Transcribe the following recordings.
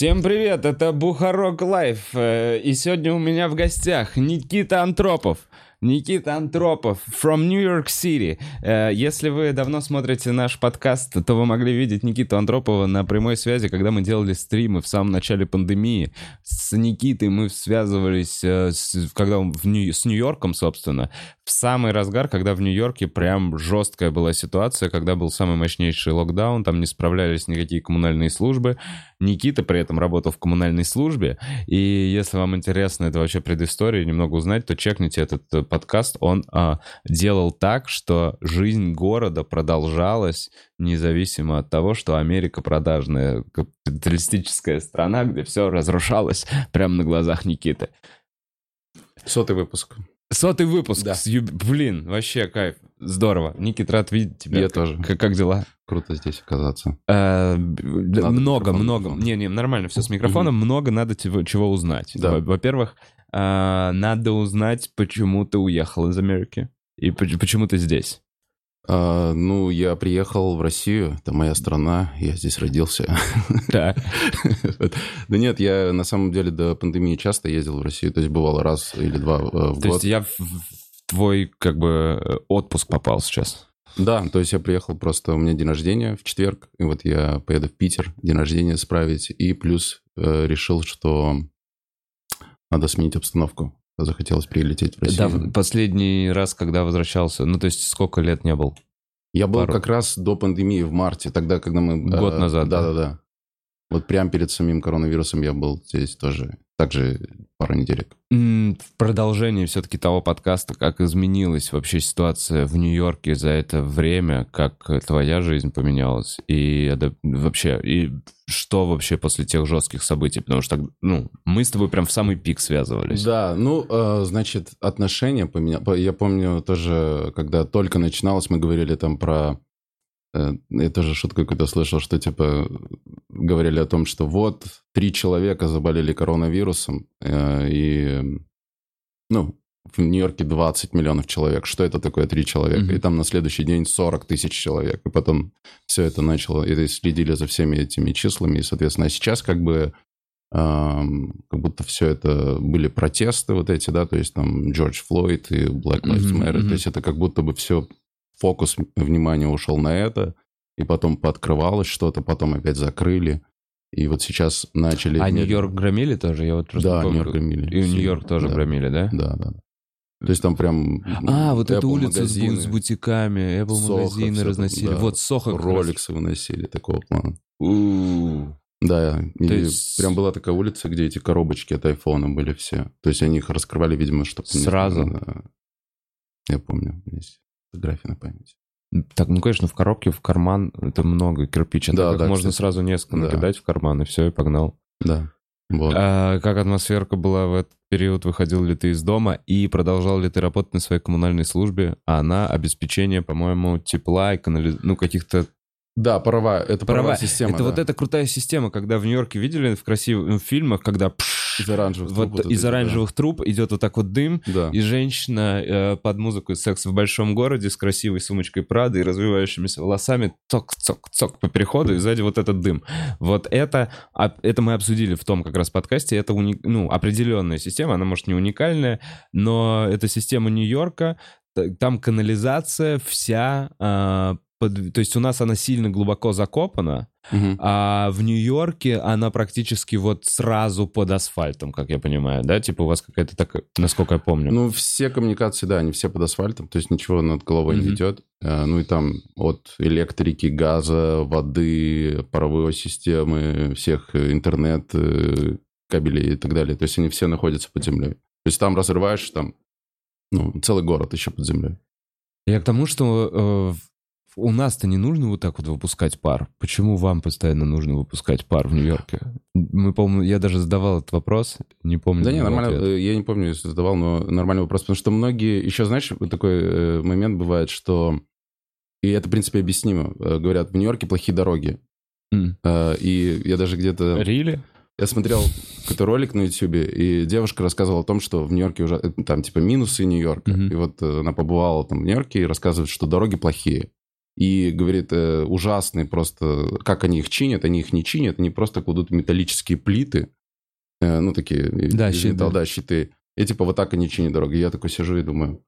Всем привет, это Бухарог Лайв, э, и сегодня у меня в гостях Никита Антропов. Никита Антропов from New York City. Э, Если вы давно смотрите наш подкаст, то вы могли видеть Никиту Антропова на прямой связи, когда мы делали стримы в самом начале пандемии. С Никитой мы связывались, э, когда он в Нью- с Нью-Йорком, собственно, в самый разгар, когда в Нью-Йорке прям жесткая была ситуация, когда был самый мощнейший локдаун, там не справлялись никакие коммунальные службы. Никита при этом работал в коммунальной службе, и если вам интересно это вообще предыстория, немного узнать, то чекните этот э, подкаст. Он а, делал так, что жизнь города продолжалась независимо от того, что Америка продажная капиталистическая страна, где все разрушалось прямо на глазах Никиты. Сотый выпуск. Сотый выпуск. Да. с юб- Блин, вообще кайф. Здорово. Никит, рад видеть тебя. Я Как- тоже. Как, как дела? Круто здесь оказаться. Надо много, много. Не, не, нормально, все с микрофоном. Много надо тего- чего узнать. Да. Во- Во-первых, э, надо узнать, почему ты уехал из Америки и поч- почему ты здесь. А, ну, я приехал в Россию, это моя страна, я здесь родился. Так. Да нет, я на самом деле до пандемии часто ездил в Россию, то есть бывало раз или два э, в То год. есть я в твой как бы отпуск попал сейчас. Да, то есть я приехал просто, у меня день рождения в четверг, и вот я поеду в Питер день рождения справить, и плюс э, решил, что надо сменить обстановку. Захотелось прилететь в Да, Россию. последний раз, когда возвращался, ну то есть сколько лет не был? Я был Пару- как раз до пандемии в марте, тогда, когда мы... Год назад, да? Да-да-да. Вот прямо перед самим коронавирусом я был здесь тоже, также пару неделек. В продолжении все-таки того подкаста, как изменилась вообще ситуация в Нью-Йорке за это время, как твоя жизнь поменялась, и вообще, и что вообще после тех жестких событий, потому что, ну, мы с тобой прям в самый пик связывались. Да, ну, э, значит, отношения поменялись. Я помню тоже, когда только начиналось, мы говорили там про... э, Я тоже шутку какую-то слышал, что типа говорили о том, что вот три человека заболели коронавирусом, э, и, ну, в Нью-Йорке 20 миллионов человек. Что это такое три человека? Мгм. И там на следующий день 40 тысяч человек. И потом все это начало, и следили за всеми этими числами. И, соответственно, а сейчас как бы ам, как будто все это были протесты вот эти, да, то есть там Джордж Флойд и Black Lives Matter. мгм. То есть это как будто бы все, фокус внимания ушел на это, и потом пооткрывалось что-то, потом опять закрыли. И вот сейчас начали... А Нью-Йорк громили тоже? Я вот просто Да, помню. Нью-Йорк громили. И. Нью-Йорк тоже да. громили, да? Да, да. да. То есть там прям... А, вот Apple с, бу- магазины, с бутиками, Apple Сохо, магазины всё там, разносили. да. Вот Сохо. как раз. Роликсы выносили такого плана. Да, и То есть- прям была такая улица, где эти коробочки от айфона были все. То есть они их раскрывали, видимо, чтобы... Сразу? Я помню, у фотографии на память. Так, ну, конечно, в коробке, в карман это много кирпича. Да, да, можно кстати. сразу несколько Да. накидать в карман, и все, и погнал. Да, вот. А как атмосферка была в этот период? Выходил ли ты из дома? И продолжал ли ты работать на своей коммунальной службе? А она обеспечение, по-моему, тепла и канали... ну, каких-то Да, паровая, это паровая, паровая. система. это да. вот эта крутая система, когда в Нью-Йорке видели в красивых в фильмах, когда пш, Из оранжевых вот труб вот из эти, оранжевых труб идет вот так вот дым, Да. и женщина э, под музыку «Секс в большом городе» с красивой сумочкой Прада и развивающимися волосами цок-цок-цок по переходу, и сзади вот этот дым. Вот это, это мы обсудили в том как раз подкасте. Это уни- ну, определенная система, она, может, не уникальная, но это система Нью-Йорка, там канализация вся... а, под- то есть у нас она сильно глубоко закопана, Мгм. а в Нью-Йорке она практически вот сразу под асфальтом, как я понимаю, да? Типа у вас какая-то такая, насколько я помню. Ну, все коммуникации, да, они все под асфальтом, то есть ничего над головой не Мгм. идет. Э, Ну и там от электрики, газа, воды, паровой системы, всех э, интернет, э, кабелей и так далее. То есть они все находятся под землей. То есть там разрываешь, там, ну, целый город еще под землей. Я к тому, что э, у нас-то не нужно вот так вот выпускать пар. Почему вам постоянно нужно выпускать пар в Нью-Йорке? Мы, по-моему, я даже задавал этот вопрос, не помню. Да не, нормально, ответ. э, я не помню, если задавал, но нормальный вопрос, потому что многие, еще знаешь, вот такой э, момент бывает, что, и это, в принципе, объяснимо, Э, говорят, в Нью-Йорке плохие дороги. Э, и я даже где-то... Рили? Я смотрел какой-то ролик на Ютубе, и девушка рассказывала о том, что в Нью-Йорке уже там типа минусы Нью-Йорка. Мгм. И вот она побывала там в Нью-Йорке и рассказывает, что дороги плохие. И, говорит, э, ужасные просто, как они их чинят, они их не чинят, они просто кладут металлические плиты, э, ну, такие, Да, из щиты. металла, да, щиты. И типа вот так они чинят дороги. Я такой сижу и думаю,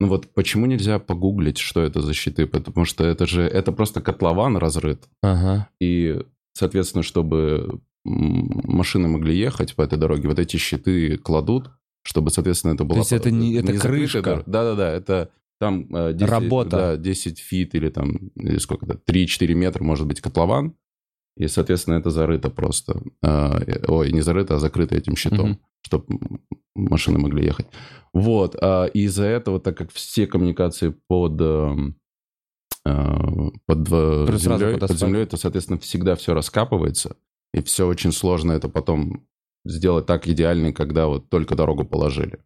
ну вот почему нельзя погуглить, что это за щиты? Потому что это же, это просто котлован разрыт. Ага. И, соответственно, чтобы машины могли ехать по этой дороге, вот эти щиты кладут, чтобы, соответственно, это было... есть это не- это закрытая крышка? Да-да-да, это там... э, 10, Работа. Да, 10 фит или там, или сколько-то, 3-4 метра может быть котлован. И, соответственно, это зарыто просто. А, э, Ой, не зарыто, а закрыто этим щитом, Мгм. чтобы машины могли ехать. Вот. а, И из-за этого, так как все коммуникации под... э, под, э, сразу землей, под землей, то, соответственно, всегда все раскапывается, и все очень сложно это потом сделать так идеально, когда вот только дорогу положили.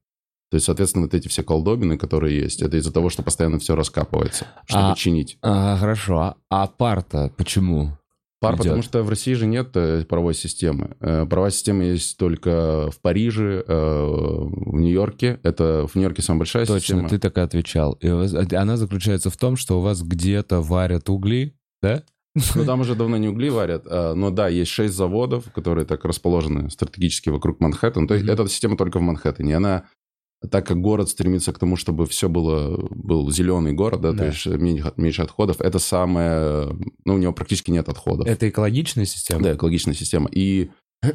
То есть, соответственно, вот эти все колдобины, которые есть, это из-за того, что постоянно все раскапывается, чтобы А- чинить. А, хорошо. А, пар-то почему? Пар, идет? потому что в России же нет э, правовой системы. Э, Правовая система есть только в Париже, э, в Нью-Йорке. Это в Нью-Йорке самая большая Точно, система. ты так и отвечал. И вас- она заключается в том, что у вас где-то варят угли, да? Ну, там уже давно не угли варят, а, но да, есть шесть заводов, которые так расположены стратегически вокруг Манхэттена. То есть Мгм. эта система только в Манхэттене. Она, так как город стремится к тому, чтобы все было, был зеленый город, да, Да. то есть меньше, меньше отходов, это самое, ну, у него практически нет отходов. Это экологичная система? Да, экологичная система. И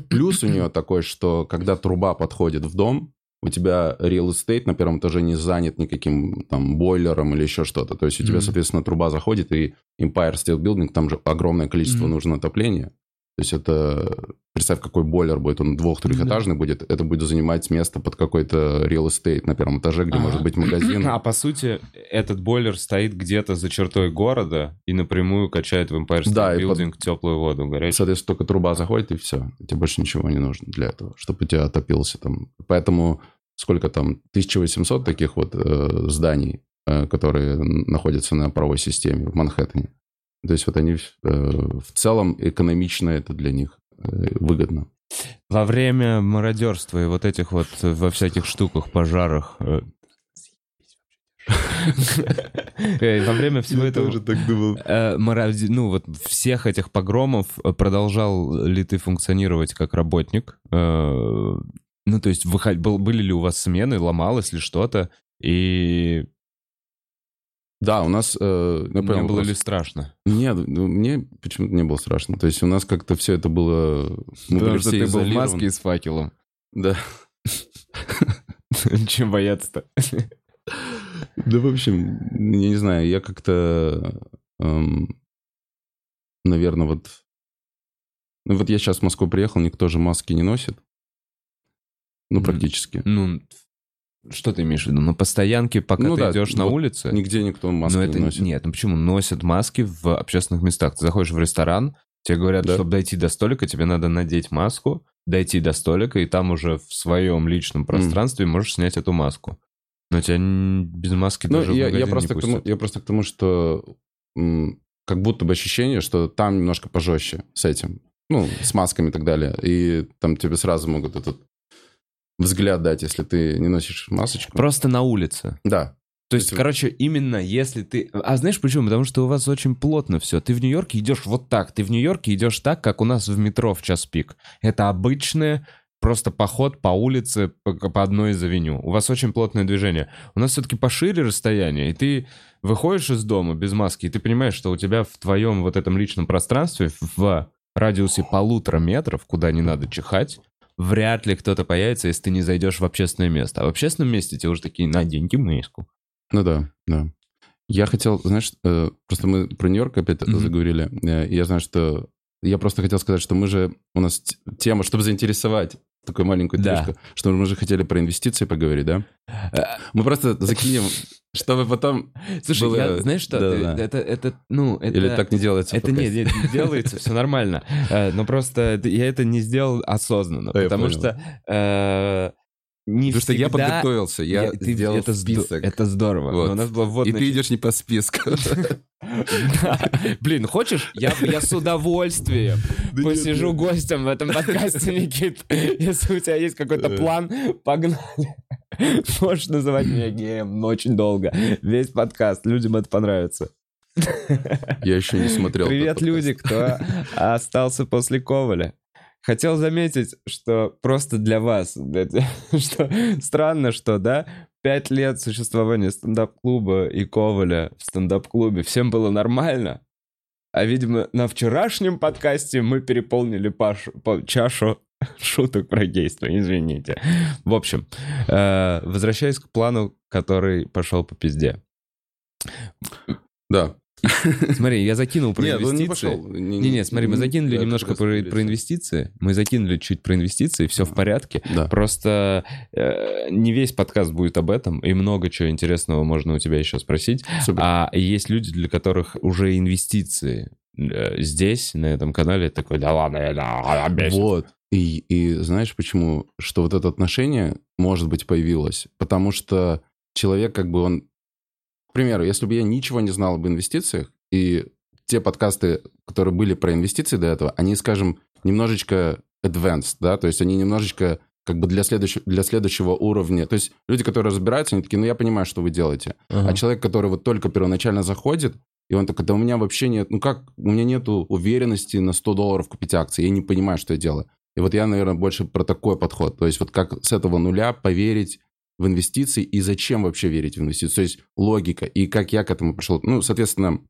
плюс у нее такой, что когда труба подходит в дом, у тебя real estate на первом этаже не занят никаким там бойлером или еще что-то. То есть у тебя, Мгм. соответственно, труба заходит, и Empire State Building, там же огромное количество Мгм. нужно отопления. То есть это, представь, какой бойлер будет, он двух-трехэтажный будет, это будет занимать место под какой-то real estate на первом этаже, где Ага. может быть магазин. А по сути, этот бойлер стоит где-то за чертой города и напрямую качает в Empire State Да, и под- Building теплую воду горячую. Соответственно, только труба заходит, и все. Тебе больше ничего не нужно для этого, чтобы у тебя отопился там. Поэтому сколько там, 1800 таких вот э, зданий, э, которые находятся на правовой системе в Манхэттене. То есть вот они э, в целом экономично это для них э, выгодно. Во время мародерства и вот этих вот э, во всяких штуках, пожарах... Во время всего этого... так думал. Ну, вот всех этих погромов продолжал ли ты функционировать как работник? Ну, то есть выход- был- были ли у вас смены, ломалось ли что-то? И Да, у нас... э, я не понял было вопрос. ли страшно? Нет, ну, мне почему-то не было страшно. То есть у нас как-то все это было... Мы были все изолированы. с факелом. Да. Чем бояться-то? Да, в общем, я не знаю, я как-то, наверное, вот... Ну, вот я сейчас в Москву приехал, никто же маски не носит. Ну, практически. Ну, что ты имеешь в виду? На постоянке, пока Ну ты да, идешь на улице? Нигде никто маски Но не это носит. нет, ну почему носят маски в общественных местах? Ты заходишь в ресторан, тебе говорят, Да. чтобы дойти до столика, тебе надо надеть маску, дойти до столика, и там уже в своем личном пространстве можешь снять эту маску. Но тебя без маски Ну, даже в я, я магазин просто не к тому, пустят. я просто к тому, что как будто бы ощущение, что там немножко пожестче с этим. Ну, с масками и так далее. И там тебе сразу могут этот взгляд дать, если ты не носишь масочку. Просто на улице. Да. То есть, есть- короче, именно если ты... А знаешь почему? Потому что у вас очень плотно все. Ты в Нью-Йорке идешь вот так. Ты в Нью-Йорке идешь так, как у нас в метро в час пик. Это обычное просто поход по улице по, по одной из авеню. У вас очень плотное движение. У нас все-таки пошире расстояние, и ты выходишь из дома без маски, и ты понимаешь, что у тебя в твоем вот этом личном пространстве в радиусе полутора метров, куда не надо чихать, вряд ли кто-то появится, если ты не зайдешь в общественное место. А в общественном месте тебе уже такие, наденьте маску. Ну да, да. Я хотел, знаешь, э, просто мы про Нью-Йорк опять Мгм. заговорили. Э, Я знаю, что... Я просто хотел сказать, что мы же... У нас тема, чтобы заинтересовать такую маленькую Да. что мы же хотели про инвестиции поговорить, да? Э, Мы просто закинем, чтобы потом... Слушай, было- я, знаешь что, да, ты- да. это, это, ну, это... Или так не делается Это нет, нет, не делается, все нормально. Э, Но просто я это не сделал осознанно, потому что э, не Потому что я всегда- подготовился, я, ты- сделал это, список. это здорово. Вот. Но У нас была И вводная ты идешь не по списку. Блин, хочешь? Я, с удовольствием посижу нет, гостем в этом подкасте, Никит. Если у тебя есть какой-то Э. план, погнали. Можешь называть меня геем, но очень долго. Весь подкаст, людям это понравится. Я еще не смотрел. Привет, люди, кто остался после Коваля. Хотел заметить, что просто для вас, что странно, что, да, пять лет существования стендап-клуба и Коваля в стендап-клубе всем было нормально, а, видимо, на вчерашнем подкасте мы переполнили пашу- по- чашу шуток про гейство, извините. В общем, э, возвращаясь к плану, который пошел по пизде. Да. Смотри, я закинул про Нет, не инвестиции. пошел. Не-не, смотри, мы закинули немножко про, инвестиции. Мы закинули чуть про инвестиции, все в порядке. Да. Просто э, не весь подкаст будет об этом, и много чего интересного можно у тебя еще спросить. Супер. А есть люди, для которых уже инвестиции э, здесь, на этом канале, такой, да ладно, я да, бесит». Вот. И, и знаешь почему? Что вот это отношение, может быть, появилось? Потому что человек как бы он... К примеру, если бы я ничего не знал об инвестициях, и те подкасты, которые были про инвестиции до этого, они, скажем, немножечко advanced, да, то есть они немножечко как бы для следующего, для следующего уровня. То есть люди, которые разбираются, они такие, ну я понимаю, что вы делаете. Ага. А человек, который вот только первоначально заходит, и он такой, да у меня вообще нет, ну как, у меня нету уверенности на 100 долларов купить акции, я не понимаю, что я делаю. И вот я, наверное, больше про такой подход. То есть вот как с этого нуля поверить в инвестиции и зачем вообще верить в инвестиции. То есть логика и как я к этому пришел. Ну, соответственно,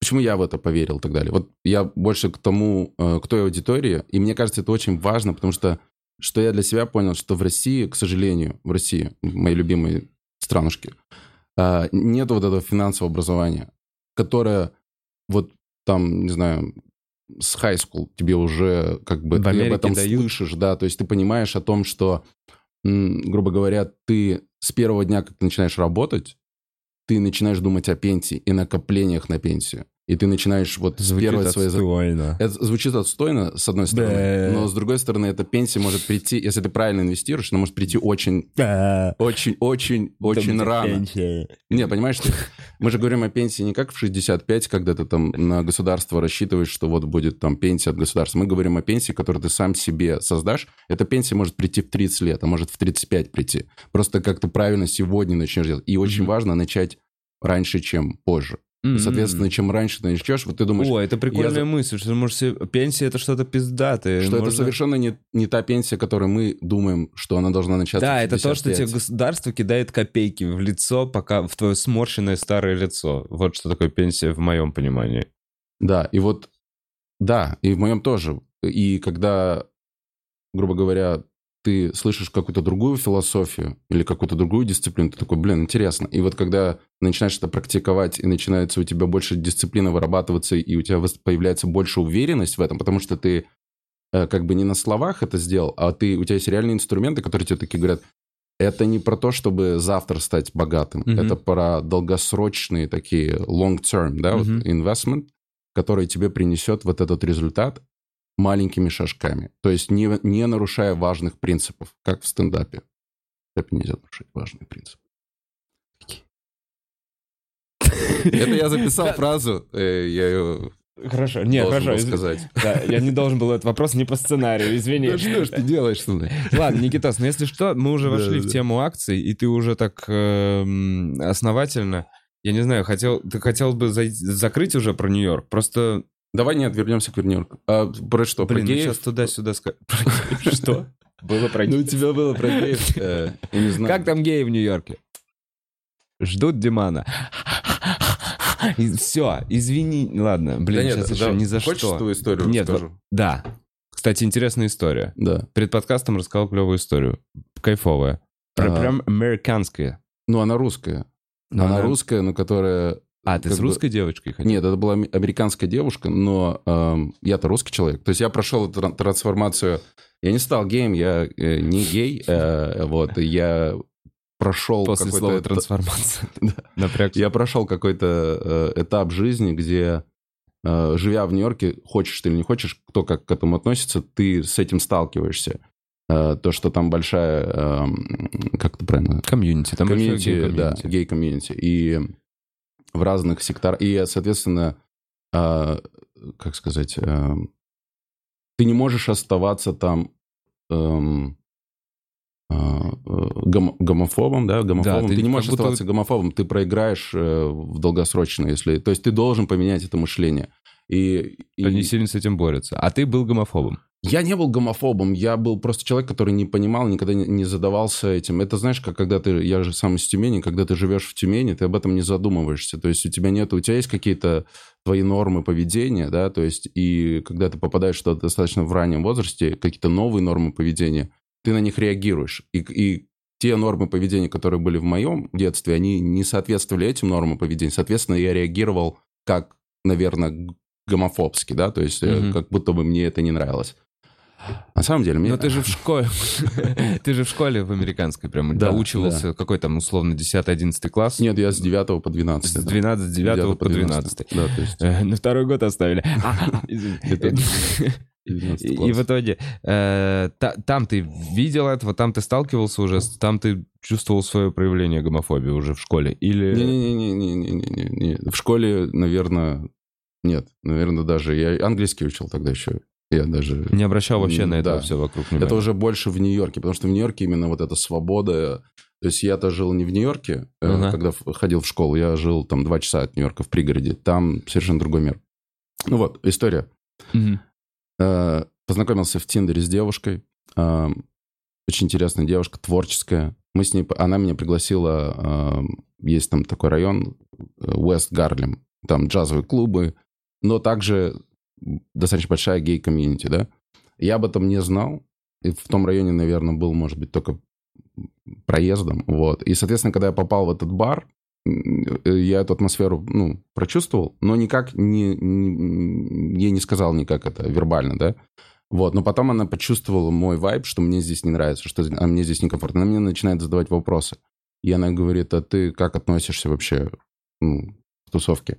почему я в это поверил и так далее. Вот я больше к тому, э, к той аудитории, и мне кажется, это очень важно, потому что что я для себя понял, что в России, к сожалению, в России, в моей любимой странушке, а, нет вот этого финансового образования, которое вот там, не знаю, с high school тебе уже как бы В ты об этом дают. слышишь, да, то есть ты понимаешь о том, что, грубо говоря, ты с первого дня, как ты начинаешь работать, ты начинаешь думать о пенсии и накоплениях на пенсию. И ты начинаешь вот Звучит за- отстойно. это звучит отстойно, с одной стороны, Да. но с другой стороны, эта пенсия может прийти, если ты правильно инвестируешь, она может прийти очень, очень, очень, очень рано. Не, понимаешь, ты- мы же говорим о пенсии не как в 65, когда ты там на государство рассчитываешь, что вот будет там пенсия от государства. Мы говорим о пенсии, которую ты сам себе создашь. Эта пенсия может прийти в 30 лет, а может в 35 прийти. Просто как ты правильно сегодня начнешь делать. И очень Мгм. важно начать раньше, чем позже. И, соответственно, чем раньше ты начнешь, вот ты думаешь, О, это прикольная за- мысль, что может себе- пенсия это что-то пиздатое. что это можно- совершенно не, не та пенсия, которую мы думаем, что она должна начаться Да, это то, что 55. тебе государство кидает копейки в лицо, пока в твое сморщенное старое лицо. Вот что такое пенсия в моем понимании. Да, и вот, да, и в моем тоже. И когда, грубо говоря, ты слышишь какую-то другую философию или какую-то другую дисциплину, ты такой, блин, интересно. И вот когда начинаешь это практиковать, и начинается у тебя больше дисциплина вырабатываться, и у тебя появляется больше уверенность в этом, потому что ты э, как бы не на словах это сделал, а ты, у тебя есть реальные инструменты, которые тебе такие говорят, это не про то, чтобы завтра стать богатым, Мгм. это про долгосрочные такие long-term, да, вот Мгм. investment, который тебе принесет вот этот результат маленькими шажками. То есть не, не нарушая важных принципов, как в стендапе. В стендапе нельзя нарушать важные принципы. Это я записал фразу, э, я ее Хорошо, не, хорошо. был сказать. Да, я не должен был этот вопрос не по сценарию, извини. Да что ж ты делаешь, что ли? Ладно, Никитос, ну если что, мы уже вошли да, в да. тему акций, и ты уже так эм, основательно, я не знаю, хотел, ты хотел бы зай- закрыть уже про Нью-Йорк, просто, Давай нет, вернемся к Нью-Йорку. А про что? блин, про мы геев? сейчас туда-сюда ска- Что? Было про Ну, у тебя было про геев. э, не знаю. Как там геи в Нью-Йорке? Ждут Димана. Все, извини, ладно, Да блин, нет, сейчас да, еще ни за Хочешь что. твою историю Нет, расскажу? Да. Кстати, интересная история. Да. Перед подкастом рассказал клевую историю. Кайфовая. Прям, Ага. прям американская. Ну, она русская. Но она она- русская, но которая... А, ты с бы- русской девочкой хотел? Нет, это была американская девушка, но эм, я-то русский человек. То есть я прошел тран- трансформацию. Я не стал геем, я э, не гей. э, вот, я прошел После какой-то... слова трансформация. Я прошел какой-то э, этап жизни, где, э, живя в Нью-Йорке, хочешь ты или не хочешь, кто как к этому относится, ты с этим сталкиваешься. Э, то, что там большая, эм, как это правильно, Комьюнити. Там комьюнити, да, гей-комьюнити. И в разных секторах. И, соответственно, э, как сказать, э, ты не можешь оставаться там эм, а, гом, гомофобом, да, гомофобом. Да, ты, ты не можешь будто... оставаться гомофобом, ты проиграешь э, в долгосрочно, если... То есть ты должен поменять это мышление. И, и... Они сильно с этим борются. А ты был гомофобом? Я не был гомофобом, я был просто человек, который не понимал, никогда не задавался этим. Это знаешь, как когда ты, я же сам из Тюмени, когда ты живешь в Тюмени, ты об этом не задумываешься. То есть у тебя нет, у тебя есть какие-то твои нормы поведения, да, то есть и когда ты попадаешь что достаточно в раннем возрасте, какие-то новые нормы поведения, ты на них реагируешь. И, и те нормы поведения, которые были в моем детстве, они не соответствовали этим нормам поведения. Соответственно, я реагировал как, наверное, гомофобски, да, то есть mm-hmm. как будто бы мне это не нравилось. На самом деле, мне... Но ты же в школе, ты же в школе в американской прям да, доучивался, да. какой там, условно, 10-11 класс? Нет, я с 9 по 12. С 12, с 9, 9 по 12. Да, то есть... Э, на второй год оставили. И в итоге э, там ты видел этого, там ты сталкивался уже, там ты чувствовал свое проявление гомофобии уже в школе? Или... Не-не-не, в школе, наверное, нет. Наверное, даже я английский учил тогда еще. Я даже... Не обращал вообще на это да. все вокруг внимания. Это уже больше в Нью-Йорке, потому что в Нью-Йорке именно вот эта свобода... То есть я-то жил не в Нью-Йорке, uh-huh. когда ходил в школу, я жил там два часа от Нью-Йорка в пригороде. Там совершенно другой мир. Ну вот, история. Uh-huh. Познакомился в Тиндере с девушкой. Очень интересная девушка, творческая. Мы с ней... Она меня пригласила... Есть там такой район, Уэст Гарлем. Там джазовые клубы, но также достаточно большая гей-комьюнити, да. Я об этом не знал. И в том районе, наверное, был, может быть, только проездом, вот. И, соответственно, когда я попал в этот бар, я эту атмосферу, ну, прочувствовал, но никак не, не, я не сказал никак это вербально, да. Вот, но потом она почувствовала мой вайб, что мне здесь не нравится, что а мне здесь некомфортно. Она мне начинает задавать вопросы. И она говорит, а ты как относишься вообще ну, к тусовке?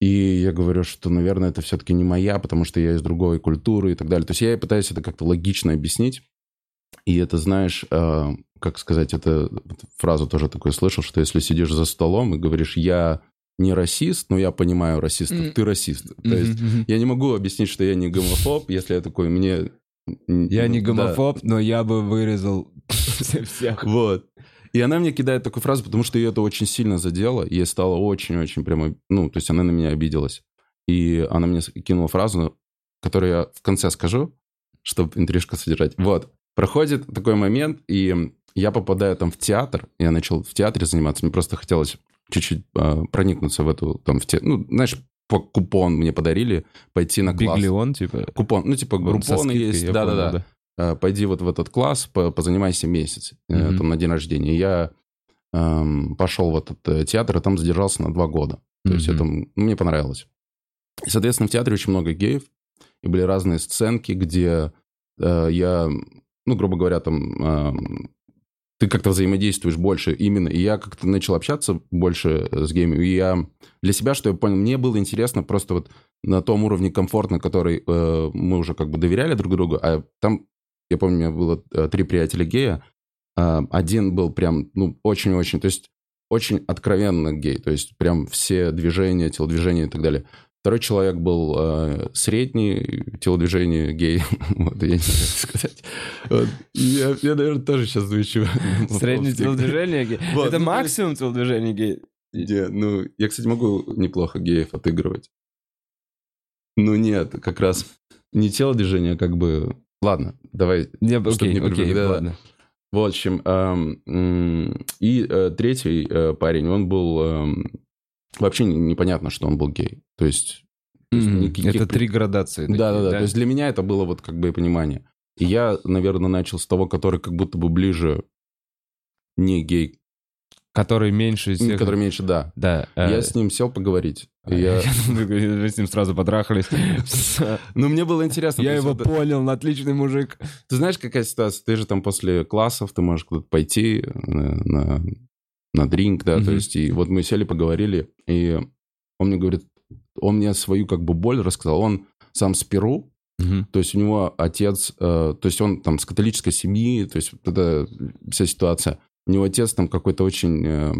И я говорю, что, наверное, это все-таки не моя, потому что я из другой культуры и так далее. То есть я пытаюсь это как-то логично объяснить. И это, знаешь, э, как сказать, это фразу тоже такую слышал, что если сидишь за столом и говоришь, я не расист, но я понимаю расистов, mm. ты расист. То есть mm-hmm. я не могу объяснить, что я не гомофоб, если я такой, мне... Я не гомофоб, да. но я бы вырезал всех. Вот. И она мне кидает такую фразу, потому что ее это очень сильно задело. Ей стало очень-очень прямо... Ну, то есть она на меня обиделась. И она мне кинула фразу, которую я в конце скажу, чтобы интрижку содержать. Вот. Проходит такой момент, и я попадаю там в театр. Я начал в театре заниматься. Мне просто хотелось чуть-чуть э, проникнуться в эту... Там, в те... Ну, знаешь, по купон мне подарили пойти на класс. Биглион, типа? Купон. Ну, типа, группоны есть. Да-да-да. Э, пойди вот в этот класс, позанимайся месяц, mm-hmm. там, на день рождения. Я эм, пошел в этот э, театр, и там задержался на два года. То mm-hmm. есть это ну, мне понравилось. И, соответственно, в театре очень много геев, и были разные сценки, где э, я, ну, грубо говоря, там, э, ты как-то взаимодействуешь больше именно. И я как-то начал общаться больше с геями. И я для себя, что я понял, мне было интересно просто вот на том уровне комфортно, который э, мы уже как бы доверяли друг другу, а там я помню, у меня было э, три приятеля гея. А, один был прям, ну, очень-очень, то есть очень откровенно гей, то есть прям все движения, телодвижения и так далее. Второй человек был э, средний, телодвижение гей. вот, я не знаю, как сказать. Вот. Я, я, наверное, тоже сейчас звучу. Среднее телодвижение гей? Вот. Это ну, максимум телодвижения гей? Не, ну, я, кстати, могу неплохо геев отыгрывать. Ну нет, как раз не телодвижение, а как бы Ладно, давай. Я, окей, не окей, да, ладно. В общем, эм, и э, третий э, парень, он был... Эм, вообще непонятно, что он был гей. То есть... То есть mm-hmm. никаких... Это три градации. Да-да-да, то есть для меня это было вот как бы понимание. И я, наверное, начал с того, который как будто бы ближе не гей Который меньше всех... Который меньше, да. Да. Я э... с ним сел поговорить. Я... Вы с ним сразу потрахались. Ну, мне было интересно. Я его понял, отличный мужик. Ты знаешь, какая ситуация? Ты же там после классов, ты можешь куда-то пойти на, на дринк, да, то есть, и вот мы сели, поговорили, и он мне говорит, он мне свою как бы боль рассказал, он сам с Перу, То есть у него отец, э, то есть он там с католической семьи, то есть вот эта вся ситуация. У него отец там какой-то очень э,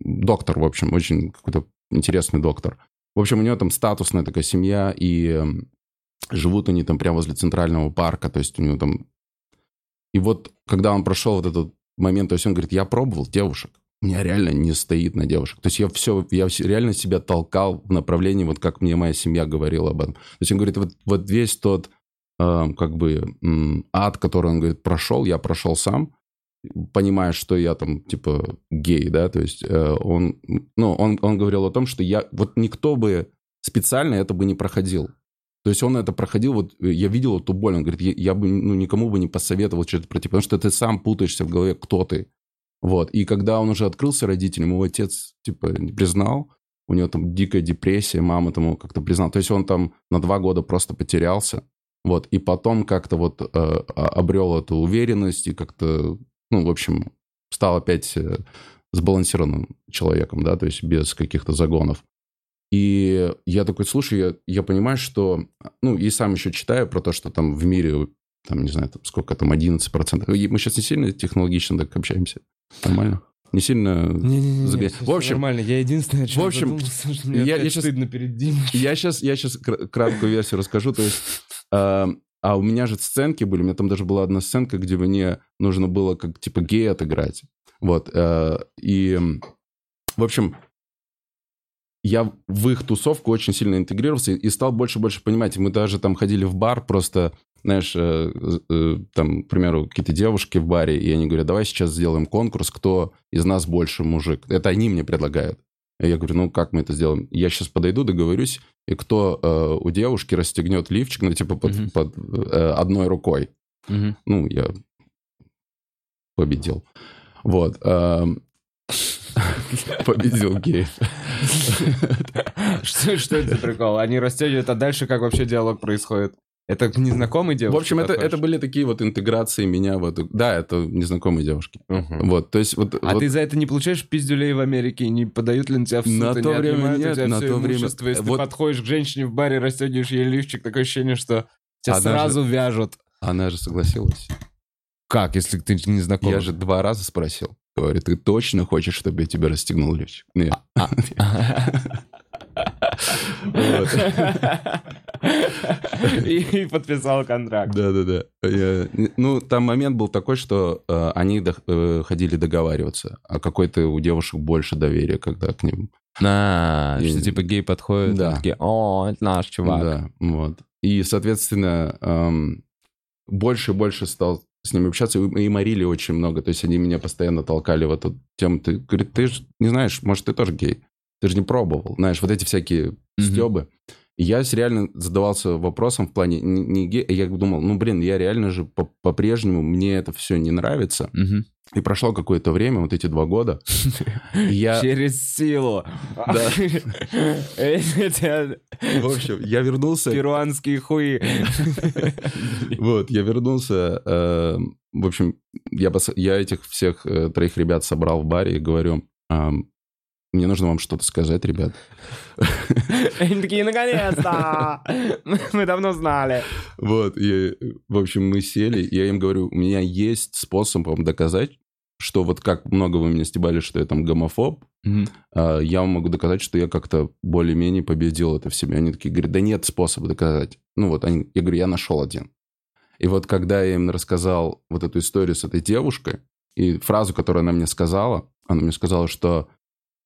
доктор, в общем, очень какой-то интересный доктор. В общем, у него там статусная такая семья, и э, живут они там прямо возле центрального парка, то есть у него там И вот когда он прошел вот этот момент, то есть он говорит, я пробовал девушек, у меня реально не стоит на девушек. То есть я все, я реально себя толкал в направлении, вот как мне моя семья говорила об этом. То есть он говорит, вот, вот весь тот э, как бы ад, который он говорит прошел, я прошел сам, понимая, что я там типа гей, да, то есть э, он, ну, он, он говорил о том, что я, вот никто бы специально это бы не проходил. То есть он это проходил, вот я видел эту боль, он говорит, я, я бы ну, никому бы не посоветовал что-то пройти, потому что ты сам путаешься в голове, кто ты. Вот. И когда он уже открылся родителям, его отец, типа, признал, у него там дикая депрессия, мама тому как-то признала. То есть он там на два года просто потерялся. Вот. И потом как-то вот э, обрел эту уверенность и как-то, ну, в общем, стал опять э, сбалансированным человеком, да, то есть без каких-то загонов. И я такой, слушай, я, я понимаю, что... Ну, и сам еще читаю про то, что там в мире, там, не знаю, там, сколько там, 11%. И мы сейчас не сильно технологично так общаемся. Нормально? Не сильно не, не, не, загоня... В общем, нормально. Я единственное, в общем, задумался, что мне я, я сейчас стыдно перед Димой. Я сейчас, я сейчас краткую версию расскажу. То есть, э, а у меня же сценки были, у меня там даже была одна сценка, где мне нужно было как типа гей отыграть. Вот. Э, и, в общем, я в их тусовку очень сильно интегрировался и стал больше и больше понимать. Мы даже там ходили в бар, просто, знаешь, э, э, там, к примеру, какие-то девушки в баре, и они говорят, давай сейчас сделаем конкурс, кто из нас больше мужик. Это они мне предлагают. Я говорю, ну как мы это сделаем? Я сейчас подойду, договорюсь, и кто э, у девушки расстегнет лифчик, ну типа под, mm-hmm. под э, одной рукой. Mm-hmm. Ну, я победил. Вот. Эм, Победил геев. Что, это прикол? Они растягивают, а дальше как вообще диалог происходит? Это незнакомые девушки? В общем, это, это были такие вот интеграции меня в эту... Да, это незнакомые девушки. Угу. Вот, то есть вот... А вот... ты за это не получаешь пиздюлей в Америке? Не подают ли на тебя в суд? На то не время нет, у тебя на все то время... Если вот... ты подходишь к женщине в баре, расстегиваешь ей лифчик, такое ощущение, что тебя Она сразу же... вяжут. Она же согласилась. Как, если ты не знаком? Я же два раза спросил. Говорит, ты точно хочешь, чтобы я тебя расстегнул лифчик? Нет. И подписал контракт. Да-да-да. Ну, там момент был такой, что э, они э, ходили договариваться, а какой-то у девушек больше доверия, когда к ним... А, что типа гей подходит, да. такие, о, это наш чувак. Да, вот. И, соответственно, эм, больше и больше стал с ними общаться, и морили очень много. То есть они меня постоянно толкали в эту тему. Ты, говорит, ты же не знаешь, может, ты тоже гей. Ты же не пробовал. Знаешь, вот эти всякие mm-hmm. стебы. И я реально задавался вопросом в плане не, не гей. Я думал, ну, блин, я реально же по-прежнему, мне это все не нравится. Mm-hmm. И прошло какое-то время, вот эти два года. Я... Через силу. Да. В общем, я вернулся... Перуанские хуи. Вот, я вернулся. э, В общем, я, этих всех э, троих ребят собрал в баре и говорю, ам, мне нужно вам что-то сказать, ребят. Они такие, наконец-то! Мы давно знали. Вот, и, в общем, мы сели, я им говорю, у меня есть способ вам доказать, что вот как много вы меня стебали, что я там гомофоб, а, я вам могу доказать, что я как-то более-менее победил это в себе. Они такие говорят, да нет способа доказать. Ну вот, они, я говорю, я нашел один. И вот когда я им рассказал вот эту историю с этой девушкой, и фразу, которую она мне сказала, она мне сказала, что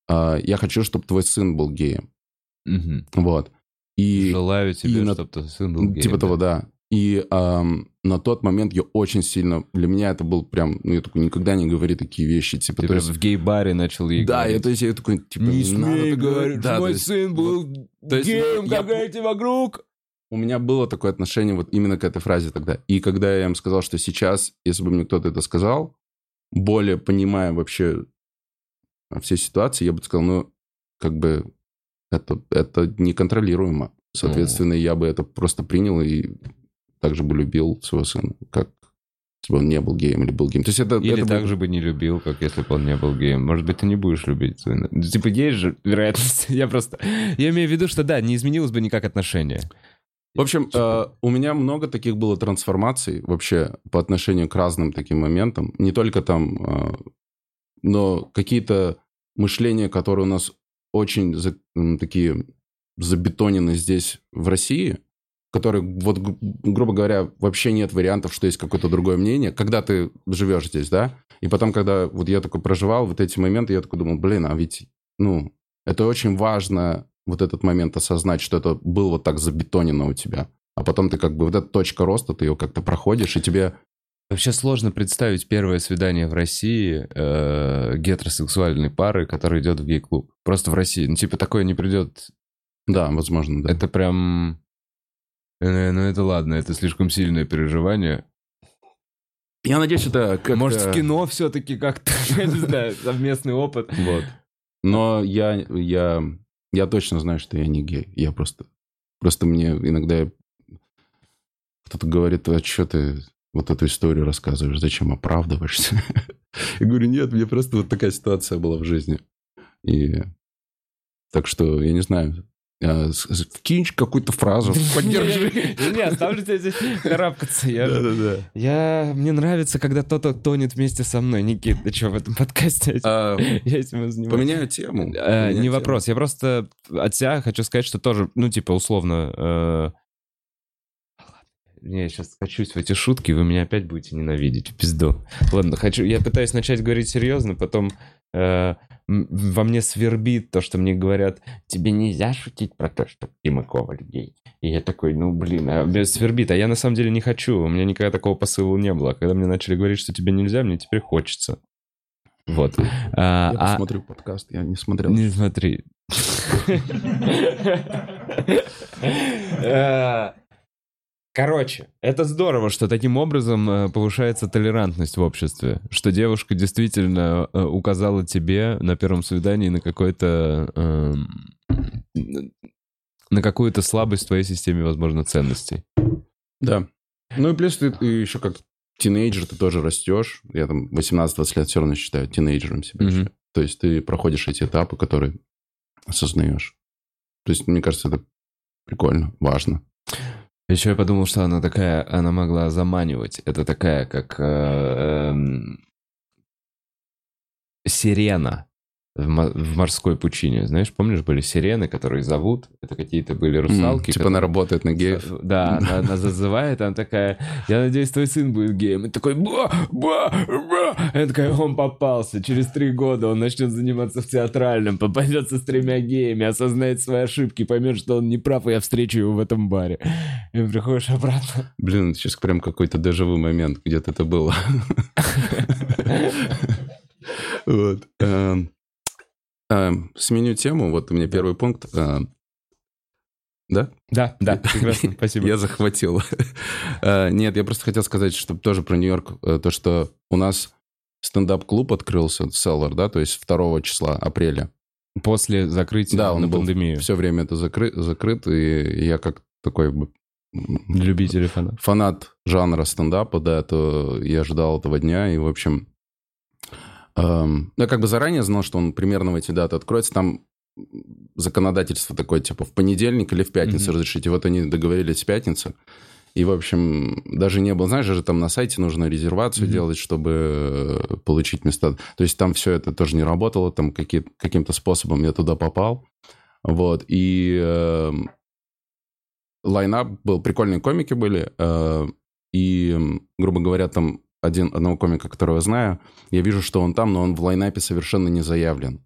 я хочу, чтобы твой сын был геем. Мгм. Вот. И Желаю тебе, на- чтобы твой сын был геем. Типа того, да. И ам, на тот момент я очень сильно... Для меня это был прям... Ну, я такой, никогда не говори такие вещи. Типа, Ты то есть... в гей-баре начал ей Да, я, говорить. то есть я такой, типа, Не смей говорить, Да, мой есть сын был то есть геем, я- эти вокруг. У меня было такое отношение вот именно к этой фразе тогда. И когда я им сказал, что сейчас, если бы мне кто-то это сказал, более понимая вообще все ситуации, я бы сказал, ну, как бы это, это неконтролируемо. Соответственно, я бы это просто принял и также бы любил своего сына, как если бы он не был геем или был геем. То есть это, Или это так был- же бы не любил, как если бы он не был геем. Может быть, ты не будешь любить сына. Ну, Типа, есть же вероятность. Я просто... Я имею в виду, что да, не изменилось бы никак отношение. В общем, э, у меня много таких было трансформаций вообще по отношению к разным таким моментам. Не только там, э, но какие-то мышления, которые у нас очень за- такие забетонены здесь, в России, который, вот, гру- грубо говоря, вообще нет вариантов, что есть какое-то другое мнение, когда ты живешь здесь, да, и потом, когда вот я такой проживал вот эти моменты, я такой думал, блин, а ведь, ну, это очень важно вот этот момент осознать, что это было вот так забетонено у тебя. А потом ты как бы, вот эта точка роста, ты ее как-то проходишь, и тебе Вообще сложно представить первое свидание в России э, гетеросексуальной пары, которая идет в гей-клуб. Просто в России. Ну, типа, такое не придет. Да, возможно, да. Это прям... э, ну, это ладно, это слишком сильное переживание. Я надеюсь, это как Может, в кино все-таки как-то, я не знаю, совместный опыт. Вот. Но я, я, я точно знаю, что я не гей. Я просто... Просто мне иногда кто-то говорит, а что ты вот эту историю рассказываешь, зачем оправдываешься? Я говорю, нет, мне просто вот такая ситуация была в жизни. И так что, я не знаю, а, вкинь какую-то фразу, поддержи. Не, оставлю тебя здесь карабкаться. Я же- Да-да-да. Я... Мне нравится, когда кто-то тонет вместе со мной. Никит, ты что, в этом подкасте? А, Я этим занимаюсь. Поменяю тему. Э, Не вопрос. Я просто от себя хочу сказать, что тоже, ну, типа, условно... э, Не, я сейчас скачусь в эти шутки, вы меня опять будете ненавидеть, пизду. Ладно, хочу... Я пытаюсь начать говорить серьезно, потом э, во мне свербит то, что мне говорят, тебе нельзя шутить про то, что Тима Коваль гей. И я такой, ну, блин, а меня свербит. А я на самом деле не хочу. У меня никогда такого посыла не было. А Когда мне начали говорить, что тебе нельзя, мне теперь хочется. Вот. А, Я а- посмотрю подкаст, я не смотрел. не смотри. Э, Короче, это здорово, что таким образом э, повышается толерантность в обществе. Что девушка действительно э, указала тебе на первом свидании на какой-то... эм, на какую-то слабость в твоей системе, возможно, ценностей. Да. Ну и плюс ты, ты еще как тинейджер, ты тоже растешь. Я там 18-20 лет все равно считаю тинейджером себя. Мгм. еще. То есть ты проходишь эти этапы, которые осознаешь. То есть, мне кажется, это прикольно, важно. Еще я подумал, что она такая, она могла заманивать. Это такая, как э, эм, сирена в, в морской пучине. Знаешь, помнишь, были сирены, которые зовут? Это какие-то были русалки. М, Типа она которые- работает на геев. Да, она, она зазывает, она такая, я надеюсь, твой сын будет геем. И такой, ба, ба, ба. Я такая, он попался. Через три года он начнет заниматься в театральном, попадется с тремя геями, осознает свои ошибки, поймет, что он не прав, и я встречу его в этом баре. И приходишь обратно. Блин, сейчас прям какой-то дежавю момент, где-то это было. Вот. Эм, эм, Сменю тему. Вот у меня первый пункт. Эм, Да? Да, да, прекрасно, спасибо. Я захватил. Э, Нет, я просто хотел сказать, что тоже про Нью-Йорк, э, то, что у нас стендап-клуб открылся, Селлар, да, то есть 2 числа апреля. После закрытия Да, он на был пандемию. Все время это закры- закрыт, и я как такой Любители фанатов. фанат жанра стендапа, да, то я ждал этого дня, и, в общем, эм, я как бы заранее знал, что он примерно в эти даты откроется, там законодательство такое, типа, в понедельник или в пятницу Мгм. разрешить, и вот они договорились в пятницу, и, в общем, даже не было, знаешь, же там на сайте нужно резервацию Мгм. делать, чтобы э, получить места, то есть там все это тоже не работало, там какие- каким-то способом я туда попал, вот, и лайнап был, прикольные комики были, э, и, грубо говоря, там один, одного комика, которого знаю, я вижу, что он там, но он в лайнапе совершенно не заявлен.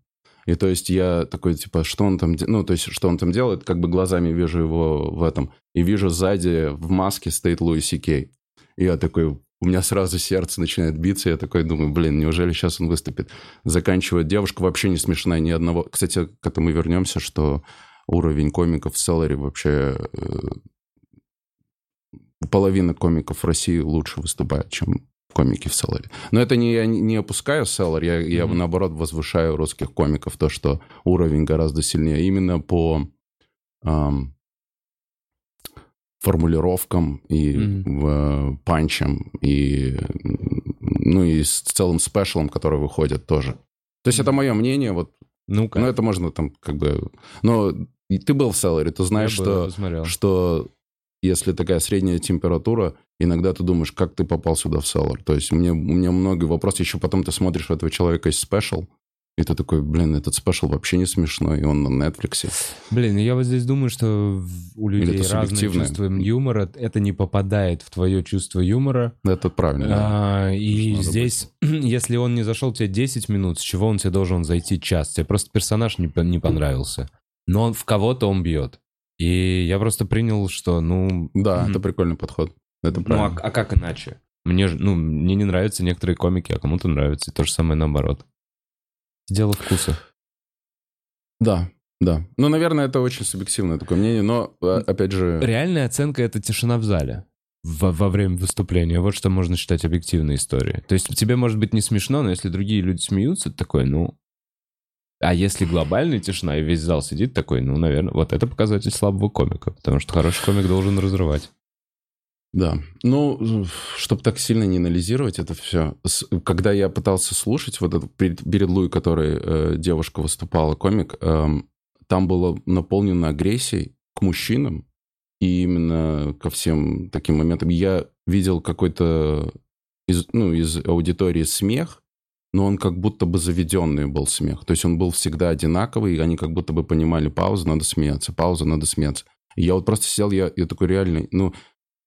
И то есть я такой, типа, что он там, ну, то есть что он там делает, как бы глазами вижу его в этом, и вижу сзади в маске стоит Луи Си Кей. И я такой, у меня сразу сердце начинает биться, я такой думаю, блин, неужели сейчас он выступит? Заканчивает девушка вообще не смешная ни одного. Кстати, к этому вернемся, что уровень комиков в Селларе вообще э, половина комиков России лучше выступает, чем комики в Селларе. Но это не, я не опускаю Селлар, я, я Мгм. наоборот возвышаю русских комиков, то, что уровень гораздо сильнее. Именно по ам, формулировкам и Мгм. в, панчам, и, ну, и с целым special ом, который выходит тоже. То есть это мое мнение, вот, Ну-ка. ну, это можно там как бы... Но ты был в Cellar е, ты знаешь, Я что что если такая средняя температура, иногда ты думаешь, как ты попал сюда в Cellar. То есть мне, у меня много вопросов. Еще потом ты смотришь, у этого человека есть special, И ты такой, блин, этот special вообще не смешной, и он на Netflix. Блин, я вот здесь думаю, что у людей субъективное? чувство юмора, это не попадает в твое чувство юмора. Это правильно. да. А, и Надо здесь, если он не зашел тебе 10 минут, с чего он тебе должен зайти час? Тебе просто персонаж не, не понравился. Но он в кого-то он бьет. И я просто принял, что, ну... Да, мгм. это прикольный подход. Это Ну, а, а как иначе? Мне, же- ну, мне не нравятся некоторые комики, а кому-то нравится. И то же самое наоборот. Дело вкуса. Да, да. Ну, наверное, это очень субъективное такое мнение, но, а, опять же... Реальная оценка — это тишина в зале во, во время выступления. Вот что можно считать объективной историей. То есть тебе может быть не смешно, но если другие люди смеются, ты такой, ну... А если глобальная тишина, и весь зал сидит такой, ну, наверное, вот это показатель слабого комика, потому что хороший комик должен разрывать. Да. Ну, чтобы так сильно не анализировать это все. Когда я пытался слушать вот этот перед, Луи, который э, девушка выступала, комик, эм, там было наполнено агрессией к мужчинам и именно ко всем таким моментам. Я видел какой-то из, ну, из аудитории смех, но он как будто бы заведенный был смех. То есть он был всегда одинаковый, и они как будто бы понимали, пауза, надо смеяться, пауза, надо смеяться. И я вот просто сидел, я, я такой реальный, ну,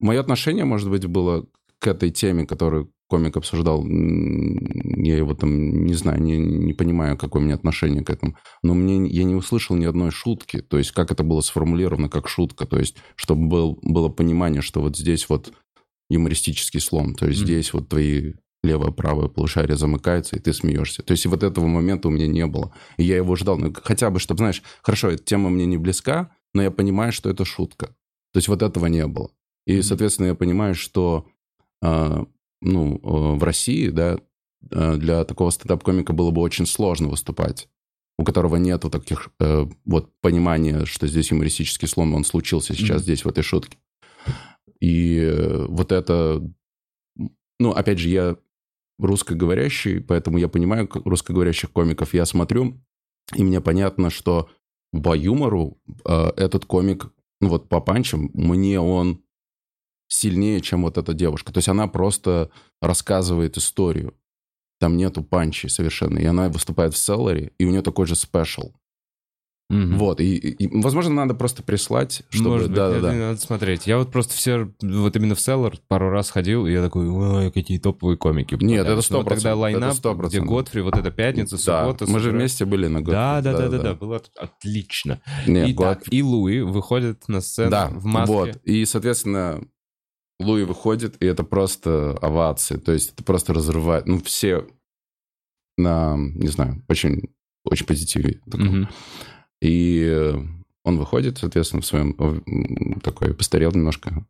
Мое отношение, может быть, было к этой теме, которую комик обсуждал. Я его там не знаю, не, не понимаю, какое у меня отношение к этому. Но мне, я не услышал ни одной шутки. То есть, как это было сформулировано как шутка. То есть, чтобы был, было понимание, что вот здесь вот юмористический слом. То есть, Мгм. здесь вот твои левое, правое полушарие замыкается, и ты смеешься. То есть, вот этого момента у меня не было. И я его ждал. Ну, хотя бы, чтобы, знаешь, хорошо, эта тема мне не близка, но я понимаю, что это шутка. То есть, вот этого не было. И, соответственно, я понимаю, что а, ну, э, в России, да, э, для такого стендап-комика было бы очень сложно выступать, у которого нету таких э, вот понимания, что здесь юмористический слом, он случился сейчас Мгм. здесь, в этой шутке. И э, вот это... Ну, опять же, я русскоговорящий, поэтому я понимаю русскоговорящих комиков. Я смотрю, и мне понятно, что по юмору э, этот комик, ну вот по панчам, мне он сильнее, чем вот эта девушка. То есть она просто рассказывает историю. Там нету punch и совершенно. И она выступает в Cellar е, и у нее такой же special. Мгм. Вот. И, и- возможно, надо просто прислать, чтобы... Может быть, да, да, да. надо смотреть. Я вот просто все, вот именно в Cellar пару раз ходил, и я такой, ой, какие топовые комики. Нет, это попадаются». Но 100%, Тогда lineup, это 100%. где Годфри, вот это пятница, Да, суббота. мы же вместе были на год. Да, да, да, да, да, было от- отлично. Нет, и, год- так, и Луи выходит на сцену Да, в маске. вот. И, соответственно, Луи выходит, и это просто овации. То есть это просто разрывает... Ну, все на, не знаю, очень, очень позитиве. таком. И э, он выходит, соответственно, в своем... Такой постарел немножко,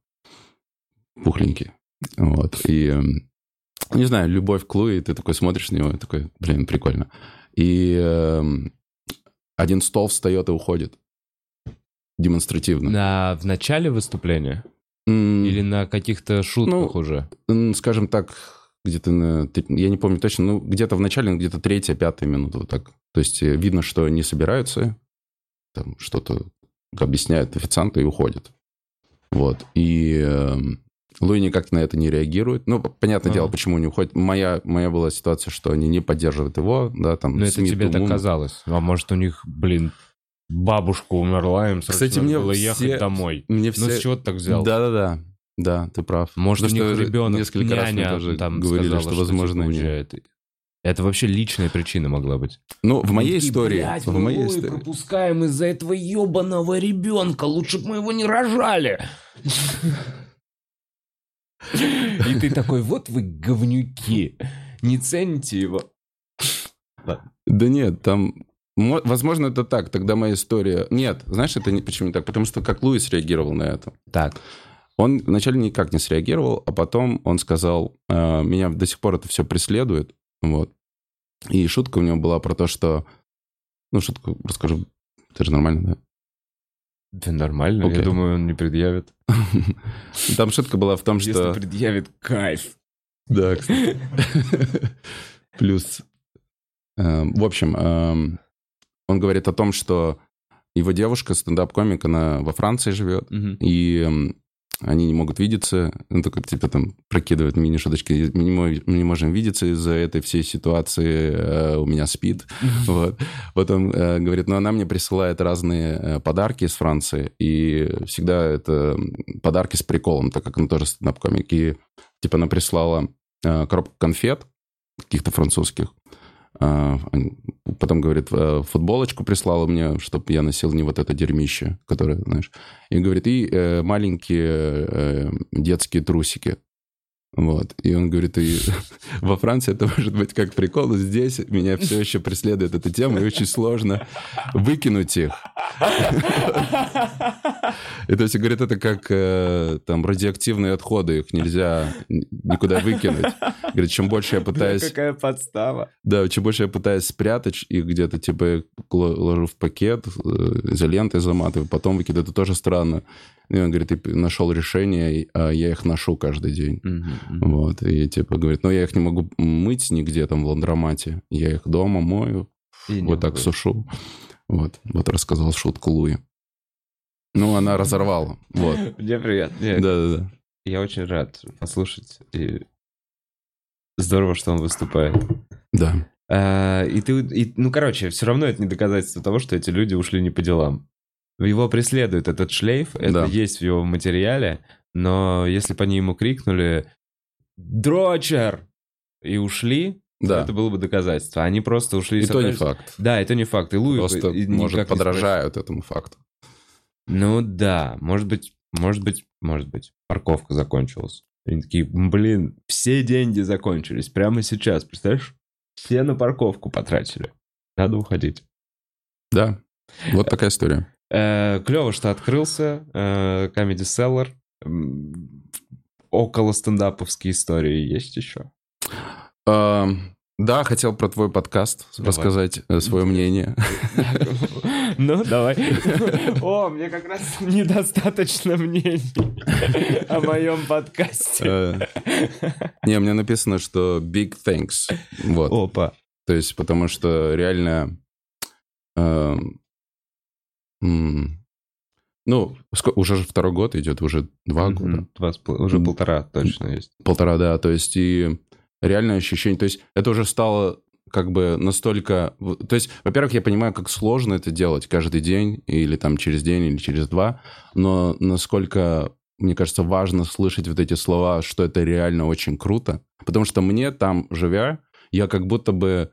пухленький. Вот. И, э, не знаю, любовь к Луи, ты такой смотришь на него, и такой, блин, прикольно. И э, один стол встает и уходит. Демонстративно. На, в начале выступления? Или на каких-то шутках Ну, уже? Скажем так, где-то на... Я не помню точно, ну, где-то в начале, где-то третья, пятая минута, вот так. То есть э, видно, что они собираются, там что-то объясняют официанту и уходят. Вот. И э, Луи никак на это не реагирует. Ну, понятное Ага. дело, почему не уходит. Моя, моя была ситуация, что они не поддерживают его, да, там... Ну, это тебе так казалось. А может, у них, блин, бабушка умерла, им Кстати, мне было все- ехать домой. Мне Ну, все... с чего ты так взял? Да-да-да. Да, ты прав. Может, Потому у них что ребенок, несколько раз мне няня тоже там говорили, сказала, что, что, возможно, типа, не- уезжает. Это вообще личная причина могла быть. Ну, в моей Такие, истории... «Блядь, в мы моей истории... пропускаем из-за этого ебаного ребенка. Лучше бы мы его не рожали. И ты такой, вот вы говнюки. Не цените его. Да нет, там... мо- Возможно, это так. Тогда моя история... Нет, знаешь, это не, почему не так? Потому что как Луис реагировал на это. Так. Он вначале никак не среагировал, а потом он сказал, «Э, меня до сих пор это все преследует. Вот. И шутка у него была про то, что... Ну, шутку расскажу. Это же нормально, Да нормально, я Окей. думаю, он не предъявит. да? Там шутка была в том, Если что... предъявит, кайф. Да, кстати. Плюс... э, В общем, эм, он говорит о том, что его девушка, стендап-комик, она во Франции живет, и эм, они не могут видеться, ну, только типа там прокидывают мини-шуточки, мы не, мо- мы не можем видеться из-за этой всей ситуации, э, у меня спид. Вот. Он э, говорит, ну, она мне присылает разные э, подарки из Франции, и всегда это подарки с приколом, так как она тоже стендап-комик. И типа она прислала э, коробку конфет каких-то французских, Потом, говорит, э, футболочку прислала мне, чтобы я носил не вот это дерьмище, которое, знаешь. И говорит, и э, маленькие э, детские трусики. Вот. И он говорит, и во Франции это может быть как прикол, но здесь меня все еще преследует эта тема, и очень сложно выкинуть их. И то есть, говорит, это как э, там радиоактивные отходы, их нельзя никуда выкинуть. Говорит, чем больше я пытаюсь... Какая подстава. Да, чем больше я пытаюсь спрятать их где-то, типа, ложу в пакет, э, изолентой заматываю, потом выкидываю. Это тоже странно. И он говорит, ты нашел решение, а я их ношу каждый день. Вот, и типа говорит, ну я их не могу мыть нигде там в ландромате, я их дома мою, И вот так могу. сушу. Вот, вот рассказал шутку Луи. Ну, она разорвала, вот. Мне приятно. Да-да-да. Я очень рад послушать. И здорово, что он выступает. Да. А, и ты, и- ну, короче, все равно это не доказательство того, что эти люди ушли не по делам. Его преследует этот шлейф, это Да. есть в его материале, но если бы они ему крикнули «Дрочер!» и ушли, Да. это было бы доказательство. Они просто ушли... И то не факт. Да, это не факт. И Луи Просто, и может, подражают этому факту. Ну да, может быть, может быть, может быть, парковка закончилась. Они такие, блин, все деньги закончились прямо сейчас, представляешь? Все на парковку потратили. Надо уходить. Да, вот такая история. Клево, что открылся э, Comedy Cellar. М, Около стендаповские истории есть еще. А, Да, хотел про твой подкаст Давай. рассказать э, свое мнение. Ну, давай. О, мне как раз недостаточно мнений о моем подкасте. Э, Не, мне написано, что big thanks. Вот. Опа. То есть, потому что реально... м, Ну, уже же второй год идет, уже два года. Мгм. Два Уже полтора точно есть. Полтора, да. То есть, и реальное ощущение... То есть, это уже стало как бы настолько... То есть, во-первых, я понимаю, как сложно это делать каждый день, или там через день, или через два, но насколько, мне кажется, важно слышать вот эти слова, что это реально очень круто. Потому что мне там, живя, я как будто бы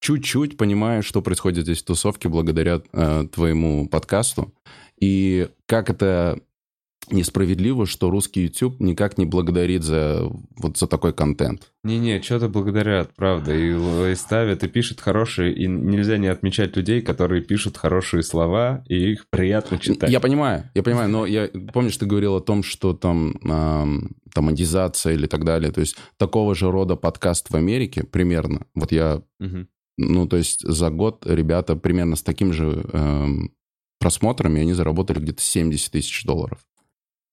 чуть-чуть понимаю, что происходит здесь в тусовке благодаря э, твоему подкасту. И как это несправедливо, что русский YouTube никак не благодарит за вот за такой контент. Не-не, что-то благодарят, правда. И, и ставят, и пишут хорошие. И нельзя не отмечать людей, которые пишут хорошие слова, и их приятно читать. Я понимаю, я понимаю, но я помнишь, ты говорил о том, что там ам, там или так далее. То есть такого же рода подкаст в Америке примерно. Вот я, Мгм. Ну то есть за год ребята примерно с таким же эм, просмотрами они заработали где-то 70 тысяч долларов.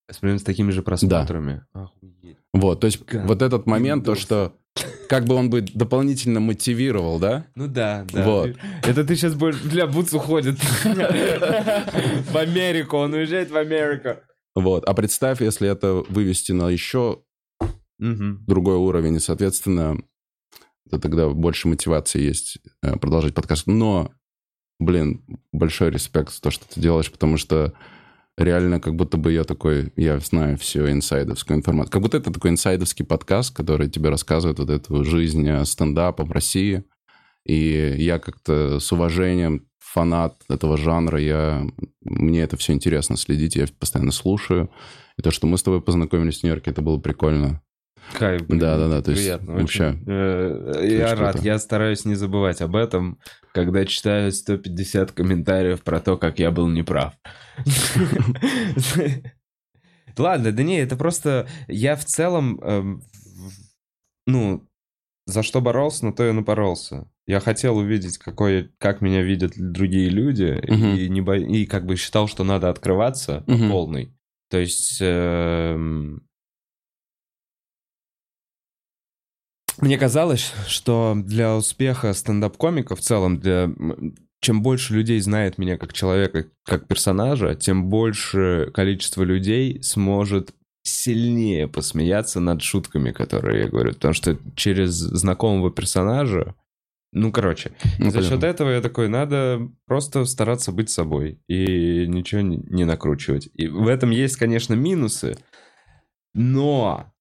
С, примерно с такими же просмотрами. Охуеть. Вот, то есть God. вот этот момент, то, Windows. что как бы он бы дополнительно мотивировал, да? Ну да, да. Вот. Это ты сейчас будешь... Бля, Буц уходит в Америку. Он уезжает в Америку. Вот. А представь, если это вывести на еще другой уровень, и, соответственно, то тогда больше мотивации есть э, продолжать подкаст. Но, блин, большой респект за то, что ты делаешь, потому что реально как будто бы я такой, я знаю всю инсайдовскую информацию. Как будто это такой инсайдовский подкаст, который тебе рассказывает вот эту жизнь э, стендапа в России. И я как-то с уважением фанат этого жанра, я, мне это все интересно следить, я постоянно слушаю. И то, что мы с тобой познакомились в Нью-Йорке, это было прикольно. Кайф, блин, Да-да-да, то есть приятно, вообще очень. Э, очень Я рад, круто. я стараюсь не забывать об этом, когда читаю 150 комментариев про то, как я был неправ. Ладно, да не, это просто... Я в целом, эм, ну, за что боролся, на то и напоролся. Я хотел увидеть, какой, как меня видят другие люди, Мгм. и, не бо- и как бы считал, что надо открываться по полной. То есть... эм, Мне казалось, что для успеха стендап-комика в целом, для... чем больше людей знает меня как человека, как персонажа, тем больше количество людей сможет сильнее посмеяться над шутками, которые я говорю. Потому что через знакомого персонажа ну, короче, ну, за счет этого я такой, надо просто стараться быть собой и ничего не накручивать. И в этом есть, конечно, минусы, но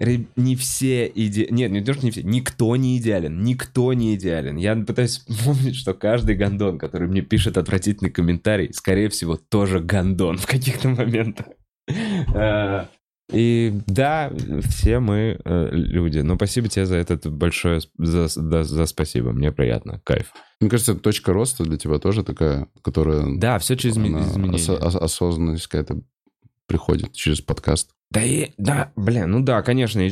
не все иде... Нет, не то, что не все. Никто не идеален. Никто не идеален. Я пытаюсь вспомнить, что каждый гандон, который мне пишет отвратительный комментарий, скорее всего, тоже гандон в каких-то моментах. Э, и да, все мы э, люди. Но спасибо тебе за это большое, за, за, за спасибо. Мне приятно, кайф. Мне кажется, точка роста для тебя тоже такая, которая... Да, все через изменения. Ос- осознанность какая-то приходит через подкаст. Да, и, да, блин, ну да, конечно.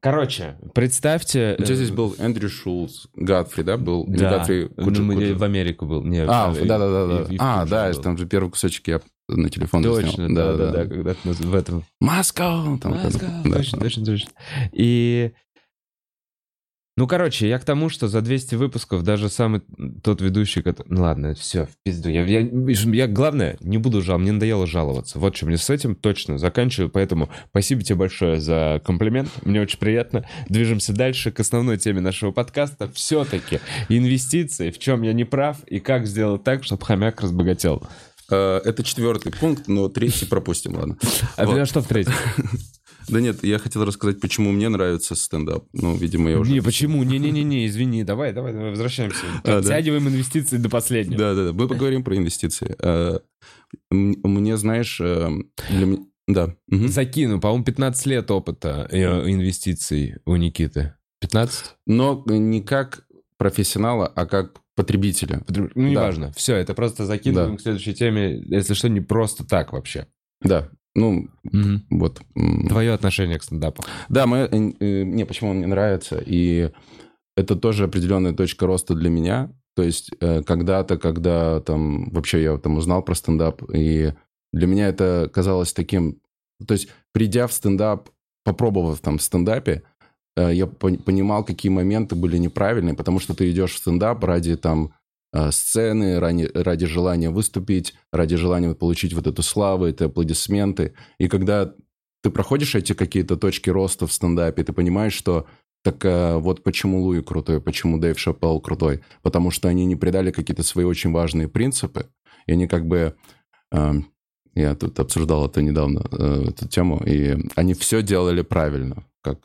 Короче, представьте... У тебя здесь э, был Эндрю Шулц, Гатфри, да, был? Да, Гатфри, Куджи, ну, Куджи. в Америку был. Не, а, да-да-да. А, да, там же первый кусочек я на телефон Точно, да, да, да, когда в этом... Москва! Москва, точно, точно, точно. И ну, короче, я к тому, что за 200 выпусков даже самый тот ведущий, который... Ну, ладно, все, в пизду. Я, я, я, главное, не буду жал, мне надоело жаловаться. Вот что, мне с этим точно заканчиваю, поэтому спасибо тебе большое за комплимент, мне очень приятно. Движемся дальше к основной теме нашего подкаста. Все-таки инвестиции, в чем я не прав и как сделать так, чтобы хомяк разбогател. Э, это четвертый пункт, но третий пропустим, ладно. А вот. что в третьем? Да нет, я хотел рассказать, почему мне нравится стендап. Ну, видимо, я уже... Не, почему? Не-не-не, извини, давай, давай, давай, возвращаемся. А, Оттягиваем да. инвестиции до последнего. Да-да-да, мы поговорим про инвестиции. А, мне, знаешь, э, для меня... Да. Угу. Закину, по-моему, 15 лет опыта э, инвестиций у Никиты. 15? Но не как профессионала, а как потребителя. Ну, неважно. Да. Все, это просто закидываем да. к следующей теме. Если что, не просто так вообще. Да. Ну, угу. вот. Твое отношение к стендапу. Да, мы, э, э, не, почему он мне нравится, и это тоже определенная точка роста для меня. То есть э, когда-то, когда там вообще я там узнал про стендап, и для меня это казалось таким... То есть придя в стендап, попробовав там в стендапе, я понимал, какие моменты были неправильные, потому что ты идешь в стендап ради там сцены, ради, ради желания выступить, ради желания получить вот эту славу, эти аплодисменты. И когда ты проходишь эти какие-то точки роста в стендапе, ты понимаешь, что так а, вот почему Луи крутой, почему Дэйв Шапелл крутой. Потому что они не придали какие-то свои очень важные принципы, и они как бы... А, я тут обсуждал это недавно, эту тему, и они все делали правильно, как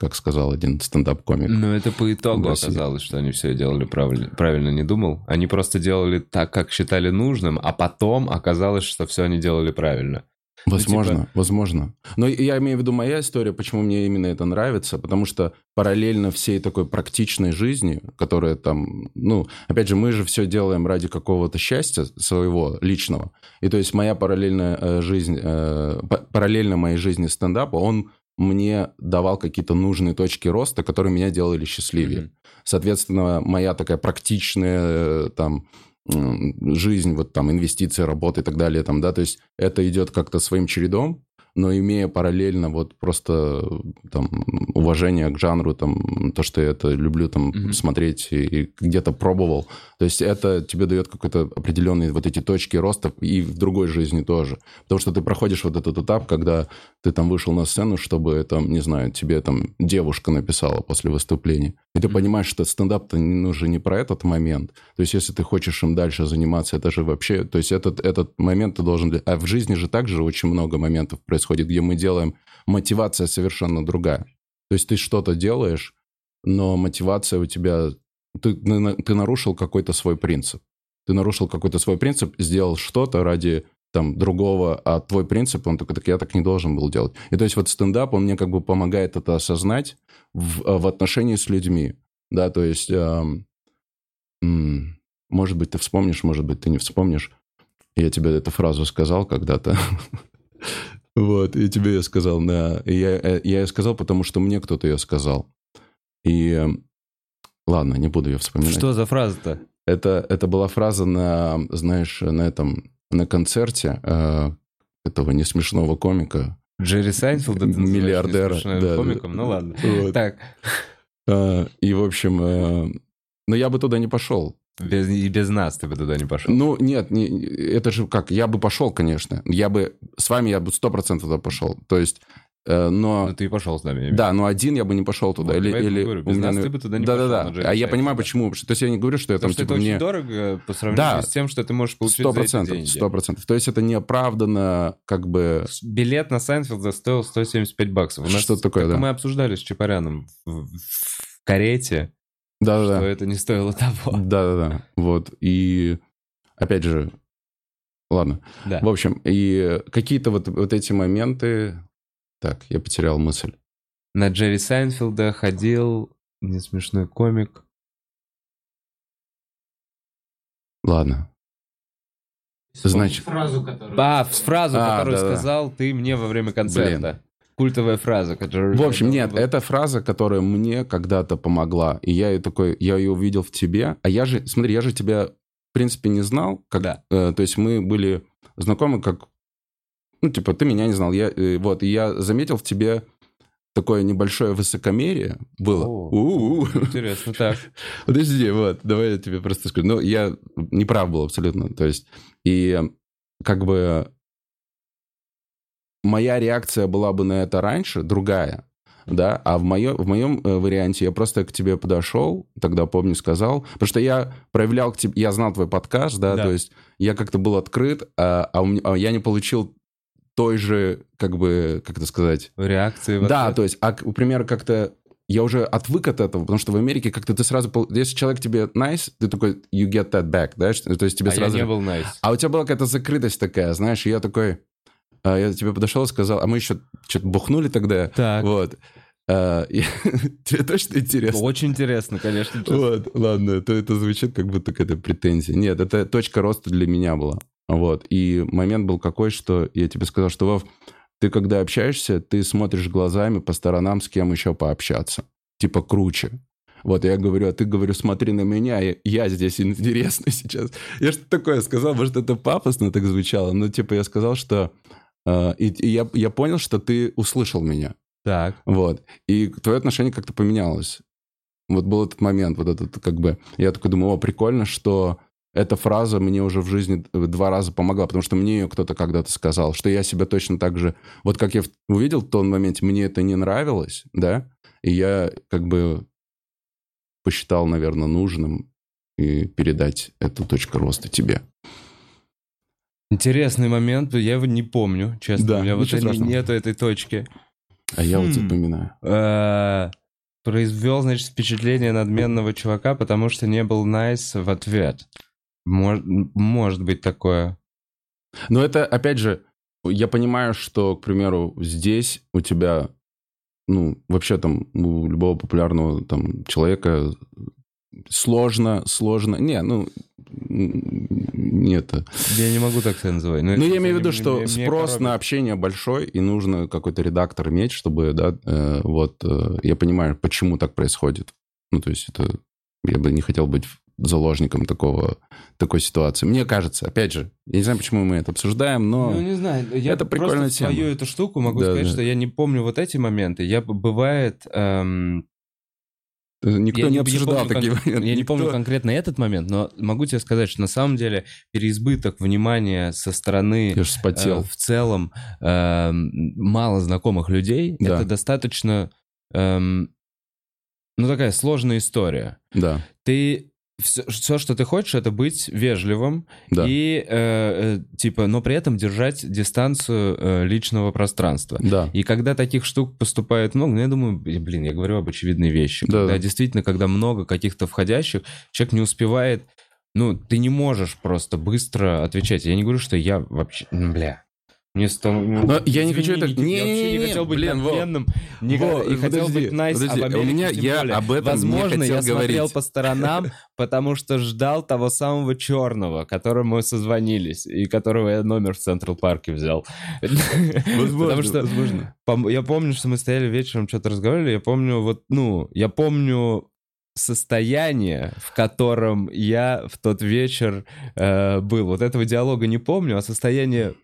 как сказал один стендап-комик. Но это по итогу оказалось, что они все делали правильно, правильно не думал. Они просто делали так, как считали нужным, а потом оказалось, что все они делали правильно. Возможно, ну, типа... возможно. Но я имею в виду моя история, почему мне именно это нравится, потому что параллельно всей такой практичной жизни, которая там, ну, опять же, мы же все делаем ради какого-то счастья своего личного. И то есть моя параллельная э, жизнь, э, параллельно моей жизни стендапа, он мне давал какие-то нужные точки роста, которые меня делали счастливее. Mm-hmm. Соответственно, моя такая практичная э, там жизнь, вот там инвестиции, работа и так далее, там, да, то есть это идет как-то своим чередом, но имея параллельно вот просто там уважение к жанру, там то, что я это люблю там mm-hmm. смотреть и, и где-то пробовал, то есть это тебе дает какой-то определенные вот эти точки роста и в другой жизни тоже, потому что ты проходишь вот этот этап, когда ты там вышел на сцену, чтобы там, не знаю, тебе там девушка написала после выступления, и ты mm-hmm. понимаешь, что стендап-то ну, уже не про этот момент, то есть если ты хочешь им дальше заниматься, это же вообще, то есть этот этот момент ты должен, а в жизни же также очень много моментов происходит происходит, где мы делаем, мотивация совершенно другая. То есть ты что-то делаешь, но мотивация у тебя... Ты, ты нарушил какой-то свой принцип. Ты нарушил какой-то свой принцип, сделал что-то ради там другого, а твой принцип, он такой, так я так не должен был делать. И то есть вот стендап, он мне как бы помогает это осознать в, в отношении с людьми. Да, то есть, эм, может быть, ты вспомнишь, может быть, ты не вспомнишь. Я тебе эту фразу сказал когда-то. Вот, и тебе я сказал, да. И я, э, я ее сказал, потому что мне кто-то ее сказал. И эм, ладно, не буду ее вспоминать. Что за фраза-то? Это, это была фраза на, знаешь, на этом, на концерте э, этого несмешного комика. Джерри Сайнфилда миллиардера. Да, комиком? Ну ладно. Вот. Так. А, и, в общем, э, но я бы туда не пошел. Без, и без нас ты бы туда не пошел. Ну, нет, не, это же как, я бы пошел, конечно. Я бы, с вами я бы сто процентов туда пошел. То есть, э, но... Ну, ты и пошел с нами. Да, но один я бы не пошел туда. Вот, или, или говорю, без нас ты бы туда не да, пошел Да, на да, Jerry А я понимаю, да. почему. То есть я не говорю, что я Потому там, что типа, это мне... очень дорого по сравнению Да. с тем, что ты можешь получить Сто за эти деньги. сто процентов. То есть это неоправданно, как бы... Билет на Сайнфилда стоил 175 баксов. У нас, Что такое, да. Мы обсуждали с Чапаряном в, в карете, что Да-да-да. это не стоило того. Да-да-да. Вот. И, опять же, ладно. Да. В общем, и какие-то вот, вот эти моменты... Так, я потерял мысль. На Джерри Сайнфилда ходил не смешной комик. Ладно. Значит, фразу, которую... А, фразу, А, которую да-да. сказал ты мне во время концерта. Культовая фраза, которая... В общем, нет, это фраза, которая мне когда-то помогла. И я ее такой, я ее увидел в тебе. А я же, смотри, я же тебя, в принципе, не знал. Как, Да. э, то есть мы были знакомы как... Ну, типа, ты меня не знал. Я, э, вот, и я заметил в тебе такое небольшое высокомерие было. О. У-у-у. Интересно, так. Подожди, вот, давай я тебе просто скажу. Ну, я не прав был абсолютно. То есть, и как бы моя реакция была бы на это раньше, другая, да, а в, моё, в моем э, варианте я просто к тебе подошел, тогда, помню, сказал, потому что я проявлял к тебе, я знал твой подкаст, да, Да. то есть я как-то был открыт, а, а у меня- а я не получил той же, как бы, как это сказать, Реакции да, то есть, а, к примеру, как-то я уже отвык от этого, потому что в Америке как-то ты сразу... Если человек тебе nice, ты такой you get that back, да? То есть тебе а сразу... я не был nice. А у тебя была какая-то закрытость такая, знаешь, и я такой... а, Я тебе подошел и сказал, а мы еще что-то бухнули тогда. Так. Вот. А, и- Тебе точно интересно? Очень интересно, конечно. Вот, ладно, то это звучит как будто какая-то претензия. Нет, это точка роста для меня была. Вот, и момент был какой, что я тебе сказал, что, Вов, ты когда общаешься, ты смотришь глазами по сторонам, с кем еще пообщаться. Типа круче. Вот, я говорю, а ты, говорю, смотри на меня, я, я здесь интересный сейчас. Я что такое сказал, может, это пафосно так звучало, но, типа, я сказал, что... э, и и я, я понял, что ты услышал меня. Так. Вот. И твое отношение как-то поменялось. Вот был этот момент, вот этот как бы... Я такой думаю, о, прикольно, что эта фраза мне уже в жизни два раза помогла, потому что мне ее кто-то когда-то сказал, что я себя точно так же... Вот как я увидел в том моменте, мне это не нравилось, да, и я как бы посчитал, наверное, нужным и передать эту точку роста тебе. Интересный момент, я его не помню, честно. Да, У меня вот страшного. нету этой точки. А я вот Хм. запоминаю. Э, Произвел, значит, впечатление надменного чувака, потому что не был nice в ответ. Мож- Может быть такое. Но это, опять же, я понимаю, что, к примеру, здесь у тебя, ну, вообще там у любого популярного там человека сложно, сложно. Не, ну, не это. Я не могу так себя называть. Ну, я имею в виду, что мне- спрос коробит. на общение большой, и нужно какой-то редактор иметь, чтобы, да, э, вот, э, я понимаю, почему так происходит. Ну, то есть это, я бы не хотел быть заложником такого, такой ситуации. Мне кажется, опять же, я не знаю, почему мы это обсуждаем, но... Ну, не знаю, я это прикольная просто свою тема. эту штуку могу Да, сказать, да. что я не помню вот эти моменты. Я, бывает... эм, Никто я не обсуждал помню такие кон- моменты. Я не помню конкретно этот момент, но могу тебе сказать, что на самом деле переизбыток внимания со стороны Я вспотел. э, в целом эм, мало знакомых людей, Да. это достаточно, эм, ну, такая сложная история. Да, Ты все, что ты хочешь, это быть вежливым да, и, э, э, типа, но при этом держать дистанцию э, личного пространства. да. И когда таких штук поступает много, ну, я думаю, блин, я говорю об очевидной вещи. Да, когда да. действительно, когда много каких-то входящих, человек не успевает, ну, ты не можешь просто быстро отвечать. Я не говорю, что я вообще, бля. Мне стало... Но я не хочу это- Никита, Я вообще не Не-не-не, хотел быть блин, надменным, никогда- Вов, и хотел подожди, быть nice, подожди, а в у Америке меня- тем я более. об этом не Возможно, хотел я смотрел говорить. по сторонам, потому что ждал того самого черного, которому мы созвонились, и которого я номер в Централ Парке взял. Потому что возможно. я помню, что мы стояли вечером, что-то разговаривали, я помню, вот, ну, я помню состояние, в котором я в тот вечер э, был. Вот этого диалога не помню, а состояние,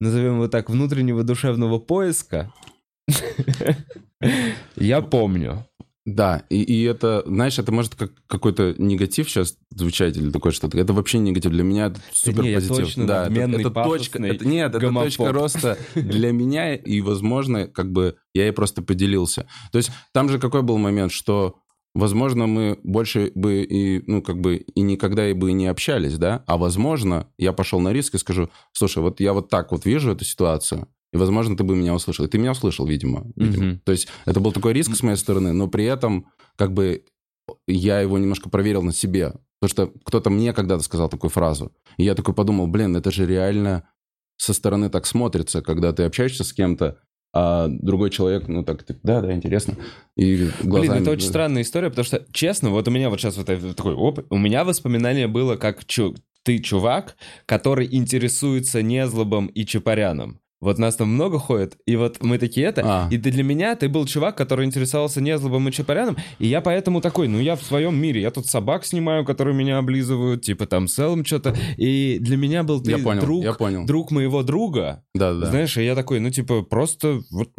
назовем его так, внутреннего душевного поиска, я помню. Да, и, и это, знаешь, это может как какой-то негатив сейчас звучать или такое что-то. Это вообще не негатив. Для меня это супер я позитив. точно да, это, надменный, это точка. Это, нет, это гомофоб. точка роста для меня, и, возможно, как бы я ей просто поделился. То есть там же какой был момент, что Возможно, мы больше бы и, ну, как бы, и никогда и бы не общались, да? А возможно, я пошел на риск и скажу, слушай, вот я вот так вот вижу эту ситуацию, и, возможно, ты бы меня услышал. И ты меня услышал, видимо. видимо. Мгм. То есть это был такой риск с моей стороны, но при этом как бы я его немножко проверил на себе. Потому что кто-то мне когда-то сказал такую фразу. И я такой подумал, блин, это же реально со стороны так смотрится, когда ты общаешься с кем-то, а другой человек, ну так, да, да, интересно. И глазами... Блин, это очень странная история, потому что, честно, вот у меня вот сейчас вот такой оп, у меня воспоминание было, как чу- ты чувак, который интересуется Незлобом и Чапаряном. Вот нас там много ходит, и вот мы такие это, А. и ты для меня, ты был чувак, который интересовался Незлобом и Чапаряном, и я поэтому такой, ну я в своем мире, я тут собак снимаю, которые меня облизывают, типа там селом что-то, и для меня был ты Я понял, друг, я понял. друг моего друга, Да, да, знаешь, и я такой, ну типа просто вот,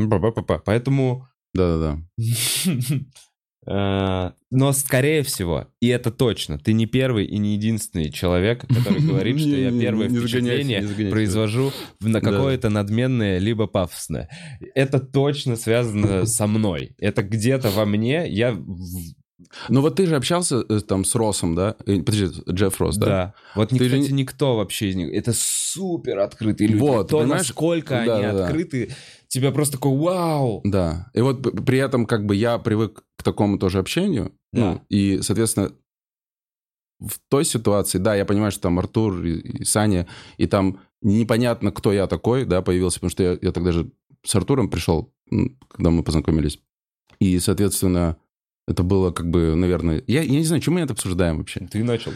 поэтому... Да, да, да. Э, Но, скорее всего, и это точно, ты не первый и не единственный человек, который говорит, что я первое впечатление произвожу на Да. какое-то надменное либо пафосное. Это точно связано со мной. Это где-то во мне. Я... Ну вот ты же общался э, там с Росом, да? Э, Подожди, Джефф Росс, да? Да. Вот, Ты же кстати, не- никто вообще из них... Это супер открытые люди. Вот, То, понимаешь? насколько они Да-да-да. открыты, тебя просто такой вау! Да. И вот при этом как бы я привык к такому тоже общению. Да. Ну, и, соответственно, в той ситуации, да, я понимаю, что там Артур и, и Саня, и там непонятно, кто я такой, да, появился, потому что я, я тогда же с Артуром пришел, когда мы познакомились. И, соответственно, это было как бы, наверное... Я, я не знаю, чем мы это обсуждаем вообще. Ты начал.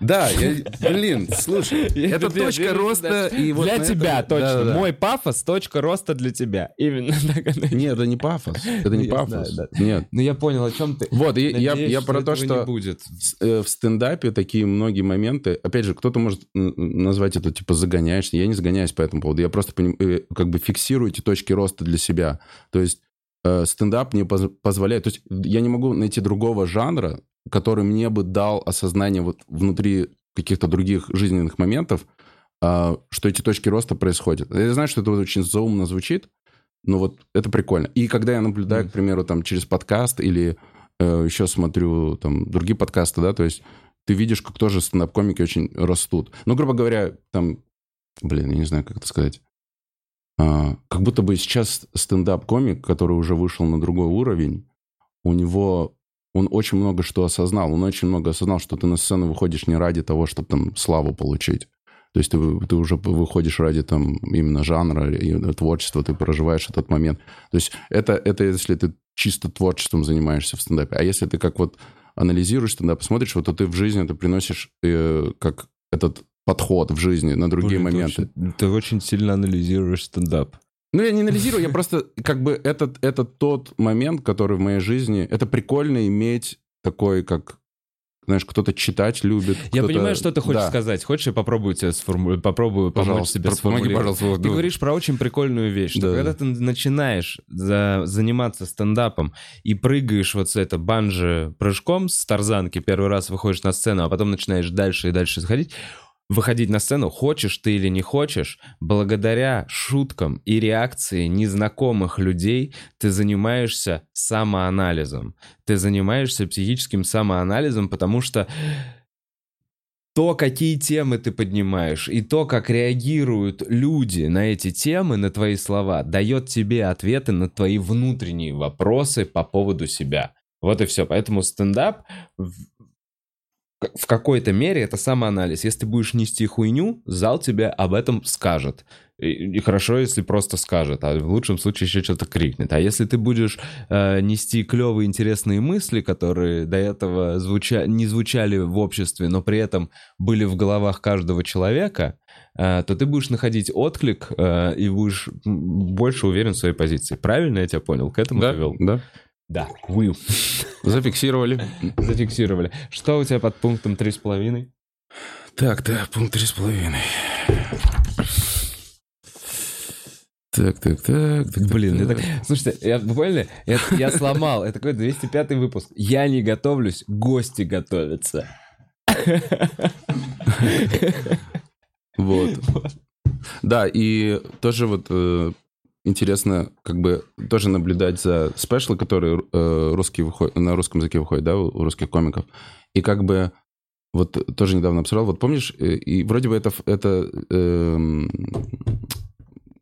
Да, я, блин, слушай, это точка роста. и вот для тебя, точно. Мой пафос, точка роста для тебя. Именно так оно Нет, это не пафос. Это не Я пафос. знаю, Нет. Ну, я понял, о чем ты. Вот, я, про то, что не будет. э, в стендапе такие многие моменты, опять же, кто-то может назвать это типа загоняешься. Я не загоняюсь по этому поводу. Я просто поним- э, как бы фиксирую эти точки роста для себя. То есть э, стендап мне поз- позволяет... То есть я не могу найти другого жанра, который мне бы дал осознание вот внутри каких-то других жизненных моментов, а, что эти точки роста происходят. Я знаю, что это вот очень заумно звучит, но вот это прикольно. И когда я наблюдаю, к примеру, там через подкаст или э, еще смотрю там другие подкасты, да, то есть ты видишь, как тоже стендап-комики очень растут. Ну, грубо говоря, там, блин, я не знаю, как это сказать. А, как будто бы сейчас стендап-комик, который уже вышел на другой уровень, у него он очень много что осознал. Он очень много осознал, что ты на сцену выходишь не ради того, чтобы там славу получить. То есть ты, ты уже выходишь ради там именно жанра и творчества, ты проживаешь этот момент. То есть это, это если ты чисто творчеством занимаешься в стендапе. А если ты как вот анализируешь стендап, смотришь, вот то ты в жизни это приносишь э, как этот подход в жизни на другие Блин, ты моменты. очень- Ты очень сильно анализируешь стендап. Ну, я не анализирую, я просто как бы этот, это тот момент, который в моей жизни... Это прикольно иметь такой, как, знаешь, кто-то читать любит. Я понимаю, что ты хочешь Да. сказать. Хочешь, я попробую тебе сформу... попробую помочь Пожалуйста, тебе помоги, пожалуйста. Ты Ну, говоришь про очень прикольную вещь, что Да. когда ты начинаешь за- заниматься стендапом и прыгаешь вот с это банджи прыжком с тарзанки, первый раз выходишь на сцену, а потом начинаешь дальше и дальше заходить, выходить на сцену, хочешь ты или не хочешь, благодаря шуткам и реакции незнакомых людей ты занимаешься самоанализом. Ты занимаешься психическим самоанализом, потому что то, какие темы ты поднимаешь, и то, как реагируют люди на эти темы, на твои слова, дает тебе ответы на твои внутренние вопросы по поводу себя. Вот и все. Поэтому стендап в какой-то мере это самоанализ. Если ты будешь нести хуйню, зал тебе об этом скажет. И, и хорошо, если просто скажет, а в лучшем случае еще что-то крикнет. А если ты будешь э, нести клевые, интересные мысли, которые до этого звуча... не звучали в обществе, но при этом были в головах каждого человека, э, то ты будешь находить отклик э, и будешь больше уверен в своей позиции. Правильно я тебя понял? К этому Да, ты вел? да. Да. Will. Зафиксировали. Зафиксировали. Что у тебя под пунктом 3,5? Так, да, пункт три с половиной. Так, так, так. так Блин, так, это... Слушайте, я, вы поняли? Я, я сломал. Это такой 205 выпуск. Я не готовлюсь, гости готовятся. Вот. Да, и тоже вот э, интересно как бы тоже наблюдать за спешлы, которые э, русские выходят, на русском языке выходят, да, у русских комиков. И как бы вот тоже недавно обсуждал, вот помнишь, э, и вроде бы это, это эм,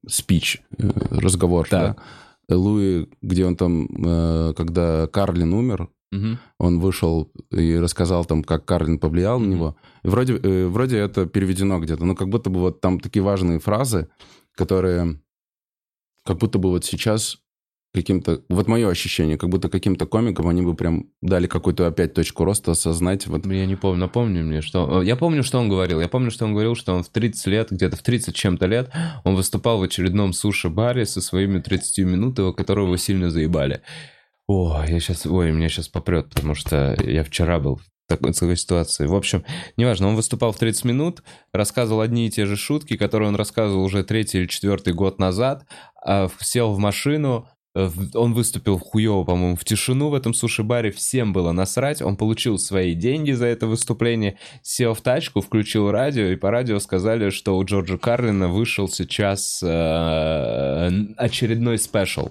спич, э, разговор, Так. да? Луи, где он там, э, когда Карлин умер, Мгм. он вышел и рассказал там, как Карлин повлиял на него. И вроде, э, вроде это переведено где-то, но как будто бы вот там такие важные фразы, которые как будто бы вот сейчас каким-то... Вот мое ощущение, как будто каким-то комикам они бы прям дали какую-то опять точку роста, осознать вот... Я не помню, напомни мне, что... Я помню, что он говорил. Я помню, что он говорил, что он в 30 лет, где-то в 30 чем-то лет, он выступал в очередном суши-баре со своими 30 минутами, которого сильно заебали. О, я сейчас... Ой, меня сейчас попрет, потому что я вчера был такой, такой ситуации. В общем, неважно, он выступал в 30 минут, рассказывал одни и те же шутки, которые он рассказывал уже третий или четвертый год назад, а, сел в машину, он выступил хуево, по-моему, в тишину в этом суши-баре, всем было насрать, он получил свои деньги за это выступление, сел в тачку, включил радио, и по радио сказали, что у Джорджа Карлина вышел сейчас э, очередной special.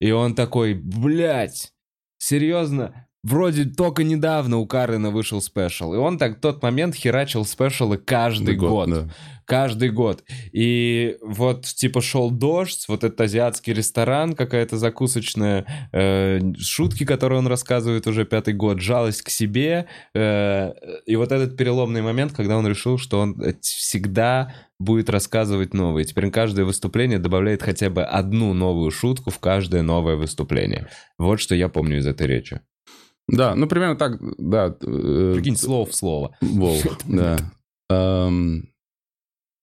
И он такой, блядь, серьезно? Вроде только недавно у Карлина вышел special. И он так в тот момент херачил special ы каждый год. да. Каждый год. И вот, типа, шел дождь, вот этот азиатский ресторан, какая-то закусочная, э, шутки, которые он рассказывает уже пятый год, жалость к себе. э, и вот этот переломный момент, когда он решил, что он всегда будет рассказывать новые. Теперь каждое выступление добавляет хотя бы одну новую шутку в каждое новое выступление. Вот что я помню из этой речи. Да, ну примерно так, да. э, Прикинь, слово в слово. Вол, да. Эм,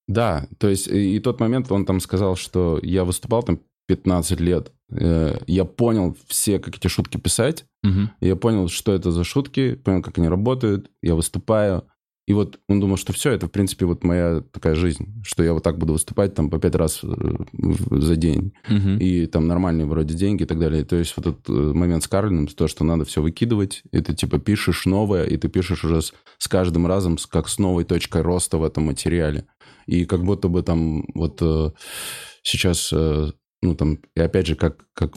Да, то есть и, тот момент он там сказал, что я выступал там 15 лет, э, я понял все, как эти шутки писать, я понял, что это за шутки, понял, как они работают, я выступаю. И вот он думал, что все, это, в принципе, вот моя такая жизнь, что я вот так буду выступать там по пять раз э, за день. Мгм. И там нормальные вроде деньги и так далее. То есть вот этот э, момент с Карлином, то, что надо все выкидывать, и ты типа пишешь новое, и ты пишешь уже с, с каждым разом как с новой точкой роста в этом материале. И как будто бы там вот э, сейчас, ну там, и опять же, как, как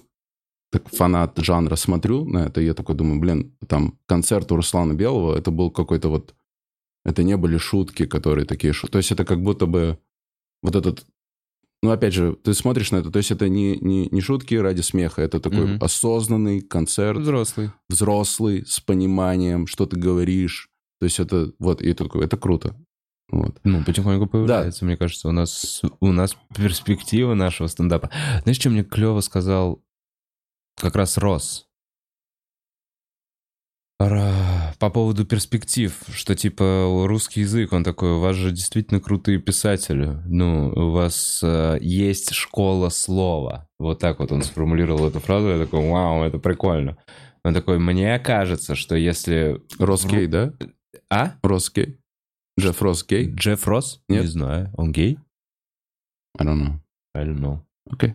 как фанат жанра смотрю на это, и я такой думаю, блин, там концерт у Руслана Белого, это был какой-то вот, это не были шутки, которые такие, то есть это как будто бы вот этот, ну опять же, ты смотришь на это, то есть это не, не, не шутки ради смеха, это такой Мгм. осознанный концерт, Взрослый. взрослый, с пониманием, что ты говоришь, то есть это, вот, и такой, это круто. Вот. Ну, потихоньку появляется, мне кажется, у нас, у нас перспектива нашего стендапа. Знаешь, что мне клево сказал как раз Рос? По поводу перспектив, что типа русский язык, он такой, у вас же действительно крутые писатели, ну, у вас э, есть школа слова. Вот так вот он сформулировал эту фразу, я такой, вау, это прикольно. Он такой, мне кажется, что если... Рос в- гей, да? А? Рос гей? Джефф Рос гей? Джефф Росс? Нет. Не знаю. Он гей? I don't know. I don't know. Окей.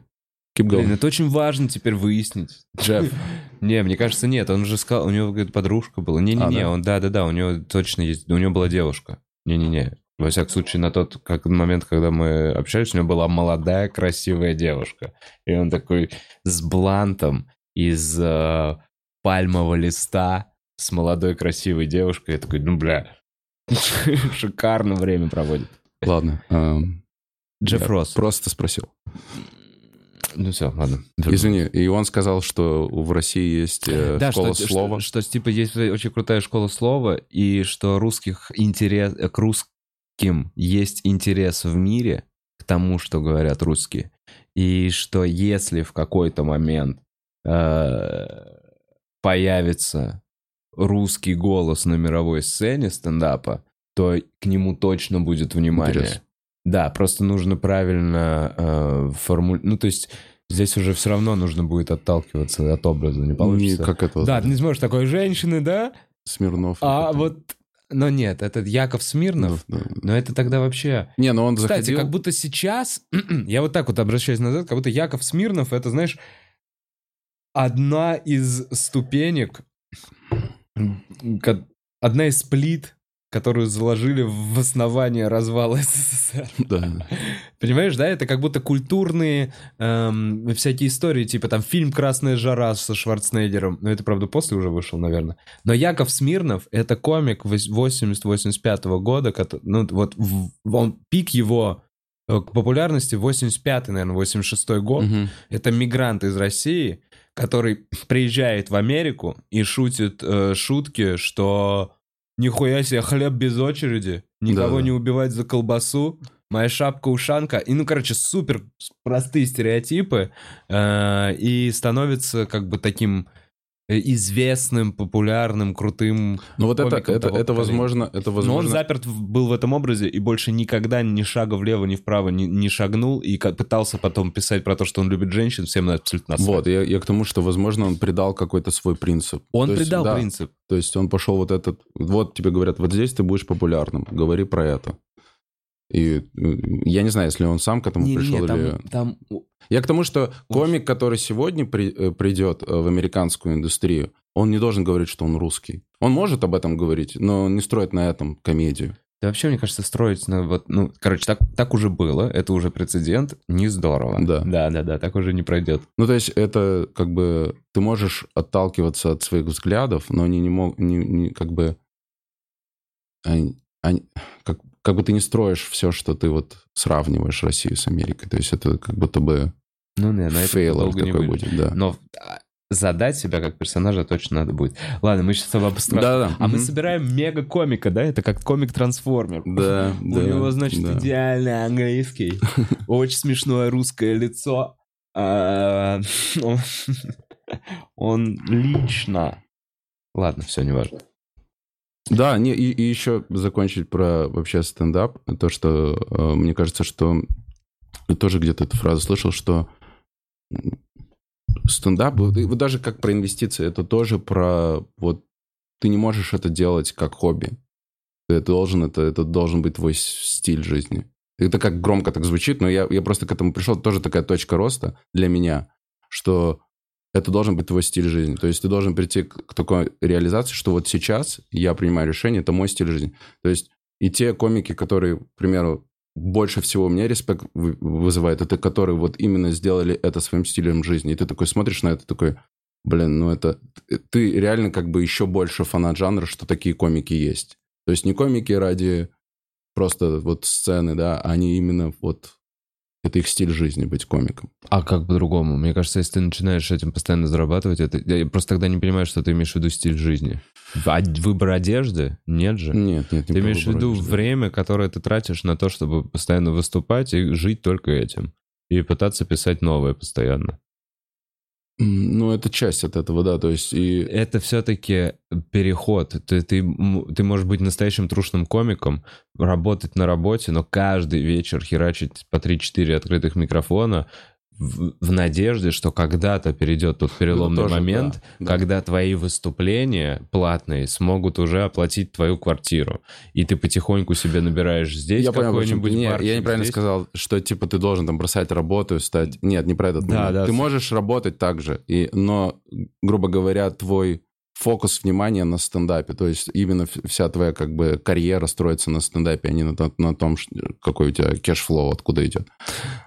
Keep Блин, going. это очень важно теперь выяснить. Джефф. Не, мне кажется, нет. Он же сказал, у него говорит, подружка была. Не-не-не, А, да? он, да-да-да, у него точно есть, у него была девушка. Не-не-не. Во всяком случае, на тот как, момент, когда мы общались, у него была молодая, красивая девушка. И он такой с блантом из э, пальмового листа с молодой, красивой девушкой. Я такой, ну, бля, шикарно время проводит. Ладно. эм, Джефф Росс. Просто спросил. Ну все, ладно. Извини, и он сказал, что в России есть э, Да, школа что, слова. Что, что, типа есть очень крутая школа слова, и что русских интерес, к русским есть интерес в мире к тому, что говорят русские. И что если в какой-то момент э, появится русский голос на мировой сцене стендапа, то к нему точно будет внимание. Интерес. Да, просто нужно правильно э, формулировать. Ну, то есть здесь уже все равно нужно будет отталкиваться от образа, не Не, получится. как это? Да, ты не сможешь такой женщины, да? Смирнов. А это- вот Но нет, это Яков Смирнов. Ну, да. Но это тогда вообще... Не, но он Кстати, заходил... как будто сейчас, я вот так вот обращаюсь назад, как будто Яков Смирнов, это, знаешь, одна из ступенек, одна из плит, которую заложили в основание развала СССР. Да. Понимаешь, да, это как будто культурные эм, всякие истории, типа там фильм «Красная жара» со Шварценеггером, ну это, правда, после уже вышел, наверное. Но Яков Смирнов — это комик 80-85 года, кото- ну вот в- он, пик его э, к популярности 85-й, наверное, 86-й год. Мгм. Это мигрант из России, который приезжает в Америку и шутит э, шутки, что нихуя себе хлеб без очереди, никого Да-да. не убивать за колбасу, моя шапка-ушанка. И, ну, короче, супер простые стереотипы. э, и становится как бы таким известным, популярным, крутым. Ну вот это, это, это возможно, это Но он возможно... заперт был в этом образе и больше никогда ни шага влево, ни вправо не, не шагнул. И пытался потом писать про то, что он любит женщин, всем абсолютно насрать. Вот, я, я к тому, что, возможно, он придал какой-то свой принцип. Он То есть, придал да, принцип. То есть он пошел вот этот... Вот тебе говорят, вот здесь ты будешь популярным, говори про это. И я не знаю, если он сам к этому Не-не-не, пришел там, или... там Я к тому, что комик, который сегодня при- э, придет э, в американскую индустрию, он не должен говорить, что он русский. Он может об этом говорить, но не строит на этом комедию. Да вообще, мне кажется, строить на вот, ну, короче, так, так уже было, это уже прецедент, не здорово. Да. Да, да, да, так уже не пройдет. Ну, то есть это как бы... Ты можешь отталкиваться от своих взглядов, но они не могут... Не, не- как бы... они- они- как, как бы ты не строишь все, что ты вот сравниваешь Россию с Америкой. То есть это как будто бы Ну, не, на это фейлор долго не такой будет. будет, да. Но а, задать себя как персонажа точно надо будет. Ладно, мы сейчас с тобой абстрактно. Да-да. А мы мгм. собираем мега-комика, да? Это как комик-трансформер. Да, У да, него, значит, да. идеальный английский, очень смешное русское лицо. А, он лично... Ладно, все, неважно. Да, не, и, и еще закончить про вообще стендап. То, что э, мне кажется, что тоже где-то эту фразу слышал, что стендап, вот, даже как про инвестиции, это тоже про вот ты не можешь это делать как хобби. Ты должен, это, это должен быть твой стиль жизни. Это как громко так звучит, но я, я просто к этому пришел. Тоже такая точка роста для меня, что это должен быть твой стиль жизни. То есть ты должен прийти к, такой реализации, что вот сейчас я принимаю решение, это мой стиль жизни. То есть и те комики, которые, к примеру, больше всего меня респект вы- вызывает, это которые вот именно сделали это своим стилем жизни. И ты такой смотришь на это, такой, блин, ну это... Ты реально как бы еще больше фанат жанра, что такие комики есть. То есть не комики ради просто вот сцены, да, они именно вот... Это их стиль жизни быть комиком. А как по-другому? Мне кажется, если ты начинаешь этим постоянно зарабатывать, это... я просто тогда не понимаю, что ты имеешь в виду стиль жизни. Выбор одежды? Нет же. Нет, нет, не Ты имеешь в виду одежды. время, которое ты тратишь на то, чтобы постоянно выступать и жить только этим. И пытаться писать новое постоянно. Ну, это часть от этого, да, то есть и... Это все-таки переход. Ты, ты, ты можешь быть настоящим трушным комиком, работать на работе, но каждый вечер херачить по 3-4 открытых микрофона в, в надежде, что когда-то перейдет тот переломный тоже, момент, да, да. когда твои выступления платные смогут уже оплатить твою квартиру. И ты потихоньку себе набираешь здесь какой-нибудь не, барчик, я неправильно здесь- сказал, что типа ты должен там бросать работу, стать... Нет, не про этот Да, момент. да. Ты можешь работать так же, и... но, грубо говоря, твой фокус внимания на стендапе, то есть именно вся твоя как бы карьера строится на стендапе, а не на, на том, какой у тебя cash flow, откуда идет.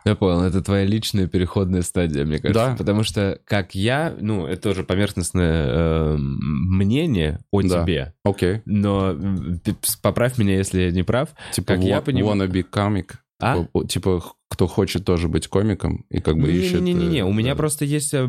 Я понял, это твоя личная переходная стадия, мне кажется. Да. Потому что, как я, ну, это тоже поверхностное э, мнение о Да. тебе. Окей. Но поправь меня, если я не прав. Типа Как я понимаю- wanna be comic. А? Типа, Типа, кто хочет тоже быть комиком и как бы ищет... Не-не-не, э, у меня просто есть э,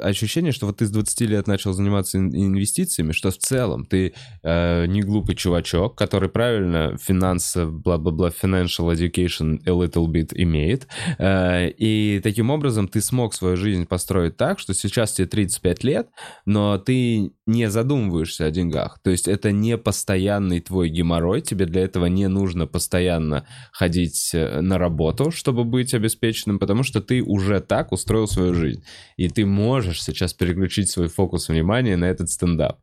ощущение, что вот ты с 20 лет начал заниматься ин- инвестициями, что в целом ты э, не глупый чувачок, который правильно финансы, бла-бла-бла, financial education a little bit имеет, Э, и таким образом ты смог свою жизнь построить так, что сейчас тебе 35 лет, но ты не задумываешься о деньгах. То есть это не постоянный твой геморрой, тебе для этого не нужно постоянно ходить э, на работу, чтобы быть обеспеченным, потому что ты уже так устроил свою жизнь. И ты можешь сейчас переключить свой фокус внимания на этот стендап.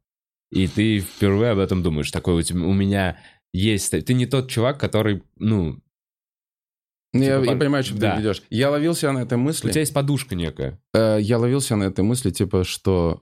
и ты впервые об этом думаешь. Такой у, тебя, у меня есть... Ты не тот чувак, который, ну... Ну, я, Типа, я понимаю, что да. ты ведешь. Я ловился на этой мысли. У тебя есть подушка некая. Э, я ловился на этой мысли, типа, что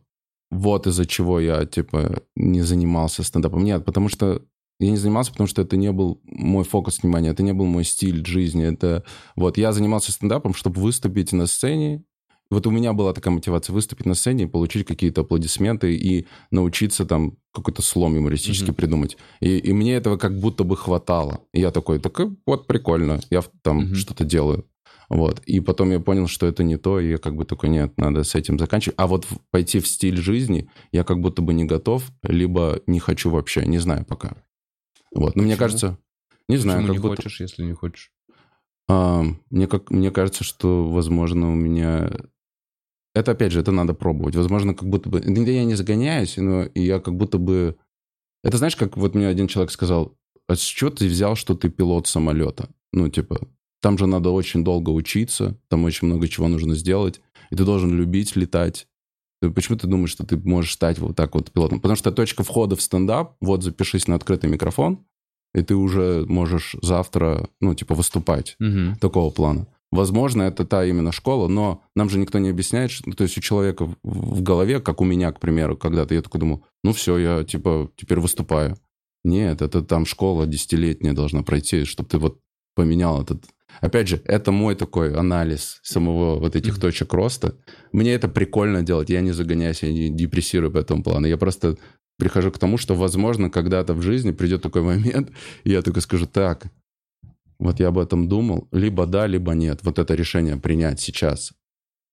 вот из-за чего я, типа, не занимался стендапом. Нет, потому что я не занимался, потому что это не был мой фокус внимания, это не был мой стиль жизни. Это вот я занимался стендапом, чтобы выступить на сцене. Вот у меня была такая мотивация выступить на сцене и получить какие-то аплодисменты и научиться там какой-то слом юмористический Мгм. придумать. И, и мне этого как будто бы хватало. И я такой, так вот прикольно, я там Мгм. что-то делаю. Вот. И потом я понял, что это не то, и я как бы такой, нет, надо с этим заканчивать. А вот пойти в стиль жизни я как будто бы не готов, либо не хочу вообще, не знаю пока. Вот. Но мне кажется, не знаю, Почему как не будто... хочешь, если не хочешь? А, мне, как, мне кажется, что, возможно, у меня... Это, опять же, это надо пробовать. Возможно, как будто бы... Я не загоняюсь, но я как будто бы... Это знаешь, как вот мне один человек сказал, а с чего ты взял, что ты пилот самолета? Ну, типа, там же надо очень долго учиться, там очень много чего нужно сделать, и ты должен любить летать. Ты- Почему ты думаешь, что ты можешь стать вот так вот пилотом? Потому что точка входа в стендап, вот запишись на открытый микрофон, и ты уже можешь завтра, ну, типа, выступать Мгм. такого плана. Возможно, это та именно школа, но нам же никто не объясняет, что, то есть у человека в, в голове, как у меня, к примеру, когда-то я такой думал, ну все, я типа теперь выступаю. Нет, это там школа десятилетняя должна пройти, чтобы ты вот поменял этот... Опять же, это мой такой анализ самого вот этих Мгм. точек роста. Мне это прикольно делать, я не загоняюсь, я не депрессирую по этому плану. Я просто прихожу к тому, что, возможно, когда-то в жизни придет такой момент, и я только скажу, так, вот я об этом думал, либо да, либо нет. Вот это решение принять сейчас.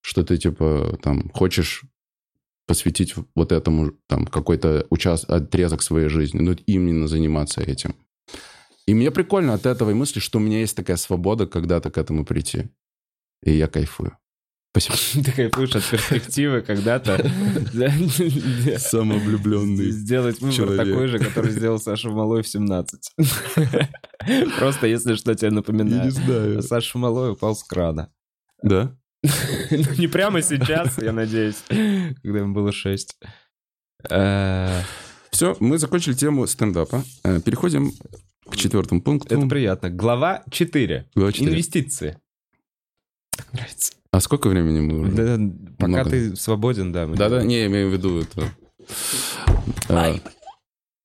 Что ты, типа, там, хочешь посвятить вот этому там какой-то участ... отрезок своей жизни, ну, именно заниматься этим. И мне прикольно от этого и мысли, что у меня есть такая свобода когда-то к этому прийти. И я кайфую. Спасибо. Ты кайфуешь от перспективы когда-то Самовлюбленный. сделать выбор человек. такой же, который сделал Саша Малой в 17. Просто если что тебе напоминает. знаю. Саша Малой упал с крана. Да? Ну, не прямо сейчас, я надеюсь, когда ему было 6. Это Все, мы закончили тему стендапа. Э, Переходим к четвертому пункту. приятно. Глава 4. Глава четыре. Инвестиции. Так нравится. А сколько времени мы уже? Да, пока Много. ты свободен, да. Да-да, не, я имею в виду это. А,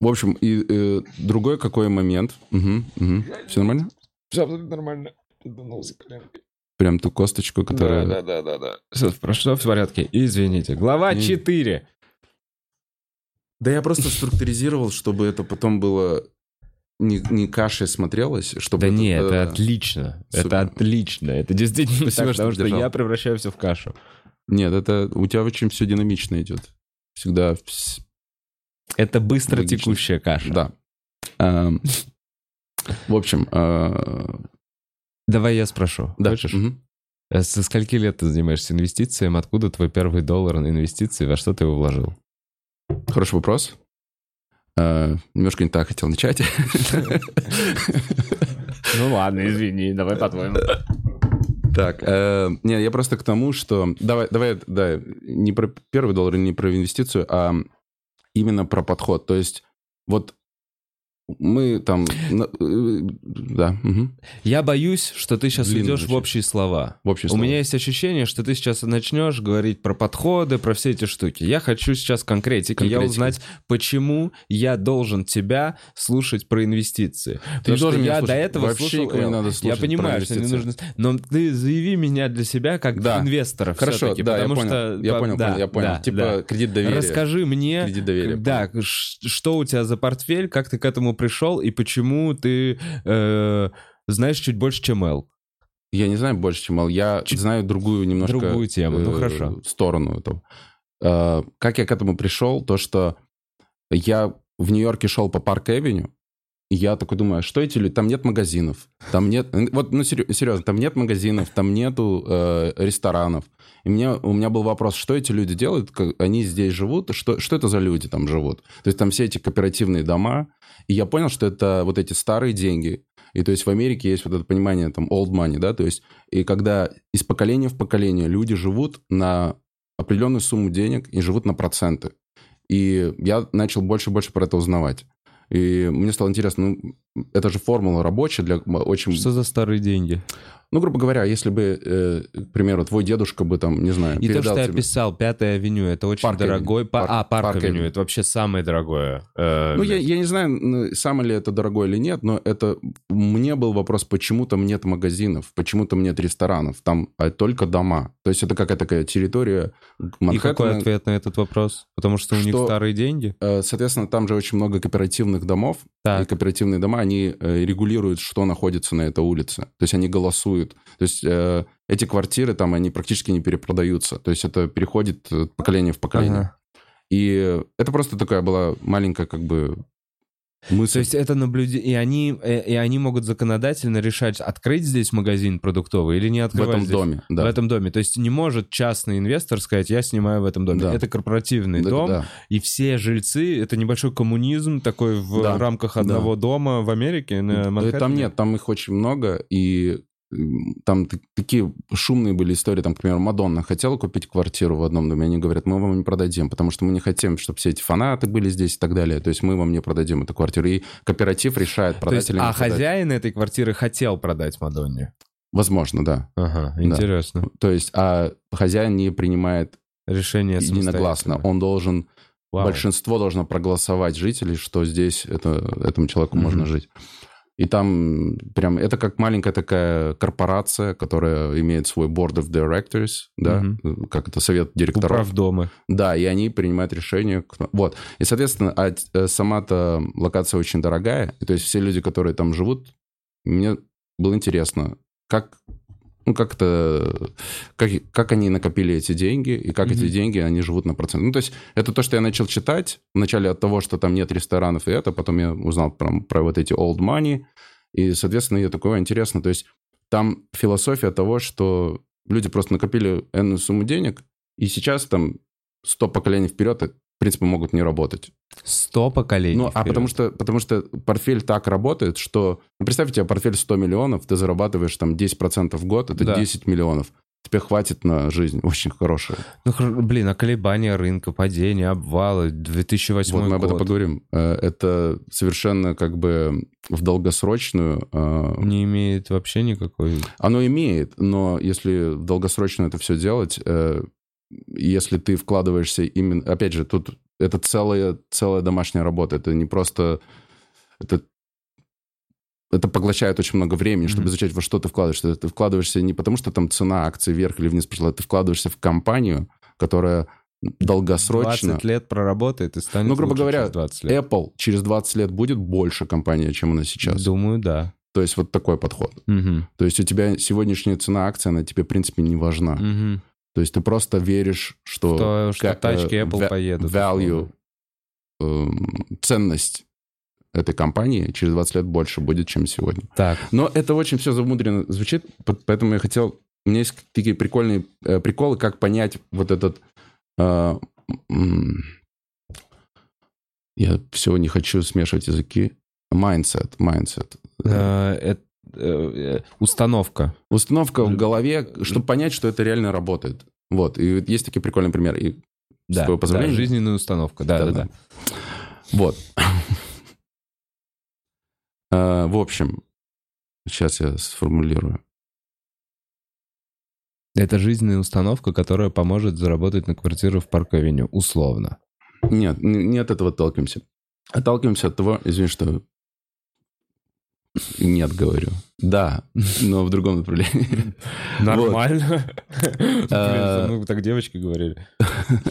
В общем, и э, другой какой момент. Все нормально? Все абсолютно нормально. Прям ту косточку, которая... Да, да, да, да, да. Все, прошло в порядке. Извините. Глава Не- 4. Да я просто структуризировал, чтобы это потом было не, не кашей смотрелось, чтобы... Да это- не, это да-да. отлично. Супер. Это отлично. Это действительно Спасибо, так, что потому что я превращаю все в кашу. Нет, это у тебя очень все динамично идет. Всегда... вс- Это быстро Логично. текущая каша. Да. Эм, В общем, э, Давай я спрошу. да. Хочешь? Э, Со скольки лет ты занимаешься инвестициями? Откуда твой первый доллар на инвестиции? Во что ты его вложил? Хороший вопрос. Э, Немножко не так хотел начать. Ну ладно, извини, давай по-твоему. Так, э, не, я просто к тому, что... Давай, давай, да, не про первый доллар, не про инвестицию, а именно про подход. То есть вот мы там... э, Да, мгм. Я боюсь, что ты сейчас Длинно идешь в общие слова. в общем У меня есть ощущение, что ты сейчас начнешь говорить про подходы, про все эти штуки. Я хочу сейчас конкретики. Я Конкретики. узнать, почему я должен тебя слушать про инвестиции. Потому что должен меня я слушать. до этого Вообще слушал никого не Эл. надо Я слушать понимаю, про что не нужно... Но ты заяви меня для себя как Да. инвестора Хорошо, да, я потому понял. что... Я по- понял, да, понял, я понял. да, Типа да. кредит доверия. Расскажи мне, Кредит доверия. да, что у тебя за портфель, как ты к этому пришел и почему ты э, знаешь чуть больше, чем Эл. Я не знаю больше, чем Ал. Я Чуть- знаю другую немножко... Другую тему, ну э, хорошо. Сторону этого. Э, Как я к этому пришел? То, что я в Нью-Йорке шел по Парк-Эвеню, я такой думаю, а что эти люди? Там нет магазинов, там нет... Вот, ну, серьезно, там нет магазинов, там нету э, ресторанов. И мне, у меня был вопрос, что эти люди делают, как они здесь живут, что, что это за люди там живут? То есть там все эти кооперативные дома, и я понял, что это вот эти старые деньги. И то есть в Америке есть вот это понимание там old money, да, то есть и когда из поколения в поколение люди живут на определенную сумму денег и живут на проценты. И я начал больше и больше про это узнавать. И мне стало интересно, ну, это же формула рабочая для очень... Что за старые деньги? Ну, грубо говоря, если бы, э, к примеру, твой дедушка бы там, не знаю, И то, что я тебе- описал, Пятая авеню, это очень Парк дорогой... Авеню. па- Парк- а, Парк, Парк авеню, это вообще самое дорогое. э, Ну, я, я не знаю, самое ли это дорогое или нет, но это мне был вопрос, почему там нет магазинов, почему там нет ресторанов, там а, только дома. То есть это какая-то такая территория И Манхэттена. какой ответ на этот вопрос? Потому что у них Что- старые деньги? Э, Соответственно, там же очень много кооперативных домов. И Так. кооперативные дома, они э, регулируют, что находится на этой улице. То есть они голосуют. То есть э, эти квартиры там, они практически не перепродаются. То есть это переходит от поколения в поколение. Ага. И это просто такая была маленькая как бы мысль. То есть это наблюдение... И они, э, и они могут законодательно решать, открыть здесь магазин продуктовый или не в открывать этом здесь. доме. Да. В этом доме. То есть не может частный инвестор сказать, я снимаю в этом доме. Да. Это корпоративный Да, дом, да. и все жильцы, это небольшой коммунизм такой в Да. рамках одного дома в Америке, на Э, Манхэттене. Там нет, там их очень много, и там такие шумные были истории, там, к примеру, Мадонна хотела купить квартиру в одном доме, они говорят, мы вам не продадим, потому что мы не хотим, чтобы все эти фанаты были здесь и так далее, то есть мы вам не продадим эту квартиру, и кооператив решает, продать есть, или не а продать. хозяин этой квартиры хотел продать Мадонне. Возможно, да. Ага, интересно. То есть, а хозяин не принимает Решение единогласно, он должен, Вау. большинство должно проголосовать жителей, что здесь это, этому человеку Мгм. можно жить. И там прям это как маленькая такая корпорация, которая имеет свой board of directors, да, как это совет директоров. Управдомы. Да, и они принимают решение. Вот. И, соответственно, а, э, сама-то локация очень дорогая. И то есть все люди, которые там живут, мне было интересно, как ну, как-то, как, как они накопили эти деньги, и как эти Мгм. деньги, они живут на процент. Ну, то есть это то, что я начал читать вначале от того, что там нет ресторанов и это, потом я узнал про, про вот эти old money, и, соответственно, я такое интересно. То есть там философия того, что люди просто накопили энную сумму денег, и сейчас там 100 поколений вперед, в принципе, могут не работать. Сто поколений. Ну, а вперед. потому что, потому что портфель так работает, что... Ну, представь, у тебя портфель 100 миллионов, ты зарабатываешь там 10% в год, это Да. 10 миллионов. Тебе хватит на жизнь очень хорошая. Ну, блин, а колебания рынка, падения, обвалы, 2008 Вот мы об этом год. поговорим. Э, Это совершенно как бы в долгосрочную... э, Не имеет вообще никакой... Оно имеет, но если в долгосрочную это все делать, э, если ты вкладываешься именно... Опять же, тут это целая, целая домашняя работа. Это не просто... Это, это поглощает очень много времени, чтобы Мгм. изучать, во что ты вкладываешься. Ты вкладываешься не потому, что там цена акций вверх или вниз пошла, ты вкладываешься в компанию, которая долгосрочно... 20 лет проработает и станет Ну, грубо лучше говоря, через 20 лет. Apple через 20 лет будет больше компания, чем она сейчас. Думаю, да. То есть вот такой подход. Мгм. То есть у тебя сегодняшняя цена акции, она тебе, в принципе, не важна. Мгм. То есть ты просто веришь, что... То, что ка- тачки э, Apple поедут. Value, эм, ценность этой компании через 20 лет больше будет, чем сегодня. Так, Но это очень все замудренно звучит, поэтому я хотел... У меня есть такие прикольные э, приколы, как понять вот этот... э, я все не хочу смешивать языки. Mindset, mindset. э, эт- э, э, установка. Установка в голове, чтобы понять, что это реально работает. Вот, и есть такие прикольные примеры. И с Да, твоего да, жизненная установка. Да, да, да. Вот. Э, В общем, сейчас я сформулирую. Это жизненная установка, которая поможет заработать на квартиру в Парк-авеню. Условно. Нет, не от этого отталкиваемся. Отталкиваемся от того, извини, что нет, говорю. Да, но в другом направлении. Нормально. Блин, Э, мной так девочки говорили.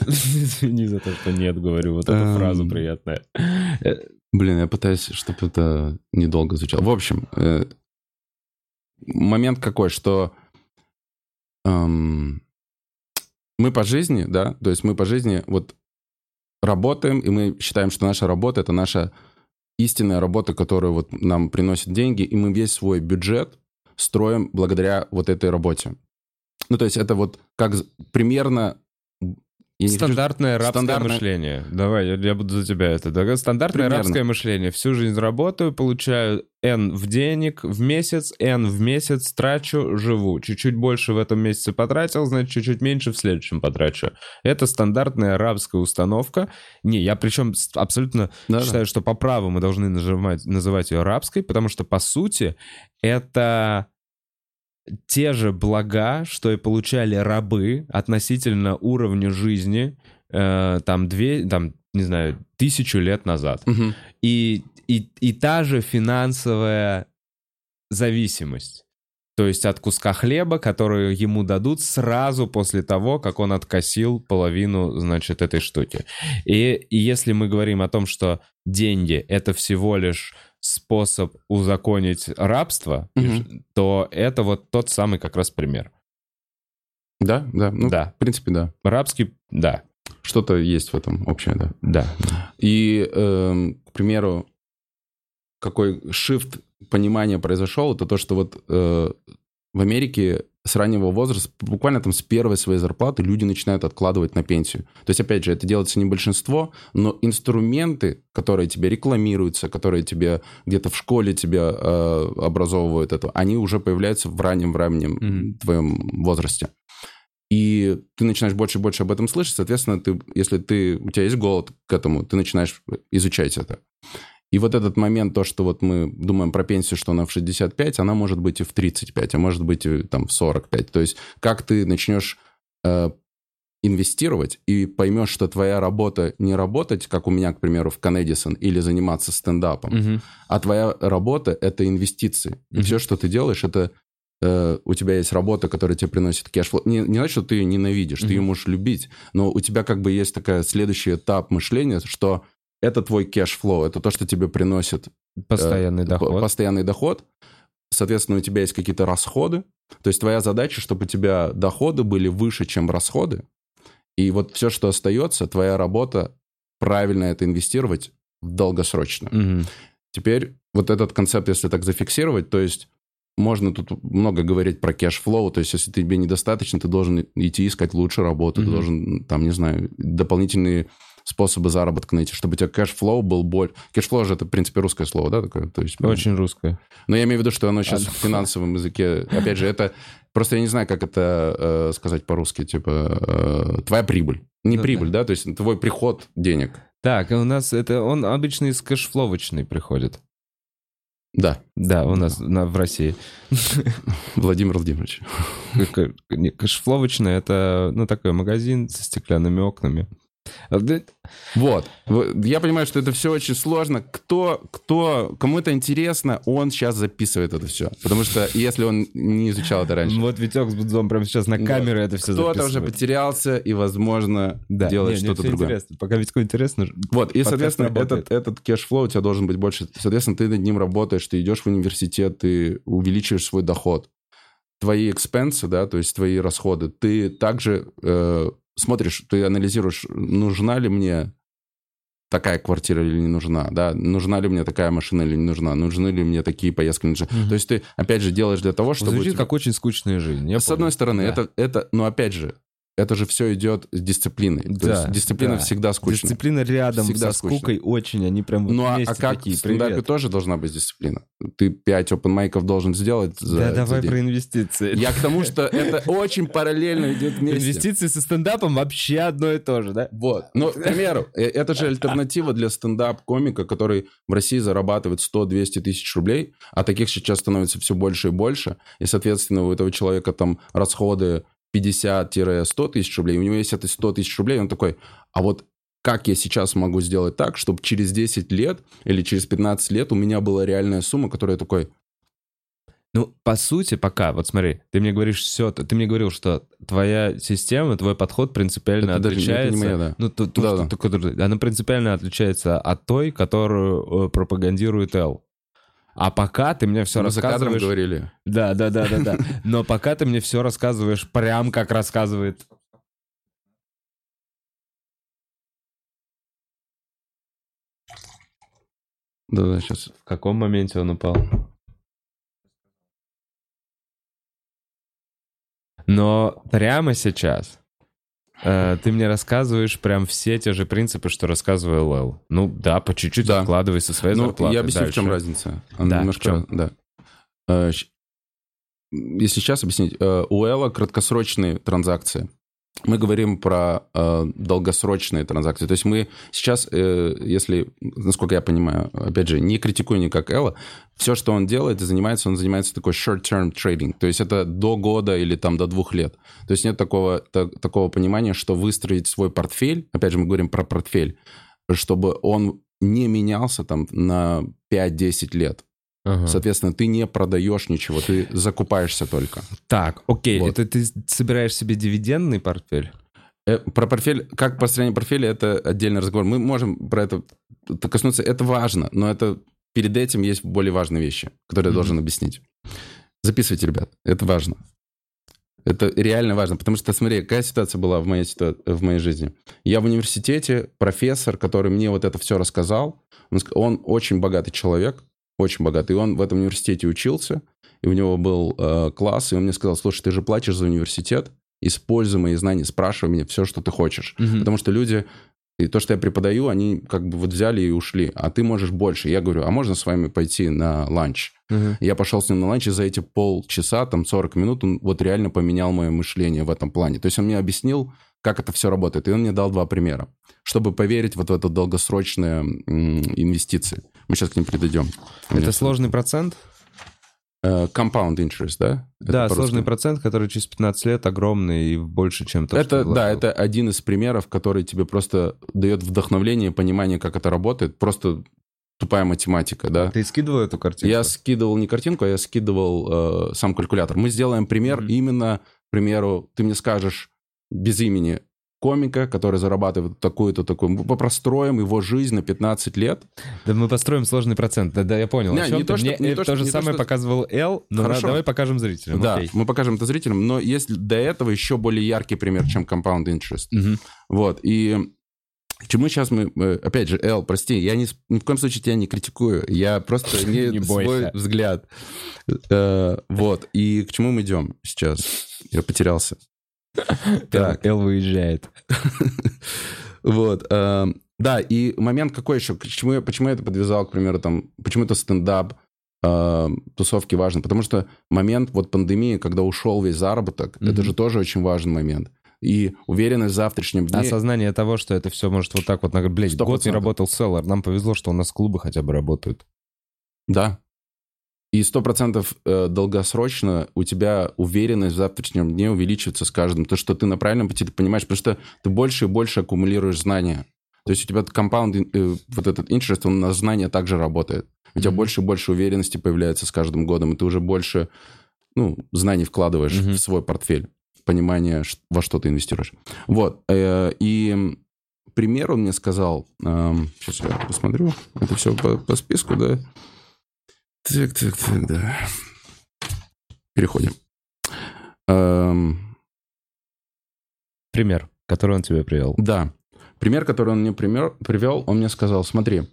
Извини за то, что нет, говорю. Вот эту Эм. фразу приятная. Блин, я пытаюсь, чтобы это недолго звучало. В общем, э, момент какой, что эм, мы по жизни, да, то есть мы по жизни вот работаем, и мы считаем, что наша работа — это наша истинная работа, которая вот нам приносит деньги, и мы весь свой бюджет строим благодаря вот этой работе. Ну, то есть это вот как примерно я не хочу- Стандартное рабское Стандартное- мышление. Давай, я, я буду за тебя это. Да, Стандартное Примерно. рабское мышление. Всю жизнь работаю, получаю N в денег в месяц, N в месяц трачу, живу. Чуть-чуть больше в этом месяце потратил, значит, чуть-чуть меньше в следующем потрачу. Это стандартная рабская установка. Не, я причем абсолютно Да-да. считаю, что по праву мы должны нажимать, называть ее рабской, потому что, по сути, это те же блага, что и получали рабы относительно уровня жизни э, там две, там, не знаю, тысячу лет назад. Мгм. И, и, и та же финансовая зависимость. То есть от куска хлеба, который ему дадут сразу после того, как он откосил половину, значит, этой штуки. И, и если мы говорим о том, что деньги — это всего лишь способ узаконить рабство, Мгм. то это вот тот самый как раз пример. Да, да. Ну, Да. в принципе, да. Рабский, да, Что-то есть в этом общее, да. да. И, эм, к примеру, какой shift понимания произошел, это то, что вот э, в Америке с раннего возраста, буквально там с первой своей зарплаты люди начинают откладывать на пенсию. То есть, опять же, это делается не большинство, но инструменты, которые тебе рекламируются, которые тебе где-то в школе тебя э, образовывают это, они уже появляются в раннем, в раннем Мгм. твоем возрасте. И ты начинаешь больше и больше об этом слышать, соответственно, ты, если ты, у тебя есть голод к этому, ты начинаешь изучать это. И вот этот момент, то, что вот мы думаем про пенсию, что она в 65, она может быть и в 35, а может быть и там в 45. То есть как ты начнешь э, инвестировать и поймешь, что твоя работа не работать, как у меня, к примеру, в Канедисон, или заниматься стендапом, Мгм. а твоя работа — это инвестиции. И Мгм. все, что ты делаешь, это э, у тебя есть работа, которая тебе приносит cash flow. Не, не значит, что ты ее ненавидишь, ты ее можешь любить, но у тебя как бы есть такая следующий этап мышления, что это твой cash flow, это то, что тебе приносит Постоянный э, доход. по- постоянный доход. Соответственно, у тебя есть какие-то расходы. То есть твоя задача, чтобы у тебя доходы были выше, чем расходы. И вот все, что остается, твоя работа правильно это инвестировать в долгосрочно. Мгм. Теперь вот этот концепт, если так зафиксировать, то есть можно тут много говорить про cash flow, то есть если тебе недостаточно, ты должен идти искать лучше работу, ты Мгм. должен, там, не знаю, дополнительные способы заработка найти, чтобы у тебя cash flow был более... Cash flow же это, в принципе, русское слово, да, такое? То есть, Очень русское. но я имею в виду, что оно сейчас А, в финансовом языке, опять же, это... Просто я не знаю, как это э, сказать по-русски, типа, э, твоя прибыль. Не Ну прибыль, да, то есть твой приход денег. Так, а у нас это он обычно из кэшфловочной приходит. Да, Да, у нас на, в России. Владимир Владимирович. Кэшфловочная это, ну, такой магазин со стеклянными окнами. Вот. Я понимаю, что это все очень сложно. Кто, кто, кому это интересно, он сейчас записывает это все. Потому что если он не изучал это раньше, Вот Витек с Будзом прямо сейчас на камеру это все кто-то уже записывает. потерялся и, возможно, Да, делает что-то другое. интересно. Пока Витьку интересно. Вот, и, соответственно, работает. этот, этот cash flow у тебя должен быть больше. Соответственно, ты над ним работаешь, ты идешь в университет, ты увеличиваешь свой доход. Твои expense ы, да, то есть твои расходы, ты также э, смотришь, ты анализируешь, нужна ли мне такая квартира или не нужна, да, нужна ли мне такая машина или не нужна, нужны ли мне такие поездки. нужны. Мгм. То есть ты, опять же, делаешь для того, чтобы... Звучит тебя- как очень скучная жизнь. я С понял. одной стороны, Да. это, это, но опять же, это же все идет с дисциплиной. То Да, есть дисциплина да. всегда скучная. Дисциплина рядом Всегда со скучно. скукой очень, они прям вот Ну а, а как такие, в стендапе привет. тоже должна быть дисциплина? Ты 5 open майков должен сделать за, Да, за давай день. про инвестиции. Я к тому, что это очень параллельно идет вместе. Инвестиции со стендапом вообще одно и то же, да? Вот. Ну, к примеру, э, это же альтернатива для стендап-комика, который в России зарабатывает 100-200 тысяч рублей, а таких сейчас становится все больше и больше. И, соответственно, у этого человека там расходы 50-100 тысяч рублей, у него есть это 100 тысяч рублей, он такой, а вот как я сейчас могу сделать так, чтобы через 10 лет или через 15 лет у меня была реальная сумма, которая такой, Ну, по сути, пока, вот смотри, ты мне говоришь все, ты мне говорил, что твоя система, твой подход принципиально Это даже- это не отличается. моя, да. Ну, ту- ту, Да, что да. которую- она принципиально отличается от той, которую э, пропагандирует Эл. А пока ты мне все мы за кадром рассказываешь... говорили. Да, да, да, да, да. Но пока ты мне все рассказываешь прям как рассказывает. Да-да, сейчас. В каком моменте он упал? Но прямо сейчас э, ты мне рассказываешь прям все те же принципы, что рассказывал Эл. Ну да, по чуть-чуть Да. вкладывай со своей Ну, зарплаты. я объясню, в чем дальше. разница. Она Да, немножко, в чем? да. Э, Если сейчас объяснить, э, у Элла краткосрочные транзакции. Мы говорим про э, долгосрочные транзакции. То есть мы сейчас, э, если, насколько я понимаю, опять же, не критикую никак Элла, все, что он делает, занимается, он занимается такой short-term trading. То есть это до года или там до двух лет. То есть нет такого, та- такого понимания, что выстроить свой портфель, опять же, мы говорим про портфель, чтобы он не менялся там на 5-10 лет. Ага. Соответственно, ты не продаешь ничего, ты закупаешься только. Так, окей, Вот. это ты собираешь себе дивидендный портфель? Э, Про портфель, как построение портфеля, это отдельный разговор. Мы можем про это коснуться. Это важно, но это перед этим есть более важные вещи, которые я Мгм. должен объяснить. Записывайте, ребят, это важно. Это реально важно, потому что, смотри, какая ситуация была в моей, ситуа- в моей жизни. Я в университете, профессор, который мне вот это все рассказал, он, он очень богатый человек, очень богатый, и он в этом университете учился, и у него был э, класс, и он мне сказал, слушай, ты же платишь за университет, используй мои знания, спрашивай меня все, что ты хочешь. Мгм. Потому что люди, и то, что я преподаю, они как бы вот взяли и ушли, а ты можешь больше. Я говорю, а можно с вами пойти на ланч? Мгм. Я пошел с ним на ланч, и за эти полчаса, там 40 минут, он вот реально поменял мое мышление в этом плане. То есть он мне объяснил, как это все работает, и он мне дал два примера, чтобы поверить вот в это долгосрочные инвестиции. Мы сейчас к ним меня Это сложный процент? Э, Compound interest, да? Это да, сложный процент, который через 15 лет огромный и больше, чем то, это, что да, это один из примеров, который тебе просто дает вдохновление, понимание, как это работает. Просто тупая математика, да. Ты скидывал эту картинку? Я скидывал не картинку, а я скидывал э, сам калькулятор. Мы сделаем пример Мгм. именно, к примеру, ты мне скажешь без имени комика, который зарабатывает такую-то, такую. Мы простроим его жизнь на 15 лет. Да мы построим сложный процент. Да, да я понял. Не, не то, что- Мне не то, то, же не то, самое что- показывал Эл, но Хорошо. на- давай покажем зрителям. да, окей. мы покажем это зрителям, но есть до этого еще более яркий пример, чем compound interest. Мгм. Вот, и к чему сейчас мы... э, Опять же, Эл, прости, я ни, ни в коем случае тебя не критикую, я просто Не свой взгляд. Э, Вот, и к чему мы идем сейчас? Я потерялся. Так. Эл выезжает. Вот. э, Да, и момент какой еще? К чему я, почему я это подвязал, к примеру, там, почему это стендап, э, тусовки важно? Потому что момент вот пандемии, когда ушел весь заработок, Мгм. это же тоже очень важный момент. И уверенность в завтрашнем дне... Осознание того, что это все может вот так вот... Блядь, Сто год не работал селлер. Нам повезло, что у нас клубы хотя бы работают. Да. И сто процентов э, долгосрочно у тебя уверенность в завтрашнем дне увеличивается с каждым. То, что ты на правильном пути, ты понимаешь, потому что ты больше и больше аккумулируешь знания. То есть у тебя компаунд, э, вот этот interest, он на знания также работает. У тебя Мгм. больше и больше уверенности появляется с каждым годом, и ты уже больше ну, знаний вкладываешь Мгм. в свой портфель, понимание, во что ты инвестируешь. Вот. э, И пример он мне сказал, сейчас я посмотрю, это все по, по списку, да? Так, так, так, да. Переходим. Эм, Пример, который он тебе привел. да. Пример, который он мне пример, привел, он мне сказал, смотри,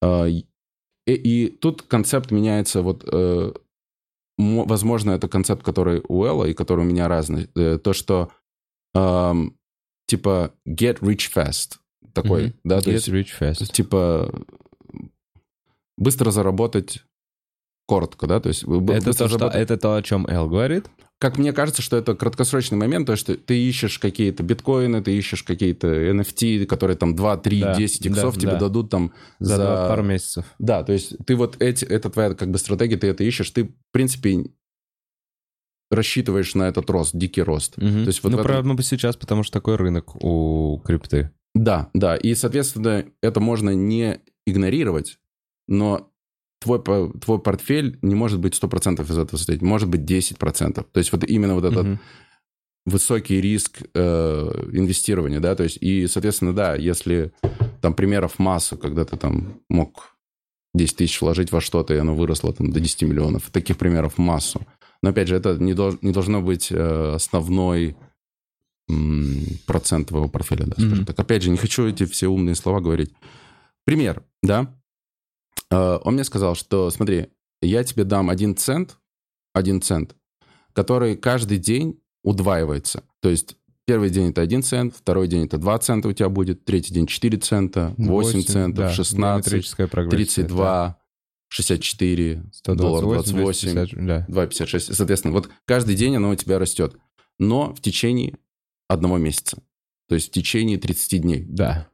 э, и, и тут концепт меняется, вот, э, мо- возможно, это концепт, который у Элла и который у меня разный. Э, то, что эм, типа get rich fast такой, Мгм. да, то Get есть rich fast. То есть, типа, быстро заработать коротко, да? То есть, Это то, что, это то, о чем Эл говорит. Как мне кажется, что это краткосрочный момент, то, что ты ищешь какие-то биткоины, ты ищешь какие-то NFT, которые там 2, 3, Да, 10 иксов да, тебе да. дадут там За, за... пару месяцев. Да, то есть ты вот эти, это твоя как бы стратегия, ты это ищешь, ты, в принципе, рассчитываешь на этот рост, дикий рост. Мгм. есть вот ну, этом- правда, сейчас, потому что такой рынок у крипты. Да, да. И, соответственно, это можно не игнорировать, но твой, твой портфель не может быть 100% из этого состоять. Может быть 10%. То есть вот именно вот этот Мгм. высокий риск э, инвестирования, да, то есть и, соответственно, да, если там примеров массу, когда ты там мог 10 тысяч вложить во что-то, и оно выросло там до 10 миллионов, таких примеров массу. Но, опять же, это не, дол- не должно быть э, основной м, процент твоего портфеля, да, скажем Мгм. так. Опять же, не хочу эти все умные слова говорить. Пример, да. Э, он мне сказал, что, смотри, я тебе дам один цент, один цент, который каждый день удваивается. То есть первый день это 1 цент, второй день это 2 цента у тебя будет, третий день 4 цента, 8, 8 центов, да, 16, геометрическая прогрессия, 32, 64, доллар 128, 28, 250, да. 2,56. Соответственно, вот каждый день оно у тебя растет. Но в течение одного месяца. То есть в течение 30 дней. Да.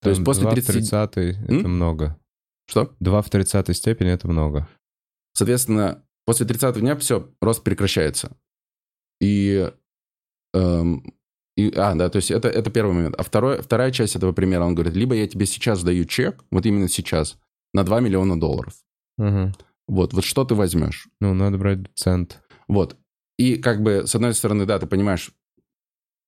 То есть Там после два 30... в 30 это много. Что? 2 в 30 степени это много. Соответственно, после 30 дня все, рост прекращается. И, эм, и- а, да, то есть это, это первый момент. А второй, вторая часть этого примера, он говорит, либо я тебе сейчас даю чек, вот именно сейчас, на 2 миллиона долларов. Мгм. Вот, вот что ты возьмешь? Ну, надо брать цент. Вот. И как бы, с одной стороны, да, ты понимаешь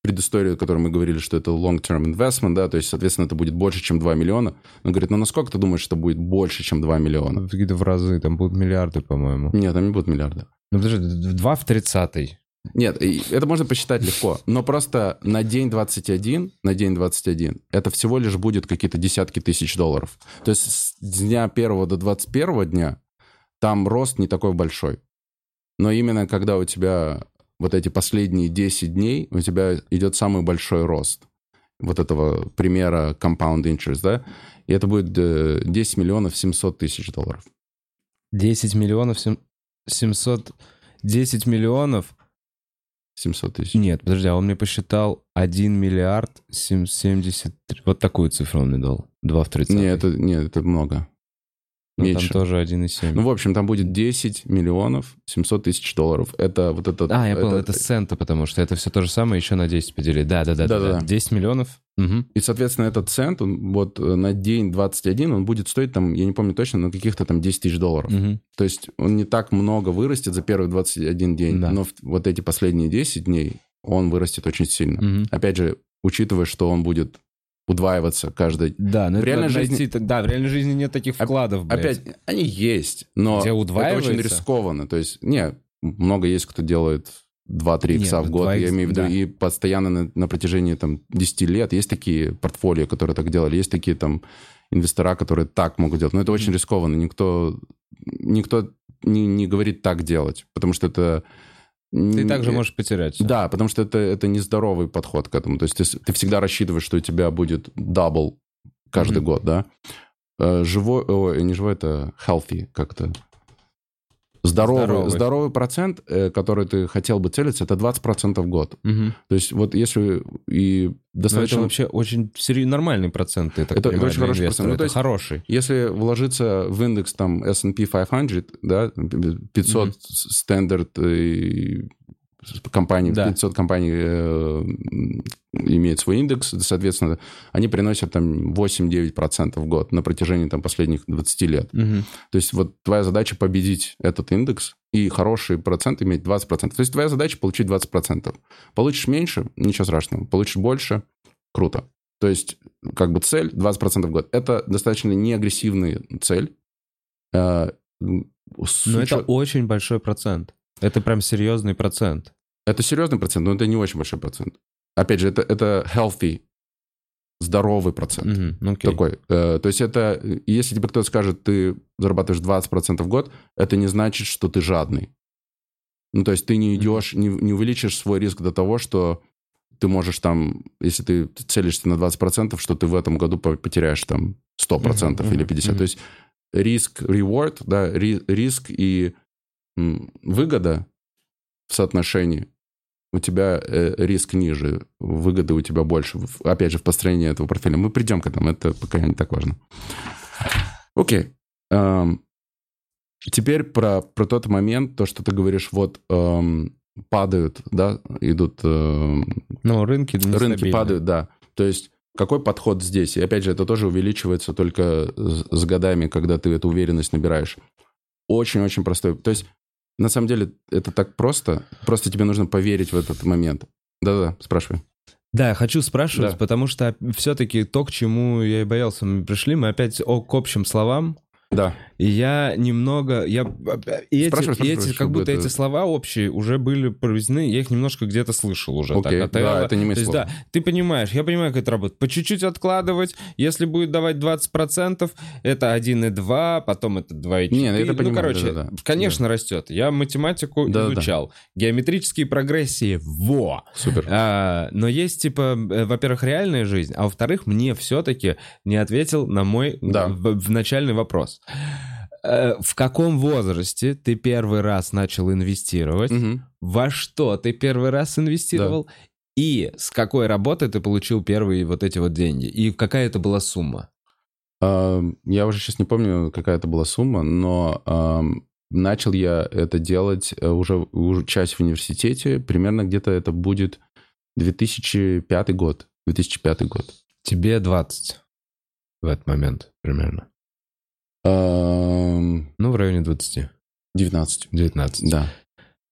предысторию, о которой мы говорили, что это long-term investment, да, то есть, соответственно, это будет больше, чем 2 миллиона. Он говорит, ну насколько ты думаешь, что будет больше, чем 2 миллиона? Какие-то в разы, там будут миллиарды, по-моему. Нет, там не будет миллиарда. Ну, подожди, 2 в 30 Нет, это можно посчитать легко. Но просто на день 21, на день 21, это всего лишь будет какие-то десятки тысяч долларов. То есть с дня 1 до 21 дня там рост не такой большой. Но именно когда у тебя вот эти последние 10 дней, у тебя идет самый большой рост вот этого примера compound interest, да, и это будет э, 10 миллионов 700 тысяч долларов. 10 миллионов сем- 700... 10 миллионов... 700 тысяч. Нет, подожди, а он мне посчитал 1 миллиард 7- 73... Вот такую цифру он мне дал. 2 в 30 Не, это, не, это много. Ну, меньше. Там тоже 1,7. Ну, в общем, там будет 10 миллионов 700 тысяч долларов. Это вот это... а, я понял, это с цента, потому что это все то же самое еще на 10 поделить. Да-да-да. Да-да-да. 10 миллионов. Мгм. И, соответственно, этот цент, он вот э, на день 21, он будет стоить там, я не помню точно, но каких-то там 10 тысяч долларов. Мгм. То есть он не так много вырастет за первые 21 день, Да. но вот эти последние 10 дней он вырастет очень сильно. Мгм. Опять же, учитывая, что он будет удваиваться каждый... Да, но В реальной жизни- найти- Да, в реальной жизни нет таких вкладов, блядь. Опять, они есть, но Где это очень рискованно. То есть, не, много есть, кто делает 2-3 Нет, икса в год, 2 я имею в виду, да. и постоянно на, на протяжении там 10 лет. Есть такие портфолио, которые так делали, есть такие там инвестора, которые так могут делать. Но это очень рискованно. Никто, никто не, не говорит так делать, потому что это... Ты также можешь потерять. Да, потому что это, это нездоровый подход к этому. То есть ты, ты всегда рассчитываешь, что у тебя будет double каждый Мгм. год, да? Э, Живой, ой, не живой, это healthy как-то. Здоровый, Здоровый. здоровый. процент, э, который ты хотел бы целиться, это 20% в год. Мгм. То есть вот если и Но достаточно... это вообще очень сери- нормальный процент, я так Это- это понимаю, очень для хороший инвестора. процент. Ну, Это то есть- хороший. Если вложиться в индекс там S&P 500, да, 500 Мгм. стандарт э, компаний, Да. 500 компаний э, м, имеют свой индекс, соответственно, они приносят там 8-9% в год на протяжении там последних 20 лет. Мгм. То есть вот твоя задача победить этот индекс и хороший процент иметь 20%. То есть твоя задача получить 20%. Получишь меньше, ничего страшного. Получишь больше, круто. То есть как бы цель 20% в год. Это достаточно неагрессивная цель. Э, Но это учё- очень большой процент. Это прям серьезный процент. это серьезный процент, но это не очень большой процент. Опять же, это, это healthy, здоровый процент. Мгм, ну окей. Такой. Э, то есть это, если тебе кто-то скажет, ты зарабатываешь 20% в год, это не значит, что ты жадный. Ну, то есть ты не идешь, не, не увеличишь свой риск до того, что ты можешь там, если ты целишься на 20%, что ты в этом году по- потеряешь там 100% Мгм, или мгм, 50%. мгм. То есть риск, reward, да, ри- риск и выгода в соотношении у тебя э, риск ниже, выгоды у тебя больше. Опять же, в построении этого портфеля. Мы придем к этому, это пока не так важно. Окей. Эм, теперь про, про тот момент, то, что ты говоришь, вот эм, падают, да, идут эм, Ну, рынки рынки падают, да. То есть какой подход здесь? И опять же, это тоже увеличивается только с, с годами, когда ты эту уверенность набираешь. Очень-очень простой. То есть, на самом деле, это так просто. Просто тебе нужно поверить в этот момент. Да-да, спрашивай. Да, хочу спрашивать, Да. потому что все-таки то, к чему я и боялся, мы пришли, мы опять о, к общим словам, Да. И я немного, я и эти, Спрашивай, и эти как будто это- эти слова общие уже были проведены, я их немножко где-то слышал уже. Окей, так, от да, Элла. это не есть, да, ты понимаешь, я понимаю, как это работает. По чуть-чуть откладывать, если будет давать 20%, это 1,2, потом это 2,4. Не, ну это ну, понимаю, короче, да-да-да. конечно, растет. Я математику Да-да-да. изучал. Геометрические прогрессии, во! Супер. А, но есть, типа, э, во-первых, реальная жизнь, а во-вторых, мне все-таки не ответил на мой Да. в, в начальный вопрос. Э, В каком возрасте ты первый раз начал инвестировать? Мгм. Во что ты первый раз инвестировал? И с какой работы ты получил первые вот эти вот деньги? И какая это была сумма? А, Я уже сейчас не помню, какая это была сумма, но начал я это делать э, уже, уже часть в университете. Примерно где-то это будет 2005 год. 2005 год. Тебе 20 в этот момент примерно. Ам, Ну, в районе 20. 19. 19. Да.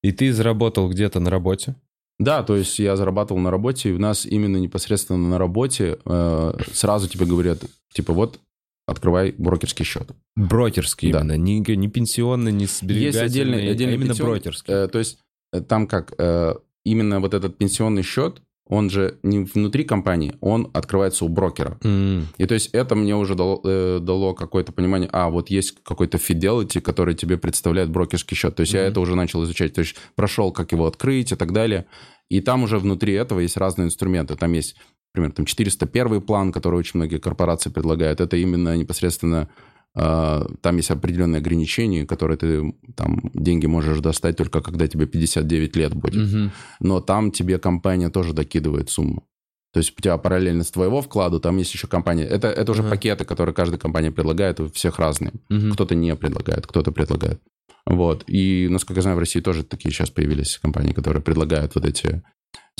И ты заработал где-то на работе? Да, то есть я зарабатывал на работе, и у нас именно непосредственно на работе э, сразу тебе говорят, типа, вот, открывай брокерский счет. Брокерский Да. именно, не, не пенсионный, не сберегательный, Есть отдельный, отдельный а именно пенсион- брокерский. э, то есть э, там как, э, именно вот этот пенсионный счет, он же не внутри компании, он открывается у брокера. М, И то есть это мне уже дало, э, дало какое-то понимание, а вот есть какой-то fidelity, который тебе представляет брокерский счет. То есть я Мгм. это уже начал изучать, то есть прошел, как его открыть и так далее. И там уже внутри этого есть разные инструменты. Там есть, например, там 401 план, который очень многие корпорации предлагают. Это именно непосредственно там есть определенные ограничения, которые ты там деньги можешь достать только когда тебе 59 лет будет мгм. но там тебе компания тоже докидывает сумму. То есть у тебя параллельно с твоего вкладу там есть еще компания. Это, это уже Ага. пакеты, которые каждая компания предлагает, у всех разные. Мгм. Кто-то не предлагает, кто-то предлагает. Вот. И, насколько я знаю, в России тоже такие сейчас появились компании, которые предлагают вот эти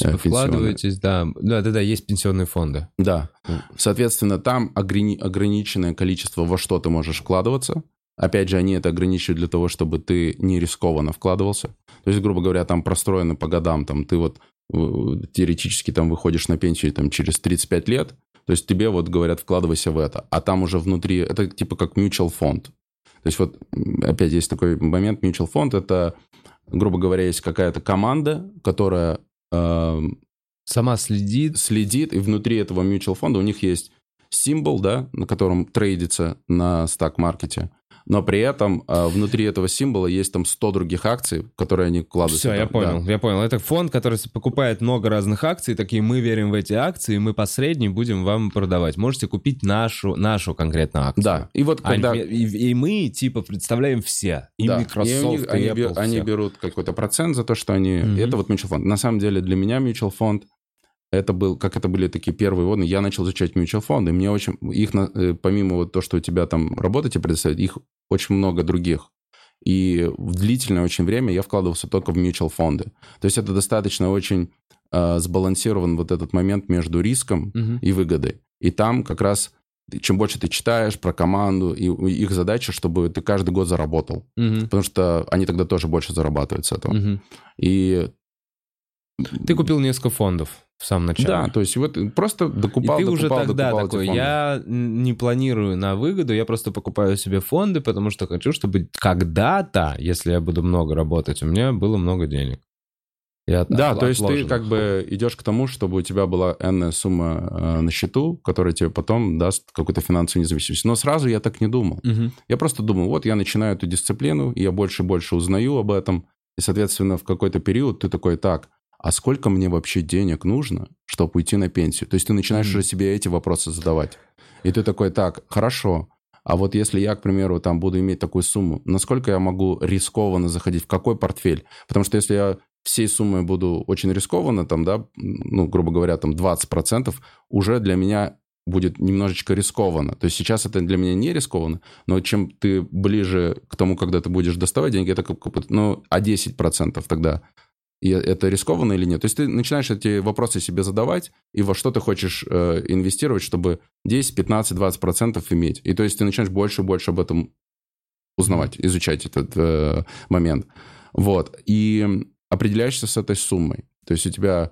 Типа вкладываетесь, да. Да, да, да, есть пенсионные фонды. Да. Соответственно, там ограни- ограниченное количество, во что ты можешь вкладываться. Опять же, они это ограничивают для того, чтобы ты не рискованно вкладывался. То есть, грубо говоря, там простроено по годам, там ты вот э, теоретически там выходишь на пенсию там через 35 лет, то есть тебе вот говорят, вкладывайся в это. А там уже внутри, это типа как mutual фонд. То есть вот опять есть такой момент, mutual фонд, это, грубо говоря, есть какая-то команда, которая эм, Сама следит. следит, и внутри этого mutual фонда у них есть символ, да, на котором трейдится на стак-маркете, но при этом а, внутри этого символа есть там 100 других акций, которые они вкладывают. Все, я понял, я понял. Это фонд, который покупает много разных акций, такие мы верим в эти акции, мы посредние будем вам продавать. Можете купить нашу, нашу конкретно акцию. Да, и вот А когда... не- и, и мы, типа, представляем все. И да, Microsoft, и у них- и они, Apple, они всех. берут какой-то процент за то, что они... Мгм. Это вот mutual фонд. На самом деле для меня mutual фонд это был, как это были такие первые вводные, я начал изучать mutual фонды, мне очень, их, э, помимо вот то, что у тебя там работа тебе предоставляет, их очень много других. И в длительное очень время я вкладывался только в mutual фонды. То есть это достаточно очень э, сбалансирован вот этот момент между риском Мгм. и выгодой. И там как раз чем больше ты читаешь про команду, и их задача, чтобы ты каждый год заработал. Мгм. Потому что они тогда тоже больше зарабатывают с этого. Мгм. И Ты купил несколько фондов в самом начале. да, то есть вот просто докупал, и ты уже докупал, тогда докупал такой, я не планирую на выгоду, я просто покупаю себе фонды, потому что хочу, чтобы когда-то, если я буду много работать, у меня было много денег. Я Да, то есть ты как бы идешь к тому, чтобы у тебя была энная сумма э, на счету, которая тебе потом даст какую-то финансовую независимость. Но сразу я так не думал. Мгм. Я просто думал, вот я начинаю эту дисциплину, и я больше и больше узнаю об этом, и, соответственно, в какой-то период ты такой, так, а сколько мне вообще денег нужно, чтобы уйти на пенсию? То есть ты начинаешь Мгм. уже себе эти вопросы задавать. И ты такой, так, хорошо, а вот если я, к примеру, там буду иметь такую сумму, насколько я могу рискованно заходить, в какой портфель? Потому что если я всей суммой буду очень рискованно, там, да, ну, грубо говоря, там 20%, уже для меня будет немножечко рискованно. То есть сейчас это для меня не рискованно, но чем ты ближе к тому, когда ты будешь доставать деньги, это как- ну, а 10% тогда. И это рискованно или нет? То есть ты начинаешь эти вопросы себе задавать, и во что ты хочешь э, инвестировать, чтобы 10, 15, 20% иметь. И то есть ты начинаешь больше и больше об этом узнавать, изучать этот э, момент. Вот. И определяешься с этой суммой. То есть у тебя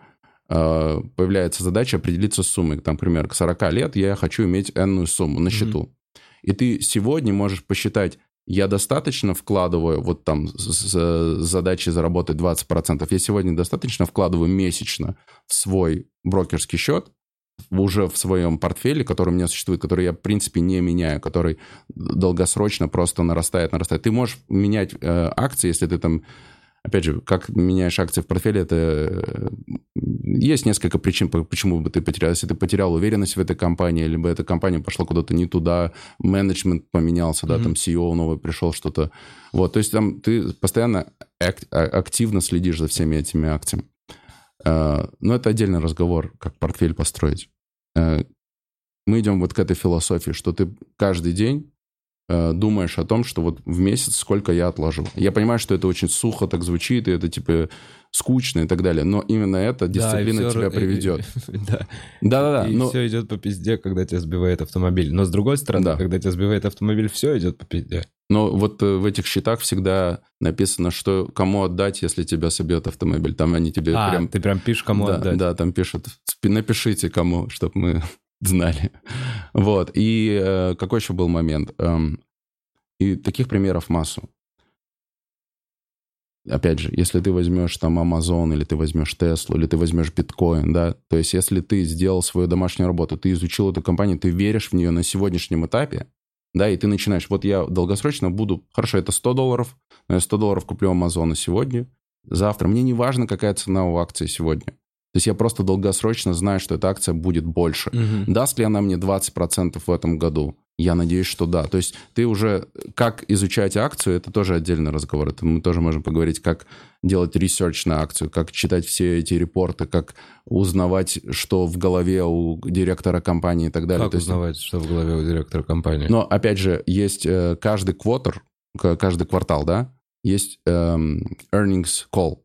э, появляется задача определиться с суммой. Там, например, к 40 лет я хочу иметь энную сумму на счету. И ты сегодня можешь посчитать, я достаточно вкладываю, вот там с, с задачей заработать 20%, я сегодня достаточно вкладываю месячно в свой брокерский счет, уже в своем портфеле, который у меня существует, который я, в принципе, не меняю, который долгосрочно просто нарастает, нарастает. Ты можешь менять э, акции, если ты там Опять же, как меняешь акции в портфеле, это э, есть несколько причин, почему бы ты потерял. Если ты потерял уверенность в этой компании, либо эта компания пошла куда-то не туда, менеджмент поменялся, mm-hmm. да, там CEO новый пришел, что-то. Вот, то есть там ты постоянно ак- а, активно следишь за всеми этими акциями. Uh, но это отдельный разговор, как портфель построить. Uh, мы идем вот к этой философии, что ты каждый день Э, думаешь о том, что вот в месяц сколько я отложу. Я понимаю, что это очень сухо так звучит, и это типа скучно и так далее, но именно эта дисциплина да, тебя приведет. Да, да, да. И но... все идет по пизде, когда тебя сбивает автомобиль. Но с другой стороны, да. когда тебя сбивает автомобиль, все идет по пизде. Но вот э, в этих счетах всегда написано, что кому отдать, если тебя собьет автомобиль. Там они тебе а, прям... ты прям пишешь, кому да, отдать. Да, там пишут, напишите кому, чтобы мы знали. Вот. И э, какой еще был момент? Эм, и таких примеров массу. Опять же, если ты возьмешь там Amazon, или ты возьмешь Tesla, или ты возьмешь биткоин, да, то есть если ты сделал свою домашнюю работу, ты изучил эту компанию, ты веришь в нее на сегодняшнем этапе, да, и ты начинаешь, вот я долгосрочно буду, хорошо, это 100 долларов, но я 100 долларов куплю Амазона сегодня, завтра, мне не важно, какая цена у акции сегодня. То есть я просто долгосрочно знаю, что эта акция будет больше. Угу. Даст ли она мне 20% в этом году? Я надеюсь, что да. То есть ты уже... Как изучать акцию, это тоже отдельный разговор. Это мы тоже можем поговорить, как делать research на акцию, как читать все эти report ы, как узнавать, что в голове у директора компании и так далее. Как То узнавать, есть... что в голове у директора компании? Но, опять же, есть э, каждый квотер, каждый квартал, да, есть эм, earnings call,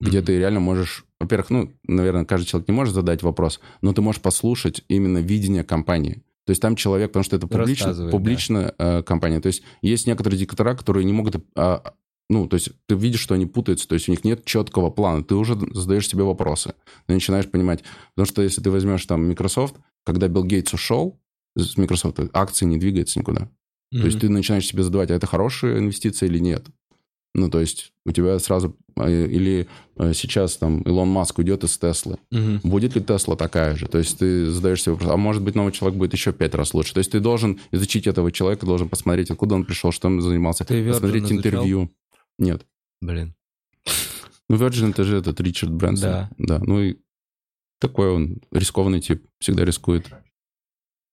где mm-hmm. ты реально можешь во-первых, ну, наверное, каждый человек не может задать вопрос, но ты можешь послушать именно видение компании. То есть там человек, потому что это публично, публичная да. э, компания. То есть есть некоторые диктора, которые не могут... Э, ну, то есть ты видишь, что они путаются, то есть у них нет четкого плана. Ты уже задаешь себе вопросы. Ты начинаешь понимать. Потому что если ты возьмешь там Microsoft, когда Билл Гейтс ушел с Microsoft, акции не двигаются никуда. Mm-hmm. То есть ты начинаешь себе задавать, а это хорошая инвестиция или нет. Ну, то есть у тебя сразу... А, или а, сейчас там Илон Маск уйдет из Теслы. Угу. Будет ли Тесла такая же? То есть ты задаешь себе вопрос, а может быть новый человек будет еще пять раз лучше? То есть ты должен изучить этого человека, должен посмотреть, откуда он пришел, что он занимался. Ты посмотреть интервью. Нет. Блин. Ну, Virgin это же этот Ричард Брэнсон. Да. Да, ну и такой он рискованный тип, всегда рискует.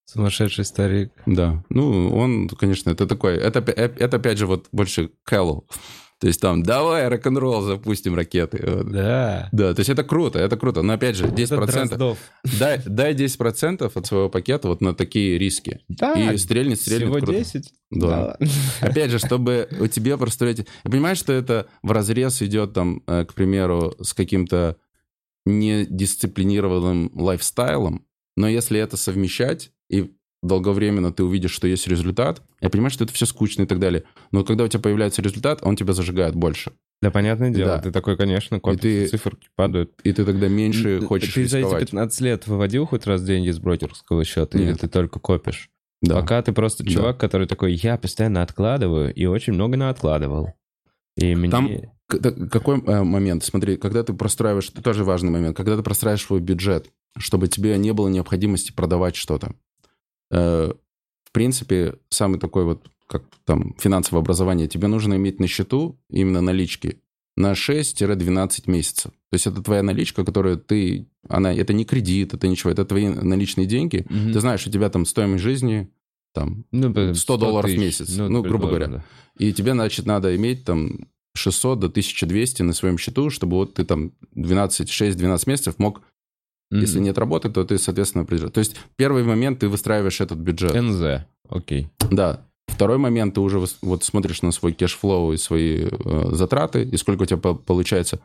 Сумасшедший старик. Да. Ну, он, конечно, это такой... Это, это опять же, вот больше Кэллоу. То есть там, давай рок-н-ролл запустим ракеты. Да. Да, то есть это круто, это круто. Но опять же, 10%... Дай, дай 10% от своего пакета вот на такие риски. Да. И стрельнет, стрельнет. Всего круто. 10? Да. да. Опять же, чтобы у тебя простроить... Я понимаю, что это в разрез идет там, э, к примеру, с каким-то недисциплинированным лайфстайлом, но если это совмещать и долговременно ты увидишь, что есть результат, я понимаю, что это все скучно и так далее. Но когда у тебя появляется результат, он тебя зажигает больше. Да, понятное дело. Да. Ты такой, конечно, копишь, и ты, циферки падают. И ты тогда меньше ты, хочешь Ты за эти 15 лет выводил хоть раз деньги с брокерского счета? Нет. Или ты только копишь? Да. Пока ты просто чувак, да. который такой, я постоянно откладываю, и очень много на откладывал. И мне... Там какой э, момент? Смотри, когда ты простраиваешь, это тоже важный момент, когда ты простраиваешь свой бюджет, чтобы тебе не было необходимости продавать что-то. Э, в принципе, самый такой вот, как там, финансовое образование, тебе нужно иметь на счету именно налички на 6-12 месяцев. То есть это твоя наличка, которую ты... Она, это не кредит, это ничего, это твои наличные деньги. Угу. Ты знаешь, у тебя там стоимость жизни там ну, 100, 100 долларов тысяч, в месяц, ну, ну грубо говоря. Да. И тебе, значит, надо иметь там 600 до 1200 на своем счету, чтобы вот ты там 12, 6-12 месяцев мог Mm-hmm. Если нет работы, то ты, соответственно, определяешь. То есть первый момент ты выстраиваешь этот бюджет. НЗ, окей. Okay. Да. Второй момент ты уже вот смотришь на свой cash flow и свои э, затраты, и сколько у тебя по- получается.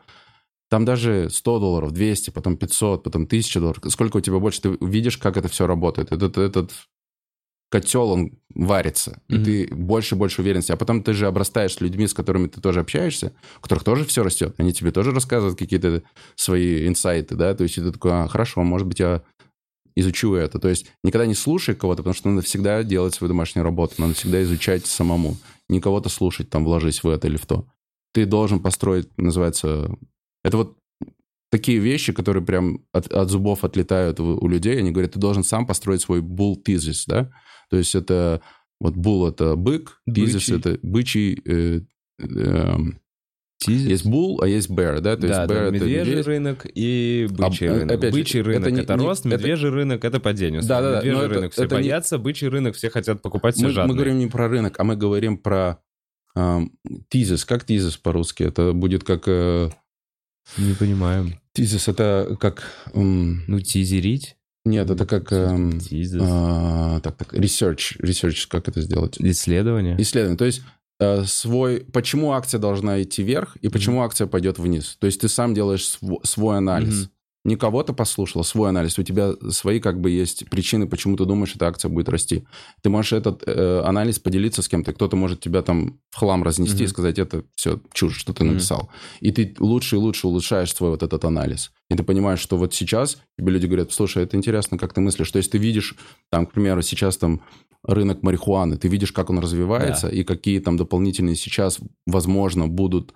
Там даже 100 долларов, 200, потом 500, потом 1000 долларов. Сколько у тебя больше, ты видишь, как это все работает. Этот, этот котел, он варится, mm-hmm. и ты больше и больше уверенности. А потом ты же обрастаешь с людьми, с которыми ты тоже общаешься, у которых тоже все растет. Они тебе тоже рассказывают какие-то свои инсайты, да, то есть ты такой, а, хорошо, может быть, я изучу это. То есть никогда не слушай кого-то, потому что надо всегда делать свою домашнюю работу, надо всегда изучать самому. Не кого-то слушать, там, вложись в это или в то. Ты должен построить, называется... Это вот такие вещи, которые прям от, от зубов отлетают у, у людей. Они говорят, ты должен сам построить свой bull thesis, да? То есть это... Вот bull — это бык, thesis — это бычий... Э, э, Тизис? есть bull, а есть bear, да? То да, есть да, bear — это медвежий медведь. рынок и бычий А, рынок. опять бычий это рынок это, не- не- рост, это- медвежий рынок это падение. Да-да-да, Медвежий но это- рынок все это не- боятся, бычий рынок все хотят покупать, все Мы, жадные. мы говорим не про рынок, а мы говорим про эм, тизис. Как тизис по-русски? Это будет как... э, Не понимаем. тизис это как... м, Ну, тизерить? Нет, это как... эм, а, так, так, research. Research, как это сделать? Исследование? Исследование. То есть э, свой... Почему акция должна идти вверх и почему акция пойдет вниз? То есть ты сам делаешь сво- свой анализ. Не кого-то послушал, свой анализ. У тебя свои как бы есть причины, почему ты думаешь, эта акция будет расти. Ты можешь этот э, анализ поделиться с кем-то. Кто-то может тебя там в хлам разнести и Мгм. сказать, это все чушь, что ты написал. И ты лучше и лучше улучшаешь свой вот этот анализ. И ты понимаешь, что вот сейчас тебе люди говорят, слушай, это интересно, как ты мыслишь. То есть ты видишь, там, к примеру, сейчас там рынок марихуаны, ты видишь, как он развивается, и какие там дополнительные сейчас, возможно, будут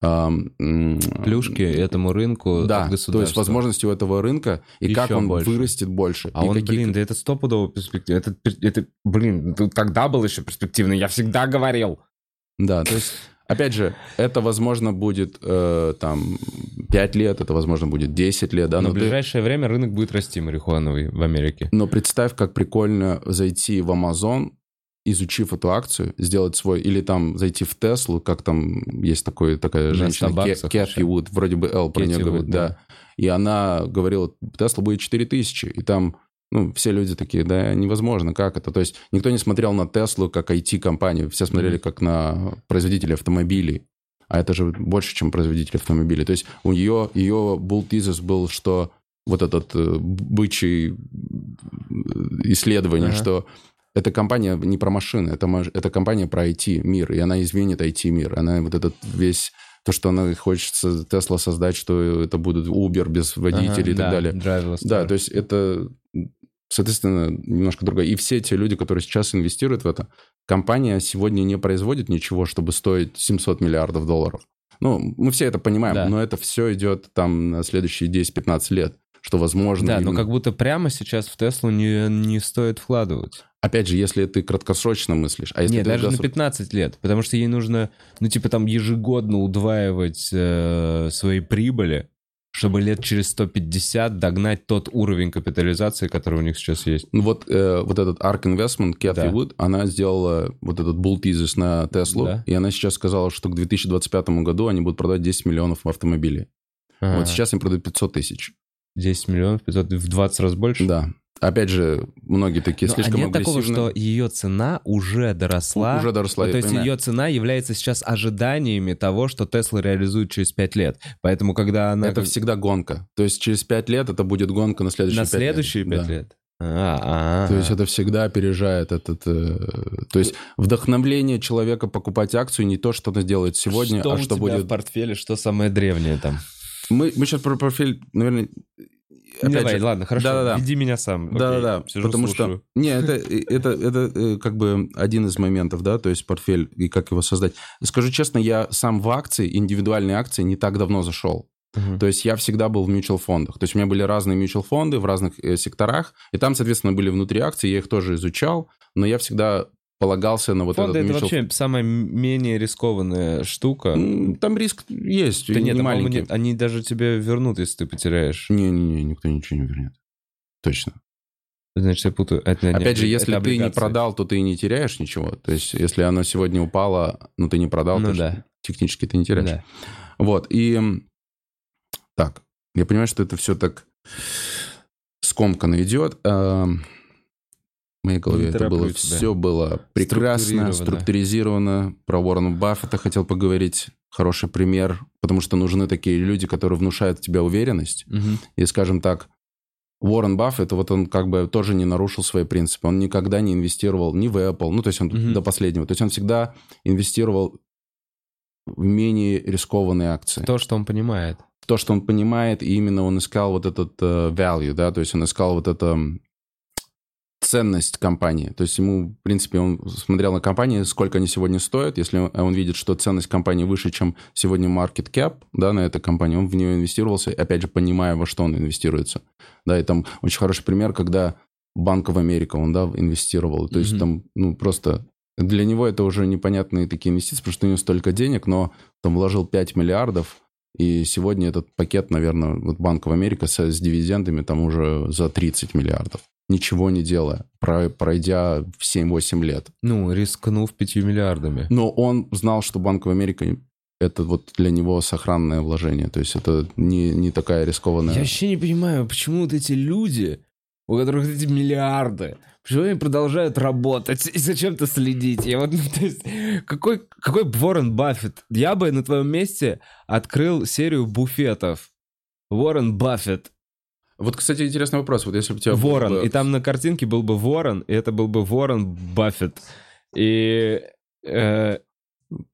Плюшки этому рынку да, то есть возможности у этого рынка и Еще как он больше. вырастет больше. А и он, какие- блин, да это стопудово перспектива. Это, это, блин, ну, тогда был еще перспективный, я всегда говорил. Да, то есть, опять же, это, возможно, будет э, там 5 лет, это, возможно, будет 10 лет, да, Но но, в ты- ближайшее время рынок будет расти марихуановый в Америке. но представь, как прикольно зайти в Amazon, изучив эту акцию, сделать свой, или там зайти в Теслу, как там есть такой, такая На женщина, 100 Ке- баксов Кэти. Вуд, вроде бы Эл про нее говорит, да. да. И она говорила, Тесла будет 4000, и там ну, все люди такие, да, невозможно, как это? То есть никто не смотрел на Теслу как IT-компанию, все смотрели как на производителя автомобилей. А это же больше, чем производитель автомобилей. То есть у нее, ее bull thesis был, что вот этот э, бычий э, исследование, Ага. что эта компания не про машины, это, это компания про IT-мир, и она изменит IT-мир. Она вот этот весь... То, что она хочется Тесла создать, что это будет Uber без водителей и так далее. Да, то есть это, соответственно, немножко другое. И все те люди, которые сейчас инвестируют в это, компания сегодня не производит ничего, чтобы стоить 700 миллиардов долларов. Ну, мы все это понимаем, Да. но это все идет там на следующие 10-15 лет, что возможно... Да, но именно- как будто прямо сейчас в Теслу не, не стоит вкладывать. Опять же, если ты краткосрочно мыслишь, а если Нет, даже на долгосро- 15 лет, потому что ей нужно, ну, типа, там ежегодно удваивать э, свои прибыли, чтобы лет через 150 догнать тот уровень капитализации, который у них сейчас есть. Ну, вот, э, вот этот ARK Investment, Кэти Да. Вуд, она сделала вот этот bull thesis на Теслу, Да. и она сейчас сказала, что к 2025 году они будут продавать 10 миллионов автомобилей. Ага. Вот сейчас им продают 500 тысяч. 10 миллионов, 500, в 20 раз больше? Да. Опять же, многие такие Ну, слишком а нет такого, агрессивные. что ее цена уже доросла? Уже доросла, Ну, то есть понимаю. ее цена является сейчас ожиданиями того, что Тесла реализует через 5 лет. Поэтому, когда она... Это всегда гонка. То есть через 5 лет это будет гонка на следующие на 5 лет. следующие 5 Да. лет? А, То есть это всегда опережает этот... э, то есть вдохновление человека покупать акцию не то, что он сделает сегодня, что а что будет... в портфеле, что самое древнее там? Мы, мы сейчас про профиль, наверное... Опять давай, же, ладно, хорошо, Да-да-да. веди меня сам. Да-да-да, потому слушаю. что... Не, это, это, это э, как бы один из моментов, да, то есть портфель и как его создать. Скажу честно, я сам в акции, индивидуальные акции не так давно зашел. Мгм. То есть я всегда был в mutual фондах. То есть у меня были разные mutual фонды в разных э, секторах, и там, соответственно, были внутри акции, я их тоже изучал, но я всегда полагался на вот Фонды этот это mutual вообще самая менее рискованная штука. Там риск есть, Да нет, не маленький. нет, они даже тебе вернут, если ты потеряешь. Не-не-не, никто ничего не вернет. Точно. Значит, я путаю. Это не Опять же, обли- если ты не облигации. продал, то ты и не теряешь ничего. То есть, если оно сегодня упало, но ты не продал, Ну то да. технически ты не теряешь. Да. Вот, и так, я понимаю, что это все так скомканно идет. Моей голове Не это было, тебя. все было прекрасно, Структурировано. структуризировано. Про Уоррена Баффета хотел поговорить. Хороший пример, потому что нужны такие люди, которые внушают в тебя уверенность. Мгм. И, скажем так, Уоррен Баффет, вот он как бы тоже не нарушил свои принципы. Он никогда не инвестировал ни в Apple, ну, то есть он Мгм. до последнего. То есть он всегда инвестировал в менее рискованные акции. То, что он понимает. То, что он понимает, и именно он искал вот этот э, value, да, то есть он искал вот это ценность компании. То есть ему, в принципе, он смотрел на компании, сколько они сегодня стоят. Если он видит, что ценность компании выше, чем сегодня market cap, да, на этой компании, он в нее инвестировался, опять же, понимая, во что он инвестируется. Да, и там очень хороший пример, когда Банк в Америка, он, да, инвестировал. То есть mm-hmm. там, ну, просто для него это уже непонятные такие инвестиции, потому что у него столько денег, но там вложил 5 миллиардов, и сегодня этот пакет, наверное, вот Банк в Америка с, с дивидендами там уже за 30 миллиардов ничего не делая, пройдя в 7-8 лет. Ну, рискнув 5 миллиардами. Но он знал, что Банк в Америке это вот для него сохранное вложение. То есть это не, не такая рискованная... Я вообще не понимаю, почему вот эти люди, у которых эти миллиарды, почему они продолжают работать и зачем-то следить? Я вот, ну, то есть, какой, какой Уоррен Баффет? Я бы на твоем месте открыл серию буфетов. Уоррен Баффет. Вот, кстати, интересный вопрос. Вот если бы у тебя... Ворон. Бы... И там на картинке был бы ворон, и это был бы ворон Баффет. И... Э...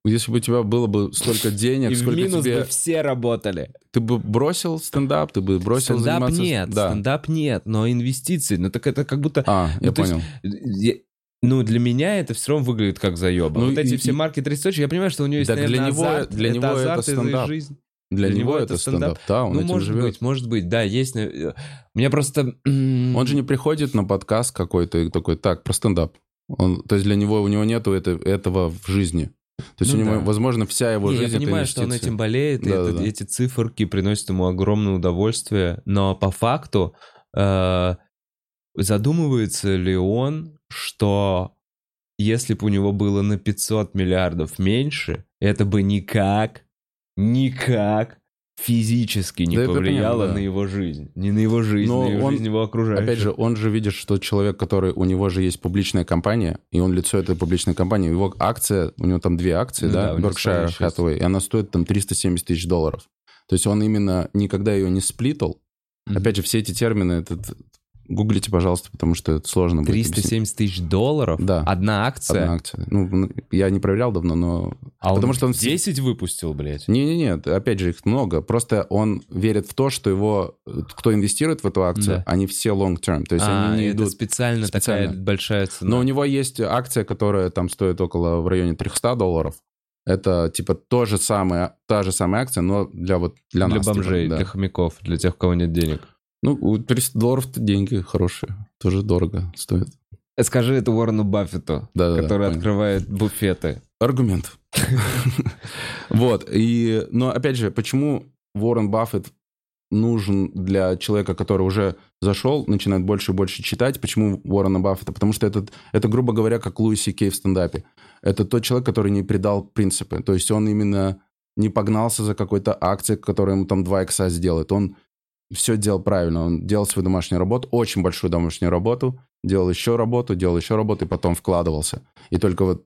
Если бы у тебя было бы столько денег, и сколько в минус тебе... бы все работали. Ты бы бросил стендап, ты бы бросил стендап заниматься... нет, да. стендап нет, но инвестиции, ну так это как будто... А, ну, я понял. Есть, ну, для меня это все равно выглядит как заеба. Ну, вот эти и, все market research и, я понимаю, что у него есть, да, наверное, для него, азарт, для это него азарт, это стендап. жизнь. Для, Для него, него это стендап. стендап. Да, он ну, этим может живет. быть, может быть, да, есть. Э, меня просто... Он же не приходит на подкаст какой-то и такой, так, про стендап. Он, то есть для него, у него нету это, этого в жизни. То есть ну, у него, да. возможно, вся его не, жизнь Я понимаю, что он этим болеет, да, и да, это, да. эти циферки приносят ему огромное удовольствие, но по факту э, задумывается ли он, что если бы у него было на 500 миллиардов меньше, это бы никак никак физически не да повлияло понимаю, да. на его жизнь. Не на его жизнь, Но на его он, жизнь его окружающих. Опять же, он же видит, что человек, который... У него же есть публичная компания, и он лицо этой публичной компании. Его акция, у него там две акции, ну, да, да Berkshire Hathaway, и она стоит там 370 тысяч долларов. То есть он именно никогда ее не сплитал. Mm-hmm. Опять же, все эти термины, этот Гуглите, пожалуйста, потому что это сложно 370 тысяч долларов? Да. Одна акция? Одна акция. Ну, я не проверял давно, но... А потому он что он 10 выпустил, блядь? Не-не-не, опять же, их много. Просто он верит в то, что его... Кто инвестирует в эту акцию, да. они все long-term. То есть а, они не идут... специально, специально такая большая цена. Но у него есть акция, которая там стоит около в районе 300 долларов. Это типа то же самое, та же самая акция, но для вот для, для нас. Для бомжей, типа, да. для хомяков, для тех, у кого нет денег. Ну, 300 долларов это деньги хорошие. Тоже дорого стоит. Скажи это Уоррену Баффету, да, который да, открывает понял. буфеты. Аргумент. Вот. И, но опять же, почему Уоррен Баффет нужен для человека, который уже зашел, начинает больше и больше читать. Почему Уоррена Баффета? Потому что это, это, грубо говоря, как Луиси Кей в стендапе. Это тот человек, который не предал принципы. То есть он именно не погнался за какой-то акцией, которая ему там 2 икса сделает. Он все делал правильно. Он делал свою домашнюю работу, очень большую домашнюю работу, делал еще работу, делал еще работу и потом вкладывался. И только вот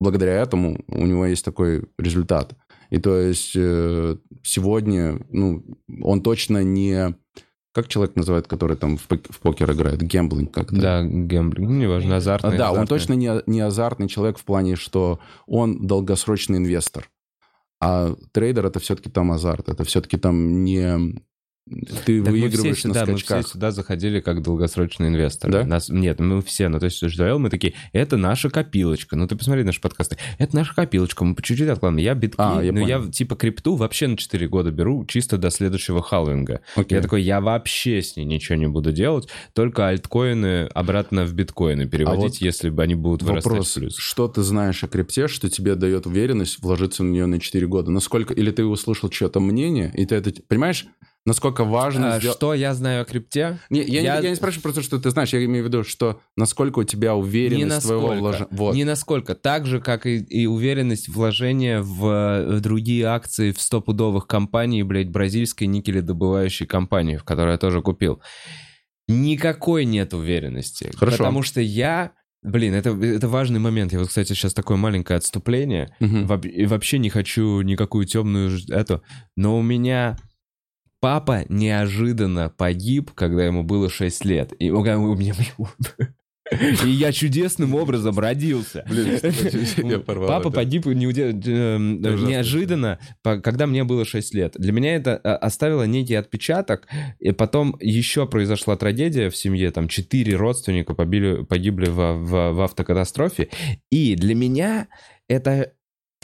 благодаря этому у него есть такой результат. И то есть э, сегодня, ну, он точно не... Как человек называет, который там в, в покер играет? Гемблинг как-то. Да, гемблинг. Ну, неважно, азартный. Да, азартный. он точно не, не азартный человек в плане, что он долгосрочный инвестор. А трейдер это все-таки там азарт. Это все-таки там не ты так выигрываешь все на сюда, скачках. Мы все сюда заходили как долгосрочные инвесторы. Да? Нас, нет, мы все, ну то есть вдвоем мы такие, это наша копилочка. Ну ты посмотри наши подкасты. Это наша копилочка, мы по чуть-чуть откладываем. Я биткоин, а, я ну понял. я типа крипту вообще на 4 года беру чисто до следующего халвинга. Okay. Я такой, я вообще с ней ничего не буду делать, только альткоины обратно в биткоины переводить, а вот если бы они будут вырастать вопрос, в плюс. что ты знаешь о крипте, что тебе дает уверенность вложиться на нее на 4 года? Насколько, или ты услышал чье-то мнение, и ты это, понимаешь, насколько важно... А, сдел... Что я знаю о крипте? Не, я, я... Не, я не спрашиваю про то, что ты знаешь, я имею в виду, что насколько у тебя уверенность твоего вложения... Вот. Не насколько. Так же, как и, и уверенность вложения в, в другие акции в стопудовых компаний, блядь, бразильской никеледобывающей компании, в которой я тоже купил. Никакой нет уверенности. Хорошо. Потому что я Блин, это, это важный момент. Я вот, кстати, сейчас такое маленькое отступление. Угу. Во, вообще не хочу никакую темную эту. Но у меня Папа неожиданно погиб, когда ему было 6 лет. И у меня... И я чудесным образом родился. Блин, я порвал Папа это. погиб неуде- э, ужасно. неожиданно, когда мне было 6 лет. Для меня это э, оставило некий отпечаток. И потом еще произошла трагедия в семье. Там четыре родственника побили, погибли в, в- в автокатастрофе. И для меня это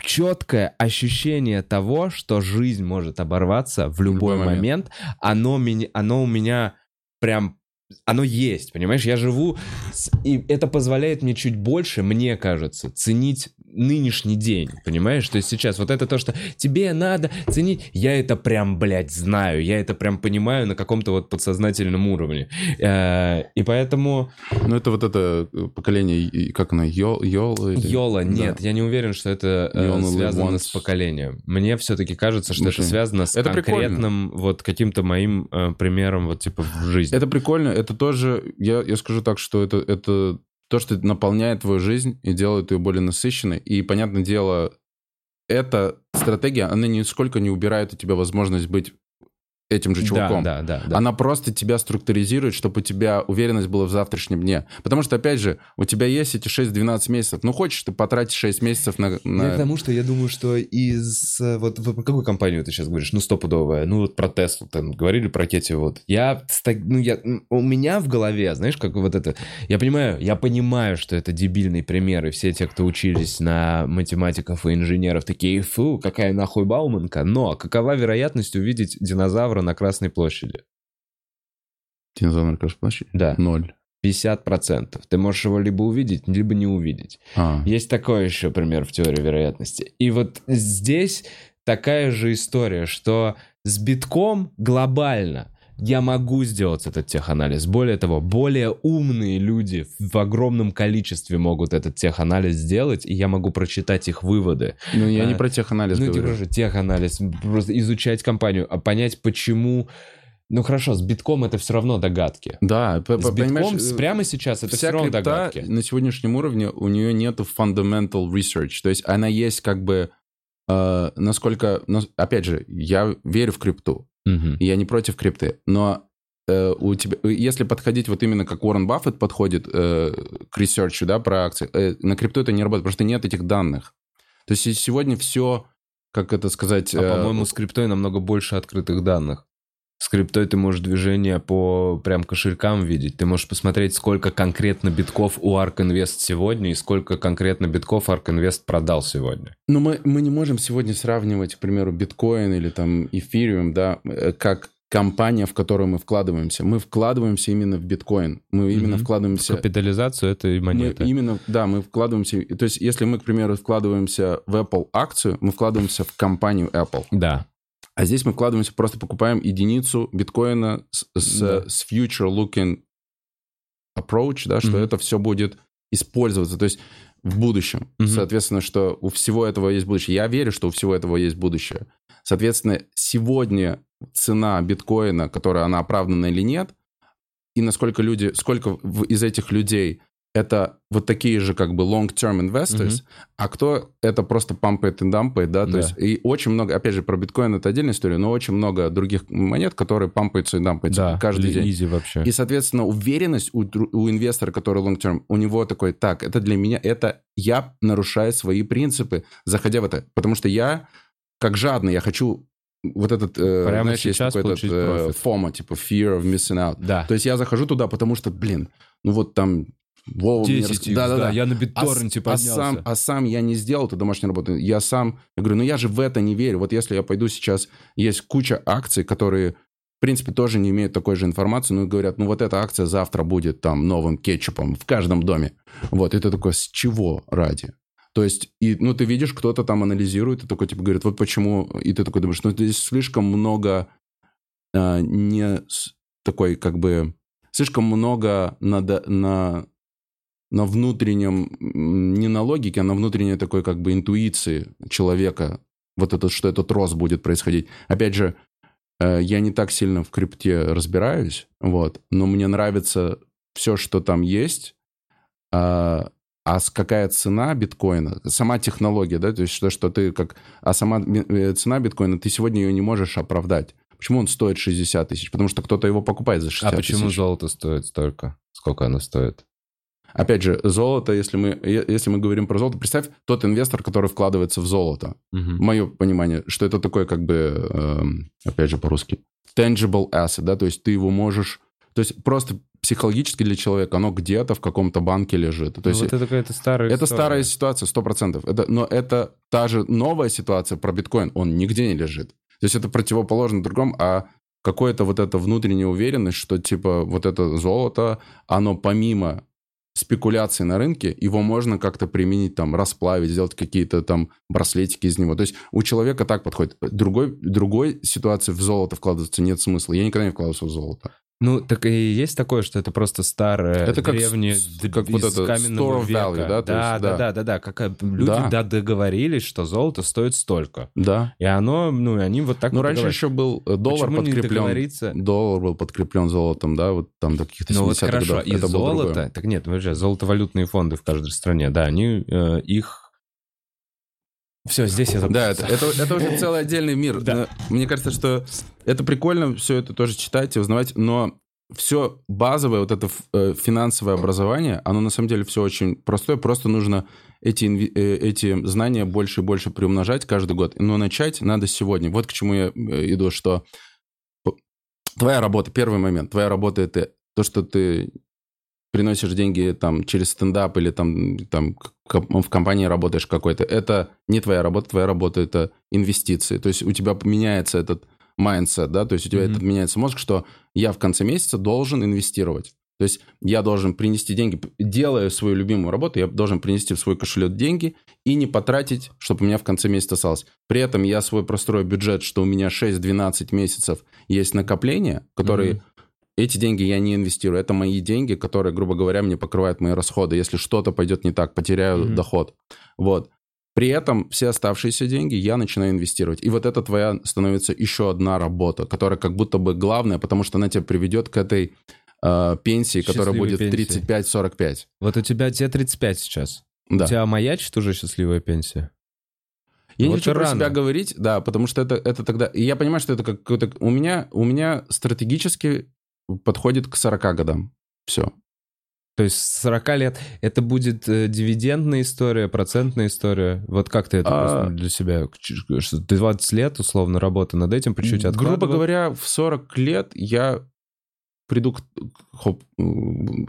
четкое ощущение того, что жизнь может оборваться в любой, любой момент. момент. Оно, меня, оно у меня прям... Оно есть, понимаешь? Я живу... с- И это позволяет мне чуть больше, мне кажется, ценить нынешний день, понимаешь? То есть сейчас вот это то, что тебе надо ценить, я это прям, блядь, знаю, я это прям понимаю на каком-то вот подсознательном уровне. Э, И поэтому... Ну, это вот это э, поколение, как она, Йол? Или- Йола, Да. нет, я не уверен, что это э, live связано с поколением. Мне все-таки кажется, что Слушай, это связано с это конкретным вот каким-то моим примером вот типа в жизни. Это прикольно, это тоже, я, я скажу так, что это, это то, что наполняет твою жизнь и делает ее более насыщенной. И, понятное дело, эта стратегия, она нисколько не убирает у тебя возможность быть этим же чуваком. Да, да, да. да. Она просто тебя структуризирует, чтобы у тебя уверенность была в завтрашнем дне. Потому что, опять же, у тебя есть эти 6-12 месяцев. Ну, хочешь ты потратить 6 месяцев на... на- Я к тому, что я думаю, что из... э, Вот про какую компанию ты сейчас говоришь? Ну, стопудовая. Ну, вот про Теслу там говорили, про Кетти, вот. Я... Ну, я... У меня в голове, знаешь, как вот это... Я понимаю, я понимаю, что это дебильный пример, и все те, кто учились на математиков и инженеров, такие, фу, какая нахуй Бауманка. Но какова вероятность увидеть динозавра на Красной площади? Динозавр на Красной площади? Да, Ноль. 50%. Ты можешь его либо увидеть, либо не увидеть. А. Есть такой еще пример в теории вероятности. И вот здесь такая же история, что с битком глобально я могу сделать этот теханализ. Более того, более умные люди в огромном количестве могут этот теханализ сделать, и я могу прочитать их выводы. Ну, я не А, про теханализ ну, говорю. типа же теханализ, просто изучать компанию, а понять, почему... Ну хорошо, с битком это все равно догадки. Да, С битком прямо сейчас это вся все равно догадки. на сегодняшнем уровне у нее нету fundamental research. То есть она есть как бы э, насколько... нас- Опять же, я верю в крипту. И Я не против крипты. Но э, у тебя, если подходить вот именно как Уоррен Баффет подходит э, к research у, да, про акции, э, на крипту это не работает, потому что нет этих данных. То есть сегодня все, как это сказать... А э, по-моему, с криптой намного больше открытых данных. С криптой ты можешь движение по прям кошелькам видеть. Ты можешь посмотреть, сколько конкретно битков у ARK Invest сегодня и сколько конкретно битков ARK Invest продал сегодня. Но мы, мы не можем сегодня сравнивать, к примеру, биткоин или там эфириум, да, э, как компания, в которую мы вкладываемся. Мы вкладываемся именно в биткоин. Мы именно Мгм. вкладываемся... Капитализацию этой Мы монеты. именно, да, мы вкладываемся... То есть, если мы, к примеру, вкладываемся в Apple акцию, мы вкладываемся в компанию Apple. Да. А здесь мы вкладываемся, просто покупаем единицу биткоина с, с, Да. с future-looking approach, да, что Мгм. это все будет использоваться, то есть в будущем. Мгм. Соответственно, что у всего этого есть будущее. Я верю, что у всего этого есть будущее. Соответственно, сегодня цена биткоина, которая она оправдана или нет, и насколько люди, сколько из этих людей это вот такие же как бы long-term investors, а кто это просто пампает и дампает, да, то Да. есть и очень много, опять же, про биткоин это отдельная история, но очень много других монет, которые пампаются и дампаются Да, каждый день. Изи вообще. И, соответственно, уверенность у, у инвестора, который long term, у него такой, так, это для меня, это я нарушаю свои принципы, заходя в это. Потому что я, как жадный, я хочу вот этот, э, Прямо знаешь, есть сейчас такой этот э, профит. FOMO, типа fear of missing out. Да. То есть я захожу туда, потому что, блин, ну вот там Вова мне 10 рас- икс, Да-да-да. да, я на А битторренте а, поднялся. сам, а сам я не сделал эту домашнюю работу. Я сам, я говорю, ну я же в это не верю. Вот если я пойду сейчас, есть куча акций, которые, в принципе, тоже не имеют такой же информации, но говорят, ну вот эта акция завтра будет там новым кетчупом в каждом доме. Вот, и ты такой, с чего ради? То есть, и, ну, ты видишь, кто-то там анализирует, и такой, типа, говорит, вот почему, и ты такой думаешь, ну, здесь слишком много а, не такой, как бы, слишком много надо, на, на внутреннем, не на логике, а на внутренней такой, как бы, интуиции человека, вот это, что этот рост будет происходить. Опять же, э, я не так сильно в крипте разбираюсь, вот, но мне нравится все, что там есть, а, а какая цена биткоина, сама технология, да, то есть что, что ты как... А сама э, цена биткоина, ты сегодня ее не можешь оправдать. Почему он стоит 60 тысяч? Потому что кто-то его покупает за А 60 почему тысяч. золото стоит столько? Сколько оно стоит? Опять же, золото, если мы, если мы говорим про золото, представь тот инвестор, который вкладывается в золото. Мгм. Мое понимание, что это такое как бы, эм, опять же по-русски, tangible asset, да, то есть ты его можешь, то есть просто психологически для человека оно где-то в каком-то банке лежит. То Ну, есть вот это какая-то старая это история. старая ситуация, сто процентов. Это, но это та же новая ситуация про биткоин, он нигде не лежит. То есть это противоположно другому, а какое-то вот эта внутренняя уверенность, что типа вот это золото, оно помимо спекуляций на рынке, его можно как-то применить, там, расплавить, сделать какие-то там браслетики из него. То есть у человека так подходит. Другой, другой ситуации в золото вкладываться нет смысла. Я никогда не вкладывался в золото. Ну, так и есть такое, что это просто старое, Это как древнее, с- как вот это каменного store века. value, да, да, есть, да, да. да, да, да, как э, люди Да. да, договорились, что золото стоит столько. Да. И оно, ну, и они вот так Ну, вот раньше еще был э, доллар Почему подкреплен. Доллар был подкреплен золотом, да, вот там до каких-то 70-х Ну вот хорошо, годов. и Это золото, так нет, подожди, золотовалютные фонды в каждой стране, да, они э, их... Все, здесь я Да, это, это, это уже целый отдельный мир. Да. Мне кажется, что это прикольно все это тоже читать и узнавать, но все базовое, вот это э, финансовое образование, оно на самом деле все очень простое, просто нужно эти, э, эти знания больше и больше приумножать каждый год. Но начать надо сегодня. Вот к чему я э, иду, что твоя работа, первый момент, твоя работа это то, что ты приносишь деньги там через стендап или там, там в компании работаешь какой-то, это не твоя работа, твоя работа это инвестиции. То есть у тебя меняется этот mindset, да, то есть у тебя Мгм. этот меняется мозг, что я в конце месяца должен инвестировать. То есть я должен принести деньги, делая свою любимую работу, я должен принести в свой кошелек деньги и не потратить, чтобы у меня в конце месяца осталось. При этом я свой прострою бюджет, что у меня 6-12 месяцев есть накопления, которые Мгм. Эти деньги я не инвестирую. Это мои деньги, которые, грубо говоря, мне покрывают мои расходы. Если что-то пойдет не так, потеряю Мгм. доход. Вот. При этом все оставшиеся деньги я начинаю инвестировать. И вот это твоя становится еще одна работа, которая как будто бы главная, потому что она тебя приведет к этой э, пенсии, которая Счастливой будет пенсии. 35-45. Вот у тебя, тебе 35 сейчас. Да. У тебя маячит уже счастливая пенсия? Я не Вот хочу про рано. себя говорить, да, потому что это, это тогда... И я понимаю, что это как какой-то... У меня, у меня стратегически подходит к 40 годам. Все. То есть с 40 лет это будет э, дивидендная история, процентная история. Вот как ты это А. просто для себя... ч- что Ты 20 лет условно работы над этим, по чуть-чуть Грубо откладывал? говоря, в 40 лет я приду к... хоп,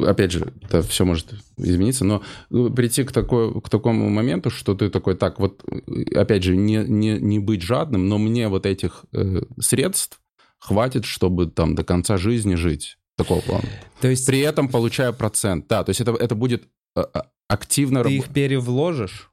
опять же, это все может измениться, но э, прийти к, такой, к такому моменту, что ты такой, так, вот, э, опять же, не, не, не быть жадным, но мне вот этих э, средств хватит, чтобы там до конца жизни жить. Такого плана. То есть При этом получая процент. Да, то есть это, это будет э, э, активно ты их перевложишь?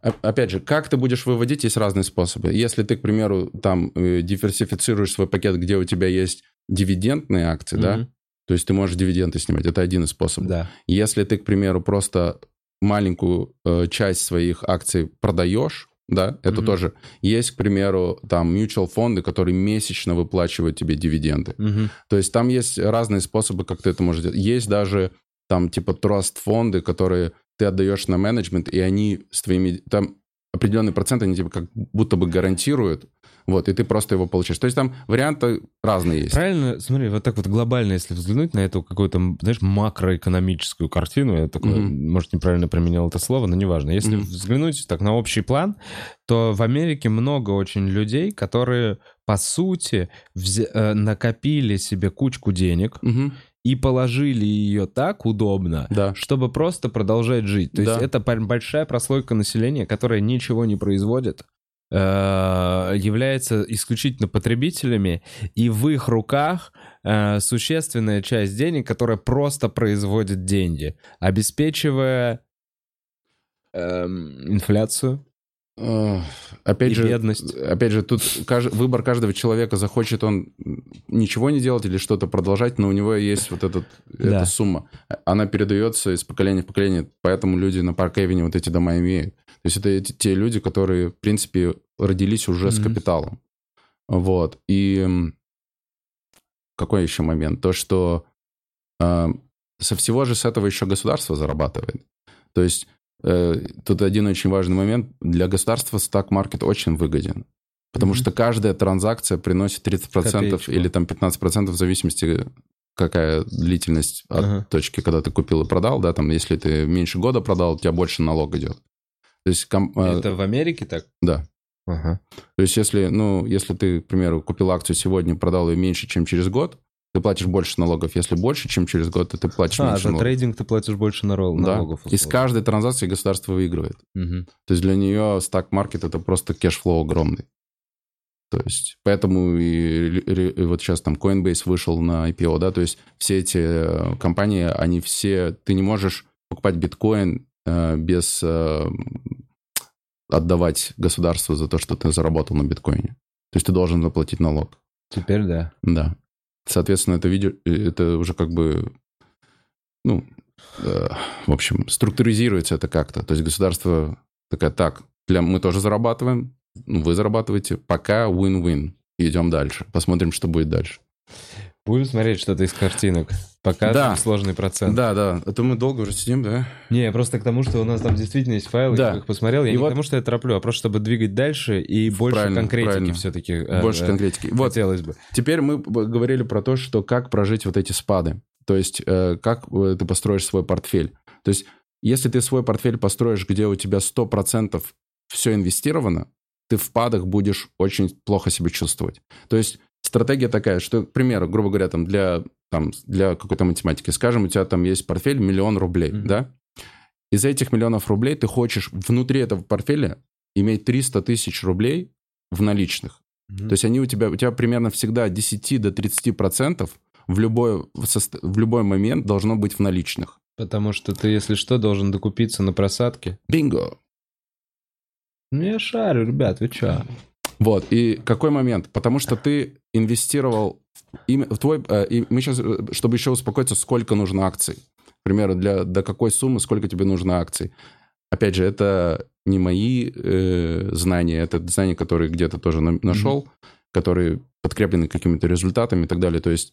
Опять же, как ты будешь выводить, есть разные способы. Если ты, к примеру, там э, диверсифицируешь свой пакет, где у тебя есть дивидендные акции, да, Мгм. то есть ты можешь дивиденды снимать, это один из способов. Да. Если ты, к примеру, просто маленькую э, часть своих акций продаешь, да, это Мгм. тоже. Есть, к примеру, там mutual фонды, которые месячно выплачивают тебе дивиденды. Мгм. То есть там есть разные способы, как ты это можешь делать. Есть даже там типа траст фонды, которые ты отдаешь на менеджмент, и они с твоими... Там определенный процент они тебе как будто бы гарантируют, вот, и ты просто его получаешь. То есть там варианты разные есть. Правильно, смотри, вот так вот глобально, если взглянуть на эту какую-то, знаешь, макроэкономическую картину, я такое, Мгм. может, неправильно применял это слово, но неважно. Если Мгм. взглянуть так на общий план, то в Америке много очень людей, которые, по сути, э, накопили себе кучку денег Мгм. И положили ее так удобно, Да. чтобы просто продолжать жить. То есть Да. это пар- большая прослойка населения, которая ничего не производит, э, является исключительно потребителями, и в их руках э, существенная часть денег, которая просто производит деньги, обеспечивая эм, инфляцию Опять и же, бедность. опять же, тут кажд- выбор каждого человека, захочет он ничего не делать или что-то продолжать, но у него есть вот этот, Да. эта сумма. Она передается из поколения в поколение, поэтому люди на Парк Эвени вот эти дома имеют. То есть это эти- те люди, которые, в принципе, родились уже с капиталом. Вот. И какой еще момент? То, что э, со всего же с этого еще государство зарабатывает. То есть тут один очень важный момент. Для государства стак-маркет очень выгоден. Потому Мгм. что каждая транзакция приносит 30% Копеечку. или там 15% в зависимости какая длительность от Ага. точки, когда ты купил и продал, да, там, если ты меньше года продал, у тебя больше налог идет. То есть, ком- э, Это в Америке так? да. Ага. То есть, если, ну, если ты, к примеру, купил акцию сегодня, продал ее меньше, чем через год, ты платишь больше налогов. Если больше, чем через год, то ты платишь А, меньше за налогов. трейдинг ты платишь больше нарол- Да. налогов. И с каждой транзакции государство выигрывает. Мгм. То есть для нее stock market это просто cash flow огромный. То есть поэтому и, ре- и вот сейчас там Coinbase вышел на IPO, да, то есть все эти э, компании, они все, ты не можешь покупать биткоин э, без э, отдавать государству за то, что ты заработал на биткоине. То есть ты должен заплатить налог. Теперь да. Да. Соответственно, это видео, это уже как бы, ну, э, в общем, структуризируется это как-то. То есть государство такая, так, для, мы тоже зарабатываем, вы зарабатываете, пока win-win. Идем дальше. Посмотрим, что будет дальше. Будем смотреть что-то из картинок. Пока Да. сложный процент. Да, да. Это мы долго уже сидим, да? Не, просто к тому, что у нас там действительно есть файлы, Да. я их посмотрел. Я И не вот- к тому, что я тороплю, а просто чтобы двигать дальше и больше Правильно, конкретики правильно. все-таки. Больше конкретики. Вот, Хотелось бы. Теперь мы говорили про то, что как прожить вот эти спады. То есть э, как э, ты построишь свой портфель. То есть если ты свой портфель построишь, где у тебя 100% все инвестировано, ты в падах будешь очень плохо себя чувствовать. То есть стратегия такая, что, к примеру, грубо говоря, там для, там, для какой-то математики, скажем, у тебя там есть портфель миллион рублей, Мгм. да? Из этих миллионов рублей ты хочешь внутри этого портфеля иметь 300 тысяч рублей в наличных. Мгм. То есть они у тебя, у тебя примерно всегда от 10 до 30 процентов в любой, в любой момент должно быть в наличных. Потому что ты, если что, должен докупиться на просадке. Бинго! Ну, я шарю, ребят, вы чё? Вот, и какой момент? Потому что ты инвестировал им- в твой... э, и мы сейчас, чтобы еще успокоиться, сколько нужно акций. К примеру, для, до какой суммы, сколько тебе нужно акций. Опять же, это не мои э, знания, это знания, которые где-то тоже на- нашел, которые подкреплены какими-то результатами и так далее. То есть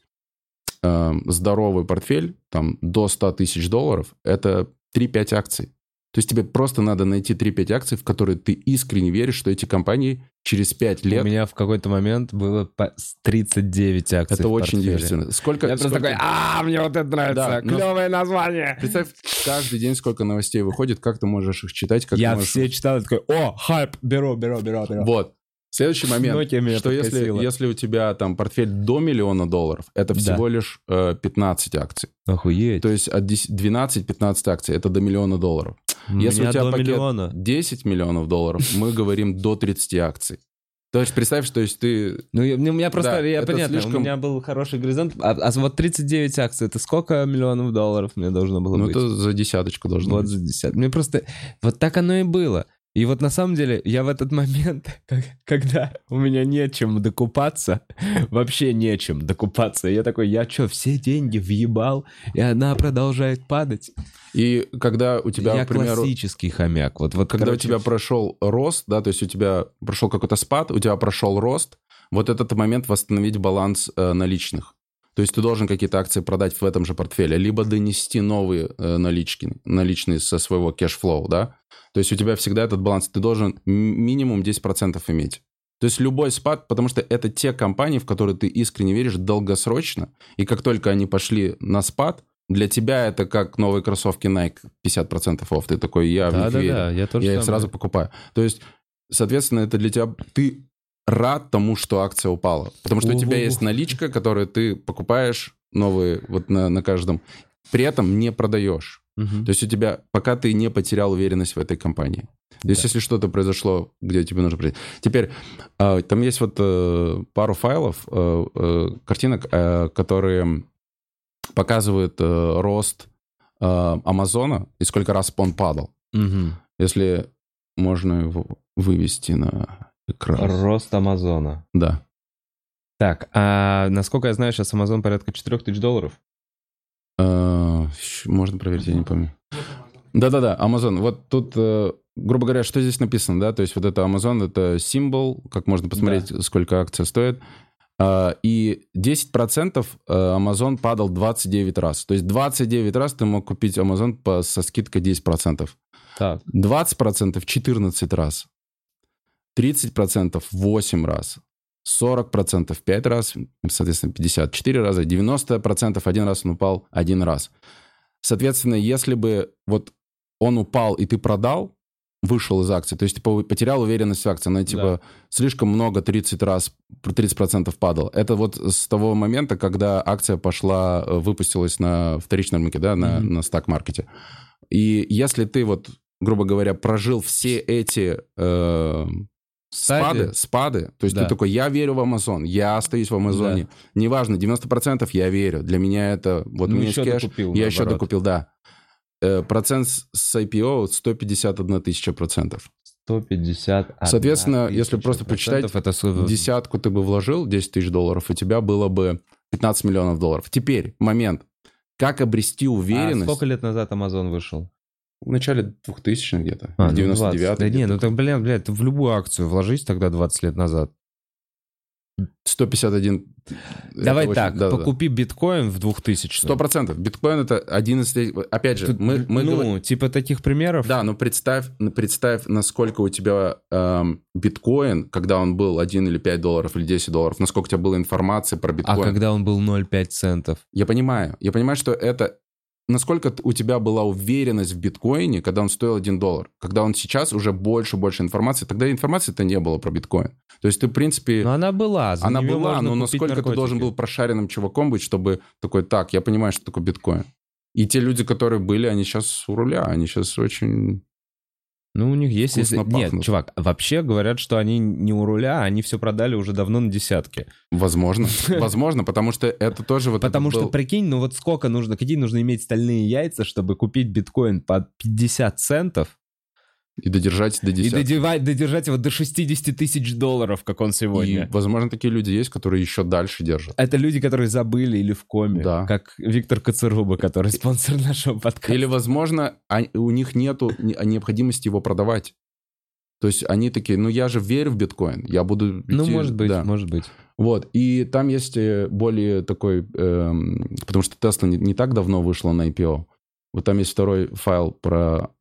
э, здоровый портфель, там, до 100 тысяч долларов, это 3-5 акций. То есть тебе просто надо найти 3-5 акций, в которые ты искренне веришь, что эти компании через 5 лет... У меня в какой-то момент было по- с 39 акций Это очень диверсивно. Сколько, Я просто сколько- такой, а, мне вот это нравится, Да, но- клевое название. Представь, каждый день сколько новостей выходит, как ты можешь их читать, как Я можешь... все читал, и такой, о, хайп, беру, беру, беру, беру. Вот. Следующий момент, что если, если у тебя там портфель до миллиона долларов, это Да. всего лишь э, 15 акций. Охуеть. То есть от 10 12-15 акций, это до миллиона долларов. Если у тебя пакет миллиона. 10 миллионов долларов, мы говорим до 30 акций. То есть представь, что есть ты... Ну, я- у меня просто, Да, я понятно, слишком- у меня был хороший горизонт. А, а вот 39 акций, это сколько миллионов долларов мне должно было Ну, быть? это за десяточку должно Вот быть. за 10. Мне просто... Вот так оно и было. И вот на самом деле я в этот момент, когда у меня нечем докупаться, вообще нечем докупаться, я такой, я что, все деньги въебал, и она продолжает падать? И когда у тебя, я к примеру... классический хомяк. Вот, вот, Когда короче, у тебя прошел рост, да, то есть у тебя прошел какой-то спад, у тебя прошел рост, вот этот момент восстановить баланс э, наличных. То есть ты должен какие-то акции продать в этом же портфеле, либо донести новые э, налички, наличные со своего cash flow, да. То есть у тебя всегда этот баланс, ты должен минимум 10% иметь. То есть любой спад, потому что это те компании, в которые ты искренне веришь долгосрочно, и как только они пошли на спад, для тебя это как новые кроссовки Nike 50% off. Ты такой, я в них верю Да-да-да, я тоже я их сразу покупаю. То есть, соответственно, это для тебя... Ты рад тому, что акция упала. Потому что у тебя есть наличка, которую ты покупаешь новые вот на, на каждом. При этом не продаешь. Мгм. То есть у тебя, пока ты не потерял уверенность в этой компании. То есть Да. если что-то произошло, где тебе нужно прийти. Теперь, а, там есть вот э, пару файлов, э, э, картинок, которые показывают рост Амазона и сколько раз он падал. Мгм. Если можно его вывести на экран. Рост Амазона. Да. Так, а насколько я знаю, сейчас Амазон порядка 4000 долларов. Э, щ- Можно проверить, я не помню. Да-да-да, Amazon. Вот тут, э, грубо говоря, что здесь написано, да? То есть вот это Amazon, это символ, как можно посмотреть, сколько акция стоит. А, И 10% э, Amazon падал 29 раз. То есть 29 раз ты мог купить Amazon по, со скидкой 10%. Так. 20% 14 раз. 30% 8 раз. 40% 5 раз, соответственно, 54 раза, 90% один раз он упал один раз. Соответственно, если бы вот он упал, и ты продал, вышел из акции, то есть ты потерял уверенность в акции, она типа да. слишком много, 30 раз, 30% падал. Это вот с того момента, когда акция пошла, э, выпустилась на вторичном рынке, да, на, mm-hmm. на стак-маркете. И если ты вот, грубо говоря, прожил все эти э, спады, спады, то есть да. ты такой, я верю в Амазон, я остаюсь в Амазоне, да. неважно, 90% я верю, для меня это, вот ну, у меня есть кэш, докупил, я наоборот. еще докупил, да. Э, процент с IPO 151 тысяча процентов. 150. Соответственно, если просто почитать, это... десятку ты бы вложил, 10 тысяч долларов, у тебя было бы 15 миллионов долларов. Теперь момент. Как обрести уверенность... А сколько лет назад Amazon вышел? В начале 2000 где-то. А, 99 ну Да не, ну так, блин, блядь, в любую акцию вложись тогда 20 лет назад. 151. Давай очень, так, да, покупи да. биткоин в 2000. Сто процентов. Биткоин это один из... Опять же, Тут, мы... мы ну, говор... типа таких примеров? Да, но представь, представь насколько у тебя эм, биткоин, когда он был 1 или 5 долларов, или 10 долларов, насколько у тебя было информации про биткоин. А когда он был 0,5 центов? Я понимаю. Я понимаю, что это насколько у тебя была уверенность в биткоине, когда он стоил 1 доллар? Когда он сейчас уже больше и больше информации. Тогда информации-то не было про биткоин. То есть ты, в принципе... Но она была. она была, но насколько наркотики. ты должен был прошаренным чуваком быть, чтобы такой, так, я понимаю, что такое биткоин. И те люди, которые были, они сейчас у руля, они сейчас очень ну, у них есть... Если... Нет, чувак, вообще говорят, что они не у руля, они все продали уже давно на десятки. Возможно. Возможно, потому что это тоже вот... Потому что, прикинь, ну вот сколько нужно, какие нужно иметь стальные яйца, чтобы купить биткоин по 50 центов, и додержать до 10. И додевать, додержать его до 60 тысяч долларов, как он сегодня. И, возможно, такие люди есть, которые еще дальше держат. Это люди, которые забыли или в коме. Да. Как Виктор Коцеруба, который спонсор нашего подкаста. Или, возможно, у них нету необходимости его продавать. То есть они такие, ну я же верю в биткоин, я буду... Ну, может быть, да. может быть. Вот, и там есть э, более такой... Эм, потому что Tesla не, не так давно вышла на IPO. Вот там есть второй файл про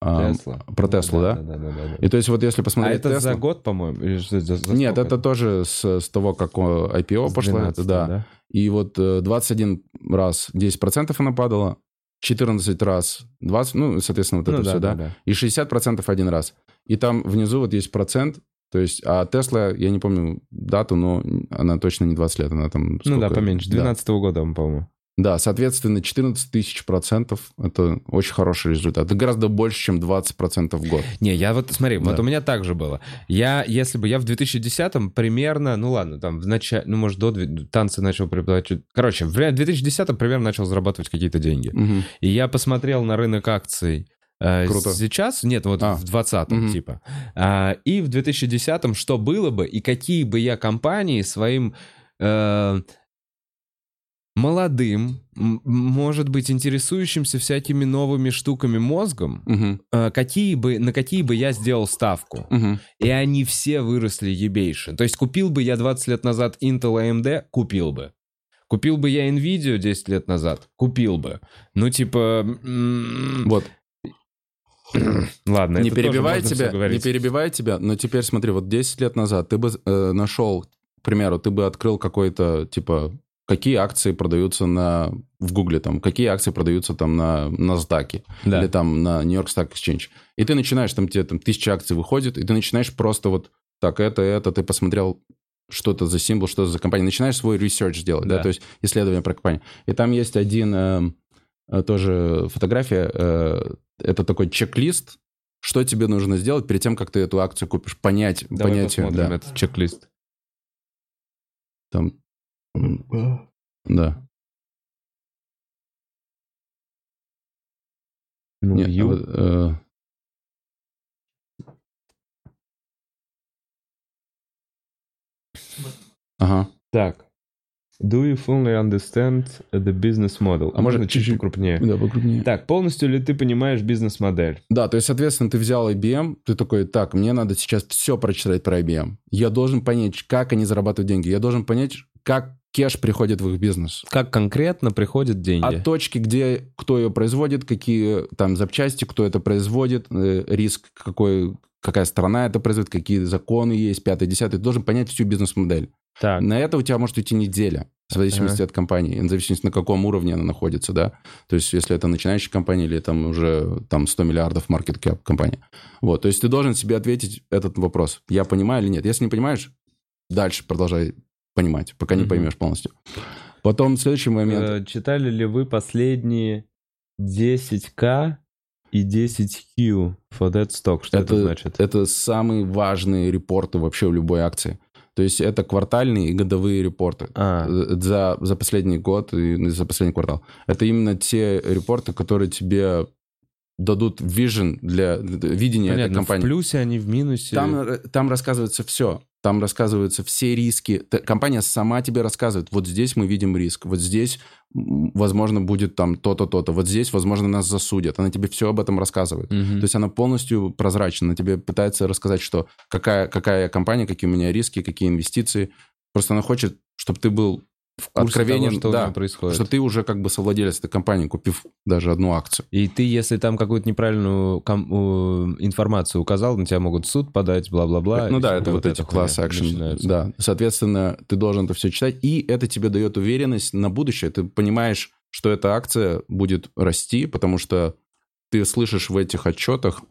Тесла. Про Теслу, да? Да, да, да, да? И то есть вот если посмотреть... А это Tesla... за год, по-моему? Или за, за Нет, это тоже с, с того, как IPO с пошло. Это, да. да. И вот 21 э, раз 10% она падала, 14 раз 20, ну, соответственно, вот это ну, все, да, да? да? И 60% один раз. И там внизу вот есть процент, то есть, а Тесла, я не помню дату, но она точно не 20 лет, она там... Сколько? Ну да, поменьше, 12 -го да. года, по-моему. Да, соответственно, 14 тысяч процентов – это очень хороший результат. Это гораздо больше, чем 20 процентов в год. Не, я вот, смотри, да. вот у меня так же было. Я, если бы я в 2010-м примерно, ну ладно, там в начале, ну может до танцы начал преподавать. Короче, в 2010-м примерно начал зарабатывать какие-то деньги. Угу. И я посмотрел на рынок акций э, Круто. Сейчас, нет, вот а. в 20-м угу. типа. А, и в 2010-м что было бы, и какие бы я компании своим... Э, молодым, может быть, интересующимся всякими новыми штуками мозгом, угу. какие бы, на какие бы я сделал ставку. Угу. И они все выросли ебейше. То есть купил бы я 20 лет назад Intel AMD, купил бы. Купил бы я Nvidia 10 лет назад, купил бы. Ну, типа... Вот. Ладно, не перебивай тебя, не перебивай тебя, но теперь смотри, вот 10 лет назад ты бы э, нашел, к примеру, ты бы открыл какой-то, типа, какие акции продаются на, в Гугле, там, какие акции продаются там на NASDAQ да. или там на New York Stock Exchange. И ты начинаешь, там тебе там тысяча акций выходит, и ты начинаешь просто вот так, это, это, ты посмотрел, что это за символ, что это за компания. Начинаешь свой research делать, да, да то есть исследование про компанию. И там есть один э, тоже фотография, э, это такой чек-лист, что тебе нужно сделать перед тем, как ты эту акцию купишь, понять, Давай понять ее. Да. этот чек-лист. Там да. Ну, Нет, ю... вот, э... Ага. Так. Do you fully understand the business model? А, а можно чуть-чуть крупнее? Да, покрупнее. Так, полностью ли ты понимаешь бизнес-модель? Да, то есть, соответственно, ты взял IBM, ты такой, так, мне надо сейчас все прочитать про IBM. Я должен понять, как они зарабатывают деньги. Я должен понять, как кэш приходит в их бизнес. Как конкретно приходят деньги? От точки, где, кто ее производит, какие там запчасти, кто это производит, э, риск какой, какая страна это производит, какие законы есть, пятое, десятое. Ты должен понять всю бизнес-модель. Так. На это у тебя может уйти неделя, в зависимости от компании, в зависимости на каком уровне она находится, да. То есть, если это начинающая компания или там уже там 100 миллиардов market cap компания. Вот, то есть ты должен себе ответить этот вопрос. Я понимаю или нет? Если не понимаешь, дальше продолжай понимать, пока не поймешь полностью. Потом следующий момент. Э, Читали ли вы последние 10к и 10q for that stock? Что это, это, значит? это самые важные репорты вообще в любой акции. То есть это квартальные и годовые репорты. А, э, за, за последний год и за последний квартал. Это именно те репорты, которые тебе дадут vision для, для видения этой понятно, в компании. плюсе они, в минусе. Там, э, там рассказывается все. Там рассказываются все риски. Компания сама тебе рассказывает, вот здесь мы видим риск, вот здесь, возможно, будет там то-то, то-то, вот здесь, возможно, нас засудят. Она тебе все об этом рассказывает. Мгм. То есть она полностью прозрачна. Она тебе пытается рассказать, что какая, какая компания, какие у меня риски, какие инвестиции. Просто она хочет, чтобы ты был В курсе откровенен, того, что да, происходит. что ты уже как бы совладелец этой компании, купив даже одну акцию. И ты, если там какую-то неправильную ком- информацию указал, на тебя могут суд подать, бла-бла-бла. ну да, это вот эти эта класс хуйня action. начинается. Да, соответственно, ты должен это все читать, и это тебе дает уверенность на будущее. Ты понимаешь, что эта акция будет расти, потому что ты слышишь в этих отчетах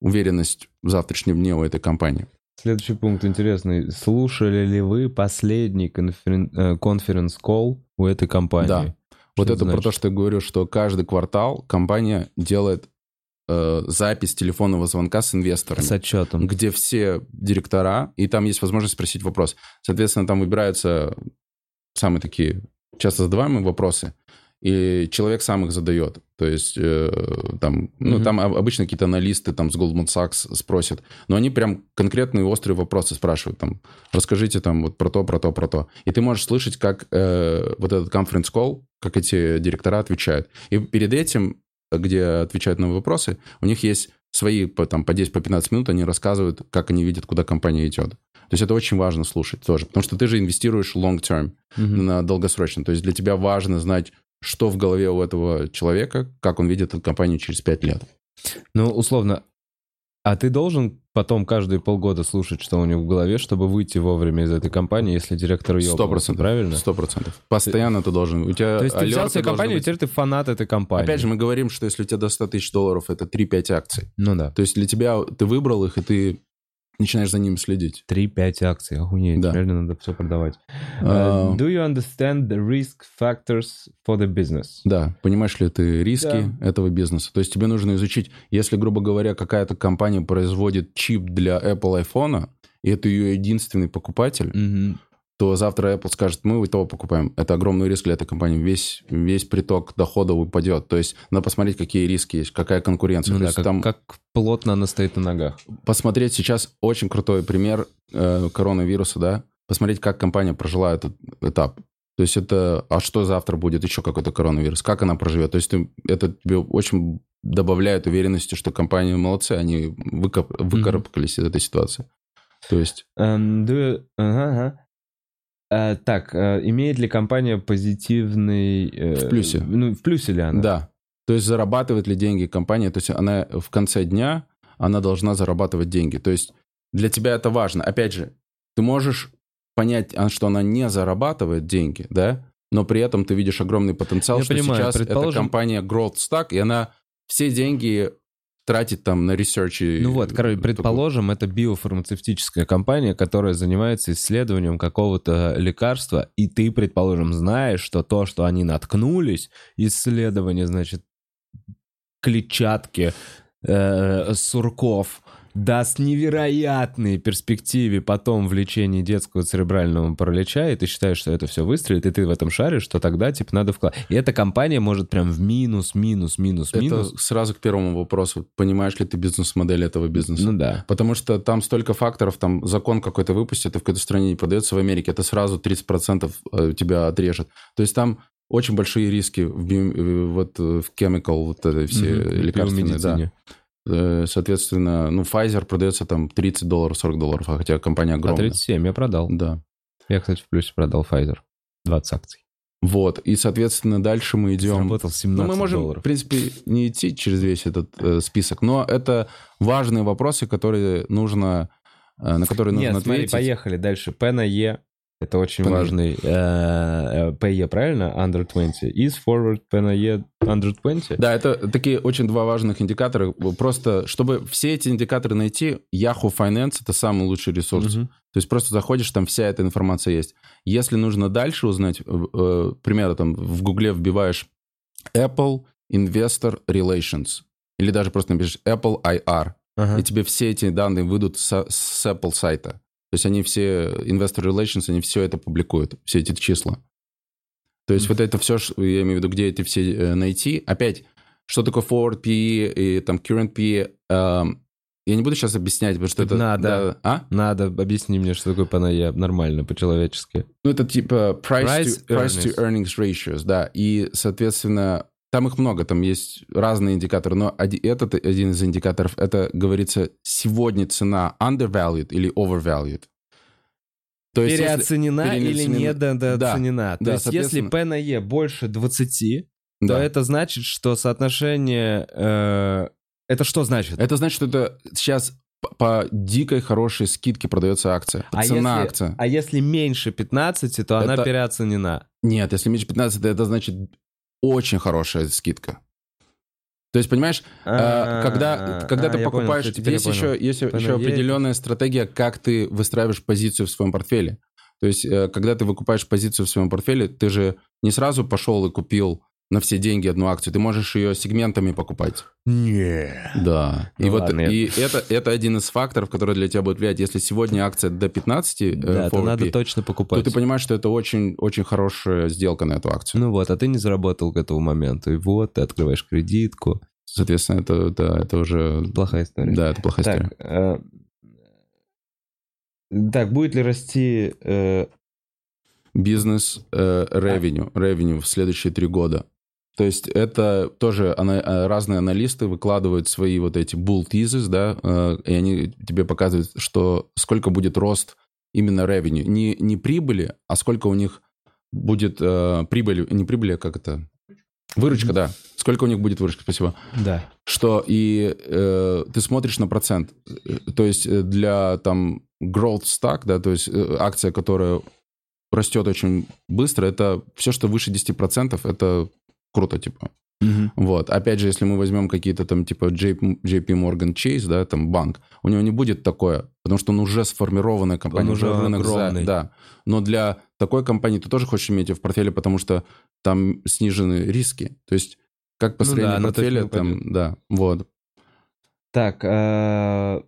уверенность в завтрашнем дне у этой компании. Следующий пункт интересный. Слушали ли вы последний э, конференц-колл у этой компании? Да. Вот Что это про значит? то, что я говорю, что каждый квартал компания делает э, запись телефонного звонка с инвесторами. С отчетом. где все директора, и там есть возможность спросить вопрос. Соответственно, там выбираются самые такие часто задаваемые вопросы, и человек сам их задает. То есть э, там, ну, Мгм. там об- обычно какие-то аналисты там с Goldman Sachs спросят, но они прям конкретные острые вопросы спрашивают. Там, расскажите там вот про то, про то, про то. И ты можешь слышать, как э, вот этот conference call, как эти директора отвечают. И перед этим, где отвечают на вопросы, у них есть свои по, там, по 10-15 минут, они рассказывают, как они видят, куда компания идет. То есть это очень важно слушать тоже, потому что ты же инвестируешь long term, Мгм. на долгосрочно. То есть для тебя важно знать, что в голове у этого человека, как он видит эту компанию через 5 лет. Ну, условно, а ты должен потом каждые полгода слушать, что у него в голове, чтобы выйти вовремя из этой компании, если директор ее Сто процентов. правильно? Сто процентов. Постоянно ты должен... У тебя То есть ты взял себе компанию, и быть. теперь ты фанат этой компании. Опять же, мы говорим, что если у тебя до 100 тысяч долларов, это 3-5 акций. Ну да. То есть для тебя, ты выбрал их, и ты начинаешь за ними следить. 3-5 акций, охуеть, Да. реально надо все продавать. Uh, do you understand the risk factors for the business? Да, понимаешь ли ты риски Да. этого бизнеса? То есть тебе нужно изучить, если, грубо говоря, какая-то компания производит чип для Apple iPhone, и это ее единственный покупатель, Мгм. То завтра Apple скажет, мы того покупаем. Это огромный риск для этой компании. Весь, весь приток дохода упадет. То есть надо посмотреть, какие риски есть, какая конкуренция. Ну То да, есть как, там как плотно она стоит на ногах. посмотреть сейчас очень крутой пример э, коронавируса, да? Посмотреть, как компания прожила этот этап. То есть это, а что завтра будет, еще какой-то коронавирус, как она проживет. То есть ты- это тебе очень добавляет уверенности, что компании молодцы, они выкоп- выкарабкались из этой ситуации. То есть Эм, do you- Э, так, э, имеет ли компания позитивный... э, В плюсе. Ну, в плюсе ли она? Да. То есть зарабатывает ли деньги компания? То есть она в конце дня, она должна зарабатывать деньги. То есть для тебя это важно. Опять же, ты можешь понять, а, что она не зарабатывает деньги, да? Но при этом ты видишь огромный потенциал, Я что понимаю, сейчас эта компания Growth Stack, и она все деньги тратит там на research. Ну вот, короче, такую- предположим, это биофармацевтическая компания, которая занимается исследованием какого-то лекарства, и ты, предположим, знаешь, что то, что они наткнулись, исследование, значит, клетчатки, э, сурков, даст невероятные перспективы потом в лечении детского церебрального паралича, и ты считаешь, что это все выстрелит, и ты в этом шаришь, что тогда, типа, надо вкладывать. И эта компания может прям в минус, минус, минус, Это минус. сразу к первому вопросу. Понимаешь ли ты бизнес-модель этого бизнеса? Ну да. Потому что там столько факторов, там закон какой-то выпустят, и в какой-то стране не продается в Америке, это сразу 30% э, тебя отрежет. То есть там очень большие риски в, био- э, вот, э, в chemical, вот это все в лекарственные, да. Э, Соответственно, ну, Pfizer продается там 30 долларов, 40 долларов, а хотя компания А огромная. 37 я продал. Да. Я, кстати, в плюсе продал Pfizer. 20 акций. Вот, и, соответственно, дальше мы идем... Заработал 17 Ну, мы можем, долларов. в принципе, не идти через весь этот э, список, но это важные вопросы, которые нужно, э, на которые нужно Нет, смотри, ответить. поехали дальше. P на E. Это очень E. важный. э, э, PE, правильно? Under 20. Is forward P на E under 20? Да, это такие очень два важных индикатора. Просто, чтобы все эти индикаторы найти, Yahoo Finance — это самый лучший ресурс. Мгм. То есть просто заходишь, там вся эта информация есть. Если нужно дальше узнать, э, к примеру, там в Гугле вбиваешь Apple Investor Relations или даже просто напишешь Apple IR, Ага. и тебе все эти данные выйдут с, с Apple сайта. То есть они все, Investor Relations, они все это публикуют, все эти числа. То есть вот это все, я имею в виду, где эти все э, найти. Опять, что такое forward PE и там current PE, эм, я не буду сейчас объяснять, потому что это... надо. да, а? Надо, объясни мне, что такое E нормально, по-человечески. Ну, это типа price, Price to, price to earnings ratios, да. И, соответственно, там их много, там есть разные индикаторы, но этот один из индикаторов, это, говорится, сегодня цена undervalued или overvalued. То есть, если- Переоценена или переоценена. недооценена. То да, есть, если P на E больше 20, то да. это значит, что соотношение... э, это что значит? Это значит, что это сейчас по, дикой хорошей скидке продается акция. А Цена если- акция. А если меньше 15, то она Это- переоценена. Нет, если меньше 15, это значит очень хорошая скидка. То есть, понимаешь, э, когда, когда А, ты понял, покупаешь, я есть понял. еще, есть еще PNE определенная стратегия, как ты выстраиваешь позицию в своем портфеле. То есть, э, когда ты выкупаешь позицию в своем портфеле, ты же не сразу пошел и купил на все деньги одну акцию, ты можешь ее сегментами покупать. Не. Да. и Ну вот ладно, я- и это, это один из факторов, который для тебя будет влиять. Если сегодня акция до 15, э, Да, то надо точно то покупать. ты понимаешь, что это очень, очень хорошая сделка на эту акцию. Ну вот, а ты не заработал к этому моменту. И вот, ты открываешь кредитку. Соответственно, это, да, это уже... Плохая история. Да, это плохая история. Так, э, так, будет ли расти... э, Бизнес э, revenue, revenue в следующие три года. То есть это тоже ана- э, разные аналисты выкладывают свои вот эти bull thesis, да, э, и они тебе показывают, что сколько будет рост именно revenue. Не, не прибыли, а сколько у них будет э, прибыли, не прибыли, а как это? Выручка, да. Сколько у них будет выручка, спасибо. Да. что и э, ты смотришь на процент. Э, То есть для там growth stack, да, то есть акция, которая растет очень быстро, это все, что выше 10%, это круто, типа. Вот. Опять же, если мы возьмем какие-то там типа JP, JP Morgan Chase, да, там банк, у него не будет такое, потому что он уже сформированная компания, Он уже рынок за- огромный. да. Но для такой компании ты тоже хочешь иметь ее в портфеле, потому что там снижены риски. То есть как Ну построение да, точно портфеля, там, да, вот. Так, э,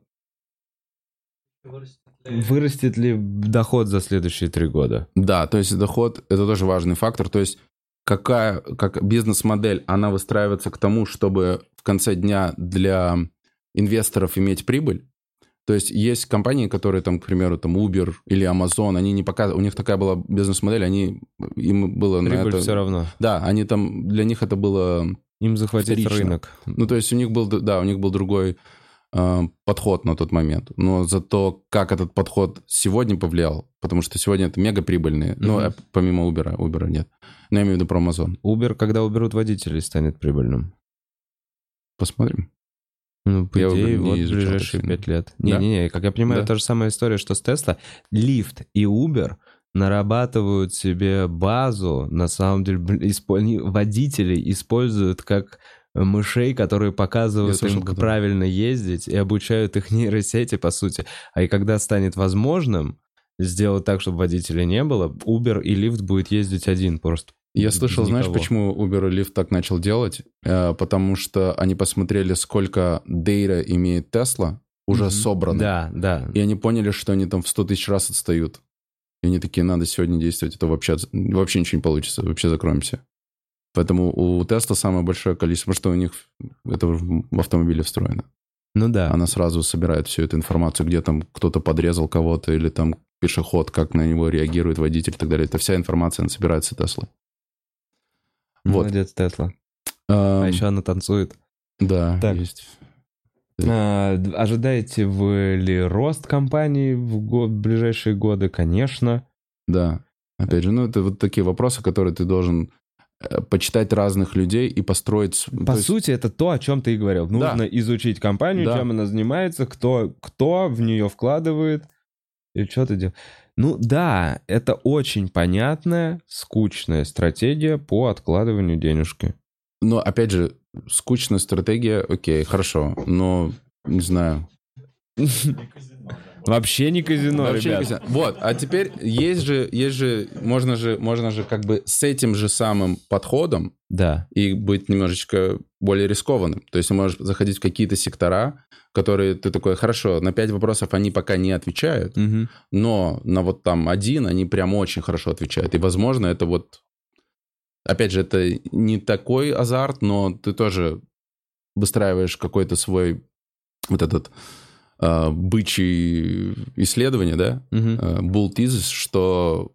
вырастет ли доход за следующие три года? Да, то есть доход – это тоже важный фактор. То есть какая как бизнес-модель, она выстраивается к тому, чтобы в конце дня для инвесторов иметь прибыль. То есть есть компании, которые там, к примеру, там Uber или Amazon, они не показывают, у них такая была бизнес-модель, они им было на Прибыль это... все равно. Да, они там, для них это было Им захватить Вторично. рынок. Ну, то есть у них был, да, у них был другой подход на тот момент. Но зато как этот подход сегодня повлиял, потому что сегодня это мега прибыльные. Ну, Мгм. э, помимо Uber, Uber нет. Но я имею в виду про Amazon. Uber, когда уберут водителей, станет прибыльным. Посмотрим. Ну, по Я идее, вот изучал ближайшие пять лет. Да? Не-не-не, как я понимаю, Да. та же самая история, что с Tesla. Lyft и Uber нарабатывают себе базу, на самом деле, они водителей используют как мышей, которые показывают слышал им, как это. правильно ездить и обучают их нейросети, по сути. А и когда станет возможным сделать так, чтобы водителя не было, Uber и Lyft будет ездить один просто. Я слышал, знаешь, никого. почему Uber и Lyft так начал делать? Э, потому что они посмотрели, сколько дейта имеет Tesla, уже Мгм. собрано. Да, да. И они поняли, что они там в 100 тысяч раз отстают. И они такие, надо сегодня действовать, это вообще, вообще ничего не получится, вообще закроемся. Поэтому у Тесла самое большое количество, потому что у них это в автомобиле встроено. Ну да. Она сразу собирает всю эту информацию, где там кто-то подрезал кого-то, или там пешеход, как на него реагирует водитель и так далее. Это вся информация, она собирается Теслой. вот. Молодец, Тесла. А А еще она танцует. Да, Так. есть. А, ожидаете вы ли рост компании в, го- в ближайшие годы? Конечно. Да. Опять же, ну, это вот такие вопросы, которые ты должен почитать разных людей и построить... По то есть- сути, это то, о чем ты и говорил. Да. Нужно изучить компанию, Да. чем она занимается, кто, кто в нее вкладывает и что ты делаешь. Ну да, это очень понятная, скучная стратегия по откладыванию денежки. Но, опять же, скучная стратегия, окей, хорошо, но, не знаю, Вообще не казино, Вообще не ребят. казино. Вот, а теперь есть же, есть же, можно же, можно же как бы с этим же самым подходом Да. и быть немножечко более рискованным. То есть ты можешь заходить в какие-то сектора, которые ты такой, хорошо, на пять вопросов они пока не отвечают, Мгм. но на вот там один они прям очень хорошо отвечают. И, возможно, это вот... Опять же, это не такой азарт, но ты тоже выстраиваешь какой-то свой вот этот э, бычий исследование, да, э, bull thesis, что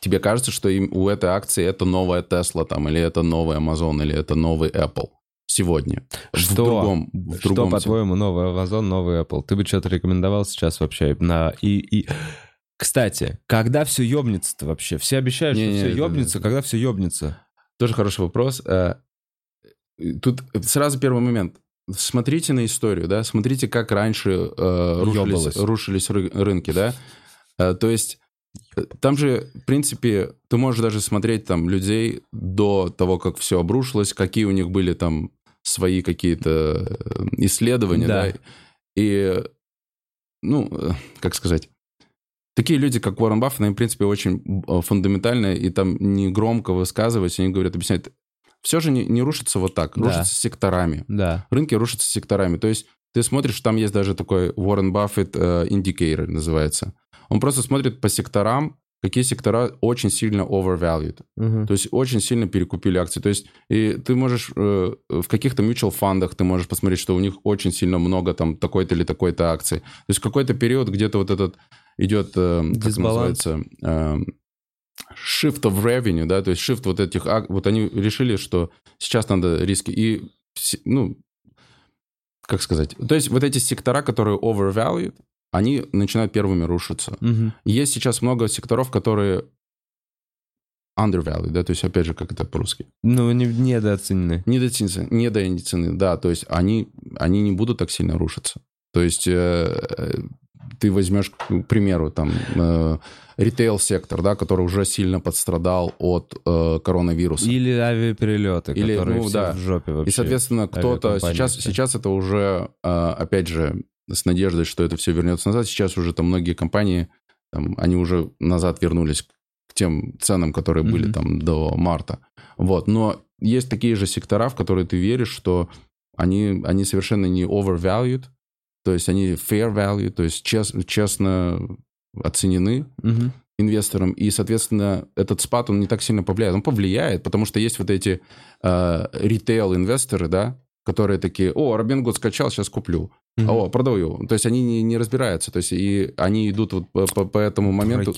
тебе кажется, что им, у этой акции это новая Tesla там, или это новый Amazon, или это новый Apple сегодня. В Что? другом, в Что, другом по-твоему, новый Amazon, новый Apple? Ты бы что-то рекомендовал сейчас вообще на... И, и... Кстати, когда все ёбнется-то вообще? Все обещают, Не-не, что все это- ёбнется, когда все ёбнется? Тоже хороший вопрос. Э, Тут сразу первый момент. Смотрите на историю, да, смотрите, как раньше э, рушились, рушились ры- рынки, да. Э, То есть э, там же, в принципе, ты можешь даже смотреть там людей до того, как все обрушилось, какие у них были там свои какие-то э, исследования, Да. да. И, ну, э, как сказать, такие люди, как Уоррен Баффет, они, в принципе, очень фундаментальные, и там не громко высказывать, они говорят, объясняют, все же не, не рушится вот так, Да. рушится секторами. Да. Рынки рушатся секторами. То есть ты смотришь, там есть даже такой Уоррен Баффет э, индикатор называется. Он просто смотрит по секторам, какие сектора очень сильно overvalued. Мгм. То есть очень сильно перекупили акции. То есть и ты можешь э, в каких-то mutual фандах ты можешь посмотреть, что у них очень сильно много там такой-то или такой-то акций. То есть какой-то период где-то вот этот идет, э, как Дисбаланс. называется, э, shift of revenue, да, то есть shift вот этих, вот они решили, что сейчас надо риски и, ну, как сказать, то есть вот эти сектора, которые overvalued, они начинают первыми рушиться. Мгм. Есть сейчас много секторов, которые undervalued, да, то есть, опять же, как это по-русски? Ну, не, недооценены. Недооценены, недооценены, да, то есть они, они не будут так сильно рушиться. То есть э, э, ты возьмешь, к примеру, там, э, ритейл-сектор, да, который уже сильно подстрадал от э, коронавируса. Или авиаперелеты, Или, которые ну, все да. в жопе вообще. И, соответственно, кто-то сейчас, все. сейчас это уже, а, опять же, с надеждой, что это все вернется назад. Сейчас уже там многие компании, там, они уже назад вернулись к тем ценам, которые были Мгм. там до марта. Вот. Но есть такие же сектора, в которые ты веришь, что они, они совершенно не overvalued, то есть они fair value, то есть чес- честно оценены Мгм. инвесторам, и, соответственно, этот спад, он не так сильно повлияет. Он повлияет, потому что есть вот эти э, ритейл-инвесторы, да, которые такие, о, Робин Гуд скачал, сейчас куплю. Мгм. О, продаю. То есть они не, не разбираются, то есть и они идут вот по, по- по этому моменту.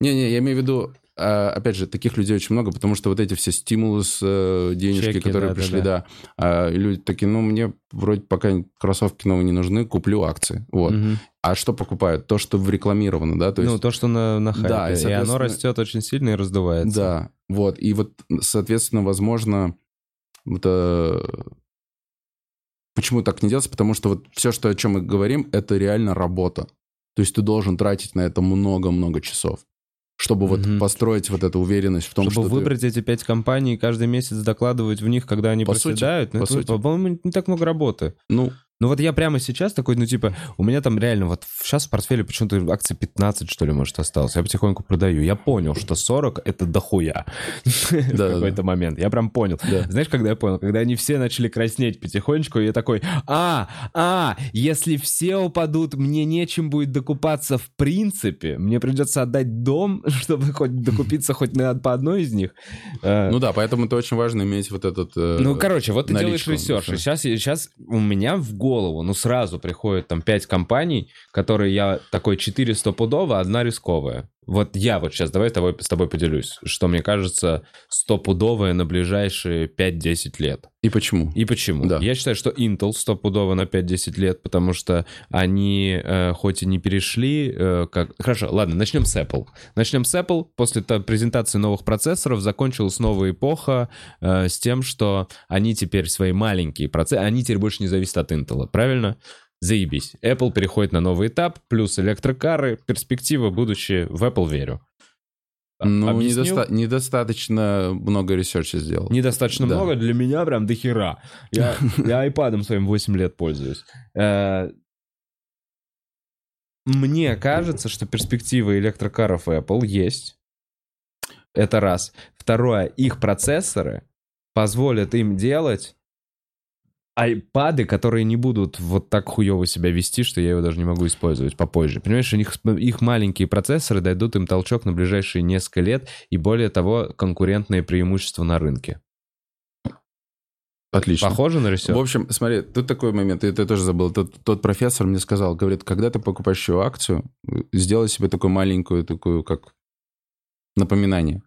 Не-не, я имею в виду, э, опять же, таких людей очень много, потому что вот эти все стимулус, э, денежки, Чеки, которые да, да, пришли, да, а, и люди такие, ну, мне вроде пока кроссовки новые не нужны, куплю акции. Вот. Мгм. А что покупают? То, что рекламировано, да, то есть... ну, то, что на, на хайпе. Да, и, и, оно соответственно- растет очень сильно и раздувается. Да, вот. И вот, соответственно, возможно, это... Почему так не делается? Потому что вот все, что, о чем мы говорим, это реально работа. То есть ты должен тратить на это много-много часов, чтобы вот Мгм. построить вот эту уверенность в том, Чтобы что ты- выбрать эти пять компаний и каждый месяц докладывать в них, когда они По сути, проседают, ну, по это, сути. по-моему, не так много работы. Ну, Ну вот я прямо сейчас такой, ну типа, у меня там реально вот сейчас в портфеле почему-то акций 15, что ли, может, осталось. Я потихоньку продаю. Я понял, что 40 — это дохуя в какой-то момент. Я прям понял. Знаешь, когда я понял? Когда они все начали краснеть потихонечку, я такой, а, а, если все упадут, мне нечем будет докупаться в принципе. Мне придется отдать дом, чтобы хоть докупиться хоть на, по одной из них. Э, ну да, поэтому это очень важно иметь вот этот... э, ну, короче, вот ты делаешь research, сейчас, у меня в голову, ну, сразу приходит там пять компаний, которые я такой 4 стопудово, одна рисковая. Вот я вот сейчас, давай с тобой, с тобой поделюсь, что мне кажется стопудовое на ближайшие 5-10 лет. И почему? И почему? Да. Я считаю, что Intel стопудово на 5-10 лет, потому что они э, хоть и не перешли, э, как... Хорошо, ладно, начнем с Apple. Начнем с Apple. После та- презентации новых процессоров закончилась новая эпоха э, с тем, что они теперь свои маленькие процессоры, они теперь больше не зависят от Intel, правильно? Заебись. Apple переходит на новый этап, плюс электрокары, перспектива, будущее. В Apple верю. Ну, Объяснил? недоста- недостаточно много research а сделал. Недостаточно Да. много, для меня прям до хера. Я, я айпадом своим 8 лет пользуюсь. Э, Мне кажется, что перспективы электрокаров Apple есть. Это раз. Второе, их процессоры позволят им делать айпады, которые не будут вот так хуево себя вести, что я его даже не могу использовать попозже. Понимаешь, у них, их маленькие процессоры дадут им толчок на ближайшие несколько лет и, более того, конкурентные преимущества на рынке. Отлично. Похоже на В research? общем, смотри, тут такой момент, ты тоже забыл. Тот, тот профессор мне сказал, говорит, когда ты покупаешь еще акцию, сделай себе такую маленькую, такую, как напоминание.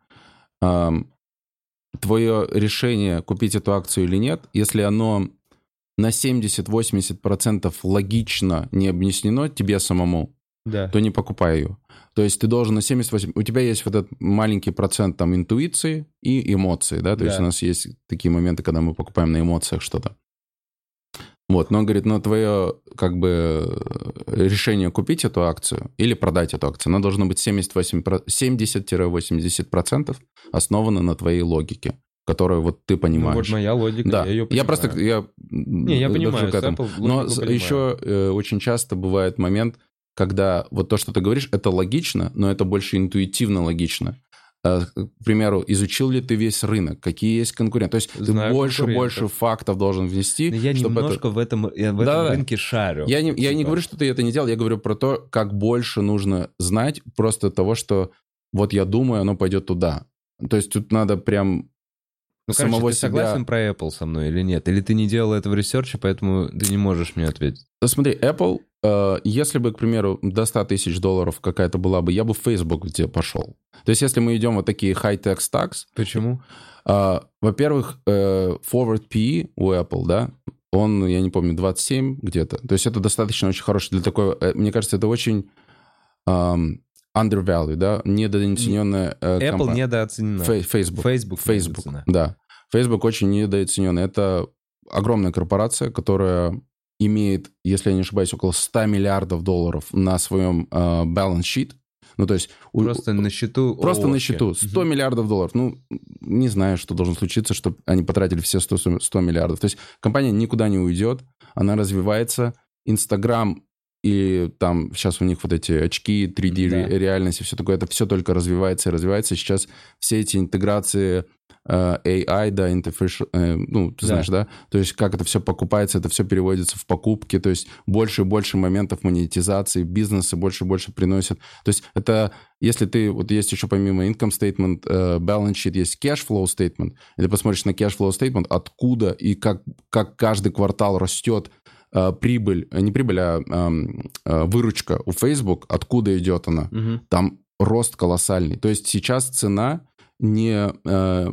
Твое решение, купить эту акцию или нет, если оно на 70-80% логично не объяснено тебе самому, Да. то не покупай ее. То есть ты должен на 78... У тебя есть вот этот маленький процент там интуиции и эмоций, да? То есть Да. у нас есть такие моменты, когда мы покупаем на эмоциях что-то. Вот, но он говорит, но твое как бы решение купить эту акцию или продать эту акцию, оно должно быть 78, про- 70-80% основано на твоей логике, которую вот ты Ну, понимаешь. вот моя логика, Да, я ее я просто, я... Не, я понимаю, с Apple Но логику с- понимаю. еще э, очень часто бывает момент, когда вот то, что ты говоришь, это логично, но это больше интуитивно логично. Э, К примеру, изучил ли ты весь рынок, какие есть конкуренты? То есть Знаю ты больше больше фактов должен внести, Но я чтобы это- немножко в этом, я в этом Да-да-да. рынке шарю. Я не, я не Типа. говорю, что ты это не делал, я говорю про то, как больше нужно знать просто того, что вот я думаю, оно пойдет туда. То есть тут надо прям Ну, короче, самого ты себя... согласен про Apple со мной или нет? Или ты не делал этого research а, поэтому ты не можешь мне ответить? Да Смотри, Apple, э, если бы, к примеру, до 100 тысяч долларов какая-то была бы, я бы в Facebook где пошел. То есть если мы идем вот такие high-tech stocks, Почему? э, во-первых, э, forward PE у Apple, да, он, я не помню, 27 где-то. То есть это достаточно очень хороший для такой... э, мне кажется, это очень эм, undervalued, да, недооцененная э, Apple компания. недооценена. Фей- Facebook. Facebook Facebook, да. Facebook очень недооценен. Это огромная корпорация, которая имеет, если я не ошибаюсь, около 100 миллиардов долларов на своем э, balance sheet. Ну, то есть... у- Просто на счету Просто на ООшки. счету. 100 миллиардов долларов. Ну, не знаю, что должно случиться, чтобы они потратили все 100, 100 миллиардов. То есть компания никуда не уйдет, она развивается. Инстаграм и там сейчас у них вот эти очки, 3D Да. и все такое, это все только развивается и развивается. Сейчас все эти интеграции э, AI, да, interfacial, э, ну, ты Да. знаешь, да? То есть как это все покупается, это все переводится в покупки, то есть больше и больше моментов монетизации, бизнеса больше и больше приносят. То есть это, если ты, вот есть еще помимо income statement, э, balance sheet, есть cash flow statement, и ты посмотришь на cash flow statement, откуда и как, как каждый квартал растет э, прибыль, э, не прибыль, а э, выручка у Facebook, откуда идет она, Мгм. там рост колоссальный. То есть сейчас цена не, э,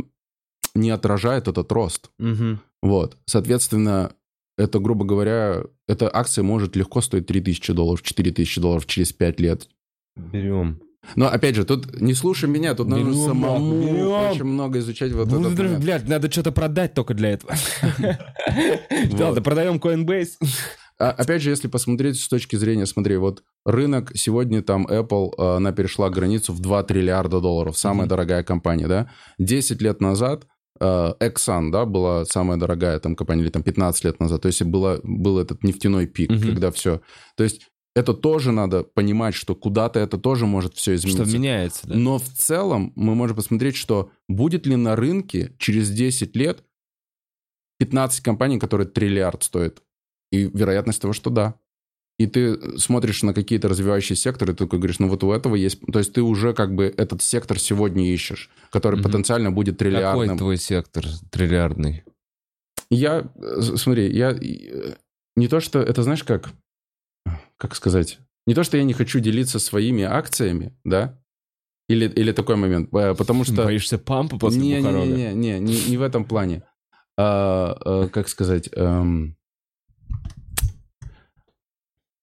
не отражает этот рост. Мгм. Вот, соответственно, это, грубо говоря, эта акция может легко стоить 3000 долларов, 4000 долларов через 5 лет. Берем. Но, опять же, тут не слушай меня, тут нужно Берем, самому берем. очень много изучать вот Ну, момент. блядь, надо что-то продать только для этого. Ладно, продаем Coinbase. А, опять же, если посмотреть с точки зрения, смотри, вот рынок сегодня там Apple, э, она перешла границу в 2 триллиарда долларов, самая дорогая компания, да? 10 лет назад э, Exxon, да, была самая дорогая там компания, или там 15 лет назад, то есть было, был этот нефтяной пик, когда все... То есть это тоже надо понимать, что куда-то это тоже может все Что измениться. меняется, да? Но в целом мы можем посмотреть, что будет ли на рынке через 10 лет 15 компаний, которые триллиард стоят. И вероятность того, что да. И ты смотришь на какие-то развивающие секторы, ты такой говоришь, ну вот у этого есть... То есть ты уже как бы этот сектор сегодня ищешь, который Мгм. потенциально будет Какой триллиардным. твой сектор триллиардный? Я, э, смотри, я э, не то, что... Это знаешь как... Как сказать? Не то, что я не хочу делиться своими акциями, да, Или, или такой момент. Э, Потому что... Боишься пампа после не, не, Бухарога? не, не, не, не, не в этом плане. А, а, как сказать? эм,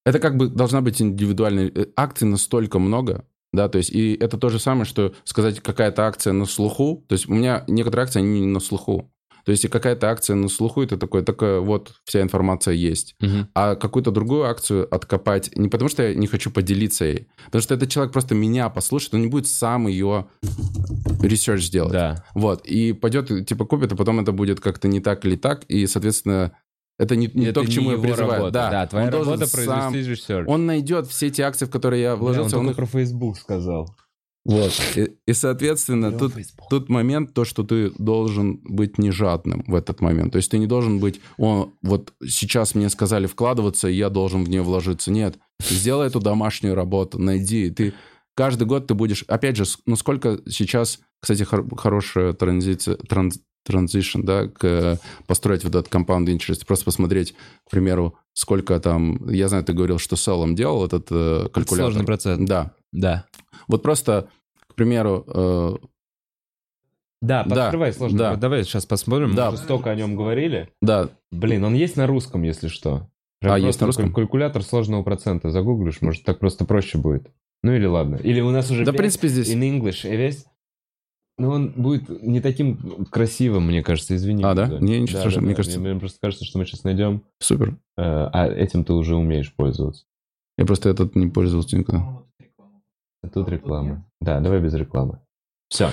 это как бы должна быть индивидуальная... э, Акций настолько много, да, то есть и это то же самое, что сказать какая-то акция на слуху, то есть у меня некоторые акции, они не на слуху. То есть и какая-то акция на слуху, это такое, такое вот вся информация есть. Мгм. А какую-то другую акцию откопать, не потому что я не хочу поделиться ей, потому что этот человек просто меня послушает, он не будет сам ее research делать. Да. Вот, и пойдет, типа, купит, а потом это будет как-то не так или так, и, соответственно, это не, не Это то, к чему я его призываю. работа. Да, Да, твоя он должен работа сам- произвести research. Он найдет все эти акции, в которые я он вложился. он только их- про Facebook сказал. Вот. И, и, соответственно, тут, тут момент, то, что ты должен быть не жадным в этот момент. То есть ты не должен быть, о, вот сейчас мне сказали вкладываться, и я должен в нее вложиться. Нет, сделай эту домашнюю работу, найди. Ты каждый год ты будешь, опять же, с- ну сколько сейчас, кстати, хор- хорошая транзиция, транз, транзишн, да, к, построить вот этот compound interest, просто посмотреть, к примеру, сколько там, я знаю, ты говорил, что Селом делал этот э, калькулятор. Сложный процент. Да. Да. Вот просто, к примеру, э, Да, Да, подкрывай сложно. да. Давай сейчас посмотрим. Да. Мы уже столько о нем говорили. да, Блин, он есть на русском, если что. Прям А, есть на русском? каль- Калькулятор сложного процента. Загуглишь, может, так просто проще будет. Ну или ладно. Или у нас уже да, в принципе, здесь... in English весь. Но он будет не таким красивым, мне кажется, извини. А, да? Не, ничего страшного, мне кажется- Мне, мне просто кажется, что мы сейчас найдем, Супер. э, а этим ты уже умеешь пользоваться. Я просто этот не пользовался никогда. А тут реклама. Да, давай без рекламы. Все.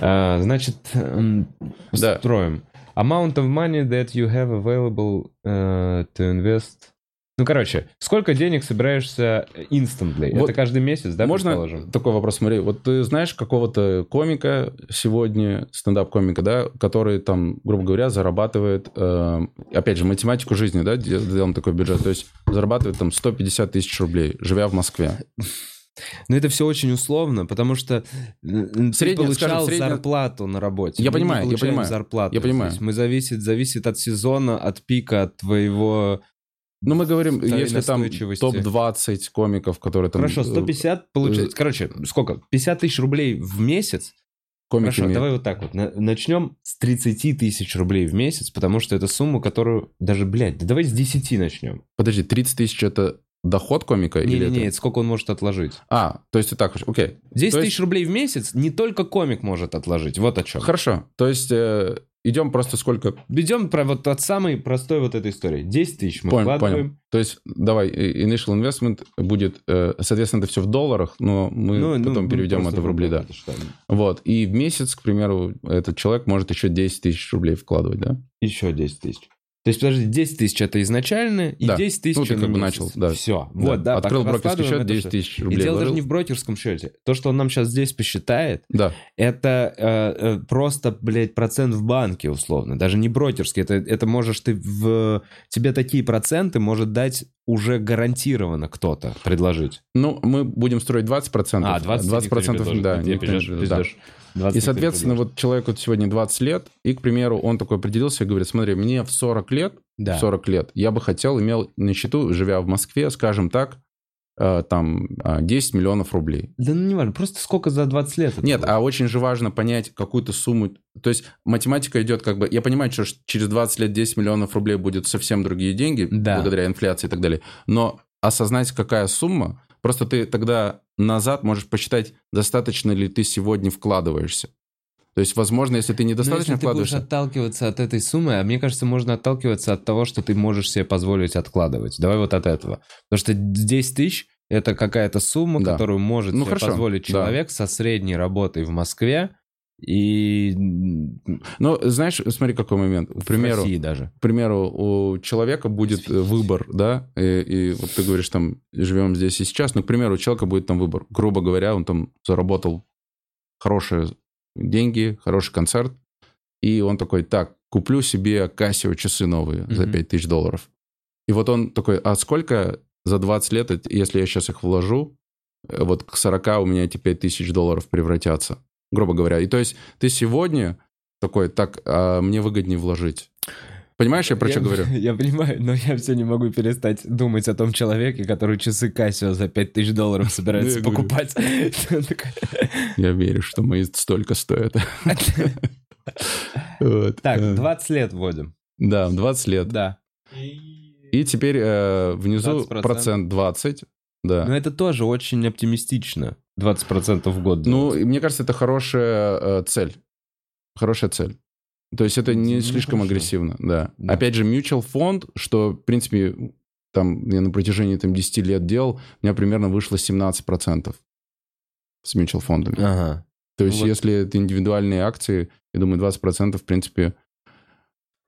значит, м, Да. строим. Amount of money that you have available э, to invest. Ну, короче, сколько денег собираешься instantly? Вот Это каждый месяц, да, Можно предположим? такой вопрос? Смотри, вот ты знаешь какого-то комика сегодня, стендап-комика, да, который там, грубо говоря, зарабатывает, э, опять же, математику жизни, да, де- делаем такой бюджет, то есть зарабатывает там 150 тысяч рублей, живя в Москве. Но это все очень условно, потому что ты Средняя, получал скажем, средняя- зарплату на работе. Я Мы понимаю, я понимаю. зарплату Я понимаю. Мы зависит, зависит от сезона, от пика, от твоего... Ну, мы говорим, если там настойчивости. топ-20 комиков, которые там... Хорошо, э, 150 получается. Короче, сколько? 50 тысяч рублей в месяц? комики Хорошо, имеют. давай вот так вот. На- Начнем с 30 тысяч рублей в месяц, потому что это сумма, которую... Даже, блядь, да давай с 10 начнем. Подожди, 30 тысяч это доход комика? или Не-не-не, это- это сколько он может отложить. А, то есть ты так, окей. 10 То есть- тысяч рублей в месяц не только комик может отложить. Вот о чем. Хорошо, то есть э, идем просто сколько... Идем про вот от самой простой вот этой истории. 10 тысяч мы Понял, вкладываем. понял. То есть давай, initial investment будет, э, соответственно, это все в долларах, но мы Ну, ну, потом ну, переведем это в рубли, да. Вот, и в месяц, к примеру, этот человек может еще 10 тысяч рублей вкладывать, да? Еще 10 тысяч. То есть, подожди, 10 тысяч это изначально, и Да. 10 тысяч Ну, ты как бы начал, да. Все. Вот, да. Открыл брокерский счет, это 10 всё. тысяч И рублей дело даже вложил. не в брокерском счете. То, что он нам сейчас здесь посчитает, Да, это э, э, просто, блядь, процент в банке, условно. Даже не брокерский. Это, это можешь ты в... Тебе такие проценты может дать уже гарантированно кто-то предложить. ну, мы будем строить 20%. А, 20 никто не 20%, предложит. да. Не пиздешь- предложит, да. Пиздешь. 20 И, соответственно, вот человеку сегодня 20 лет, и, к примеру, он такой определился и говорит, смотри, мне в 40 лет, Да. в 40 лет, я бы хотел, имел на счету, живя в Москве, скажем так, э, там, э, 10 миллионов рублей. Да ну не важно, просто сколько за 20 лет Нет, будет? а очень же важно понять какую-то сумму. То есть математика идет как бы... Я понимаю, что через 20 лет 10 миллионов рублей будет совсем другие деньги, Да. благодаря инфляции и так далее. Но осознать, какая сумма, просто ты тогда назад можешь посчитать, достаточно ли ты сегодня вкладываешься. То есть, возможно, если ты Но недостаточно если ты будешь вкладываешься... отталкиваться от этой суммы, а мне кажется, можно отталкиваться от того, что ты можешь себе позволить откладывать. Давай вот от этого. Потому что 10 тысяч – это какая-то сумма, Да. которую может Ну, себе хорошо, позволить да. человек со средней работой в Москве и Ну, знаешь, смотри, какой момент. К примеру, России даже. к примеру, у человека будет э, выбор, да, и, и вот ты говоришь, там, живем здесь и сейчас, но, к примеру, у человека будет там выбор. Грубо говоря, он там заработал хорошие деньги, хороший концерт, и он такой, так, куплю себе Casio часы новые за Мгм. 5000 долларов. И вот он такой, а сколько за 20 лет, если я сейчас их вложу, э, вот к 40 у меня эти 5000 долларов превратятся, грубо говоря. И то есть ты сегодня такой, так, а мне выгоднее вложить. Понимаешь, я про что говорю? Я понимаю, но я все не могу перестать думать о том человеке, который часы Casio за 5000 долларов собирается Я покупать. Я верю, что мои столько стоят. Так, Э, 20 лет вводим. Да, 20 лет. Да. И теперь э, внизу 20%. процент 20. Но Да. это тоже очень оптимистично. 20% в год. Ну, мне кажется, это хорошая э, цель. Хорошая цель. То есть это не Ну, слишком хорошо. агрессивно, да. Да. Опять же, mutual фонд, что, в принципе, там я на протяжении там, 10 лет делал, у меня примерно вышло 17% с mutual фондами. Ага. То есть, Вот. если это индивидуальные акции, я думаю, 20% в принципе,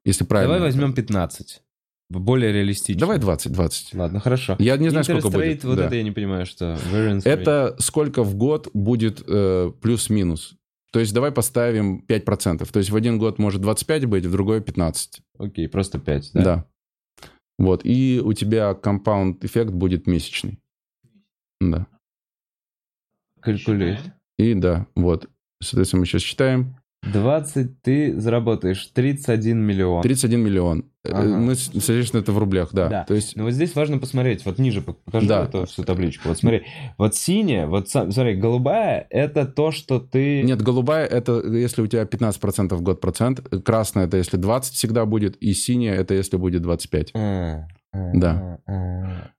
если правильно. Давай возьмем 15. Более реалистично. Давай 20, 20. Ладно, хорошо. Я не знаю, сколько будет. вот да. это я не понимаю, что... Это сколько в год будет э, плюс-минус. То есть давай поставим 5%. То есть в один год может 25 быть, в другой 15. Окей, просто 5, да? Да. Вот. И у тебя компаунд эффект будет месячный. Да. Калькулируй. И да, вот. Соответственно, мы сейчас считаем. 20 ты заработаешь 31 миллион. 31 миллион. Э, Ага. Мы, соответственно, это в рублях, да. Да. То есть, Но вот здесь важно посмотреть, вот ниже пок- покажи Да. эту всю табличку. Вот смотри, вот синяя, вот смотри, голубая это то, что ты... нет, голубая это если у тебя 15% в год процент, красная это если 20 всегда будет, и синяя это если будет 25. А, а, Да.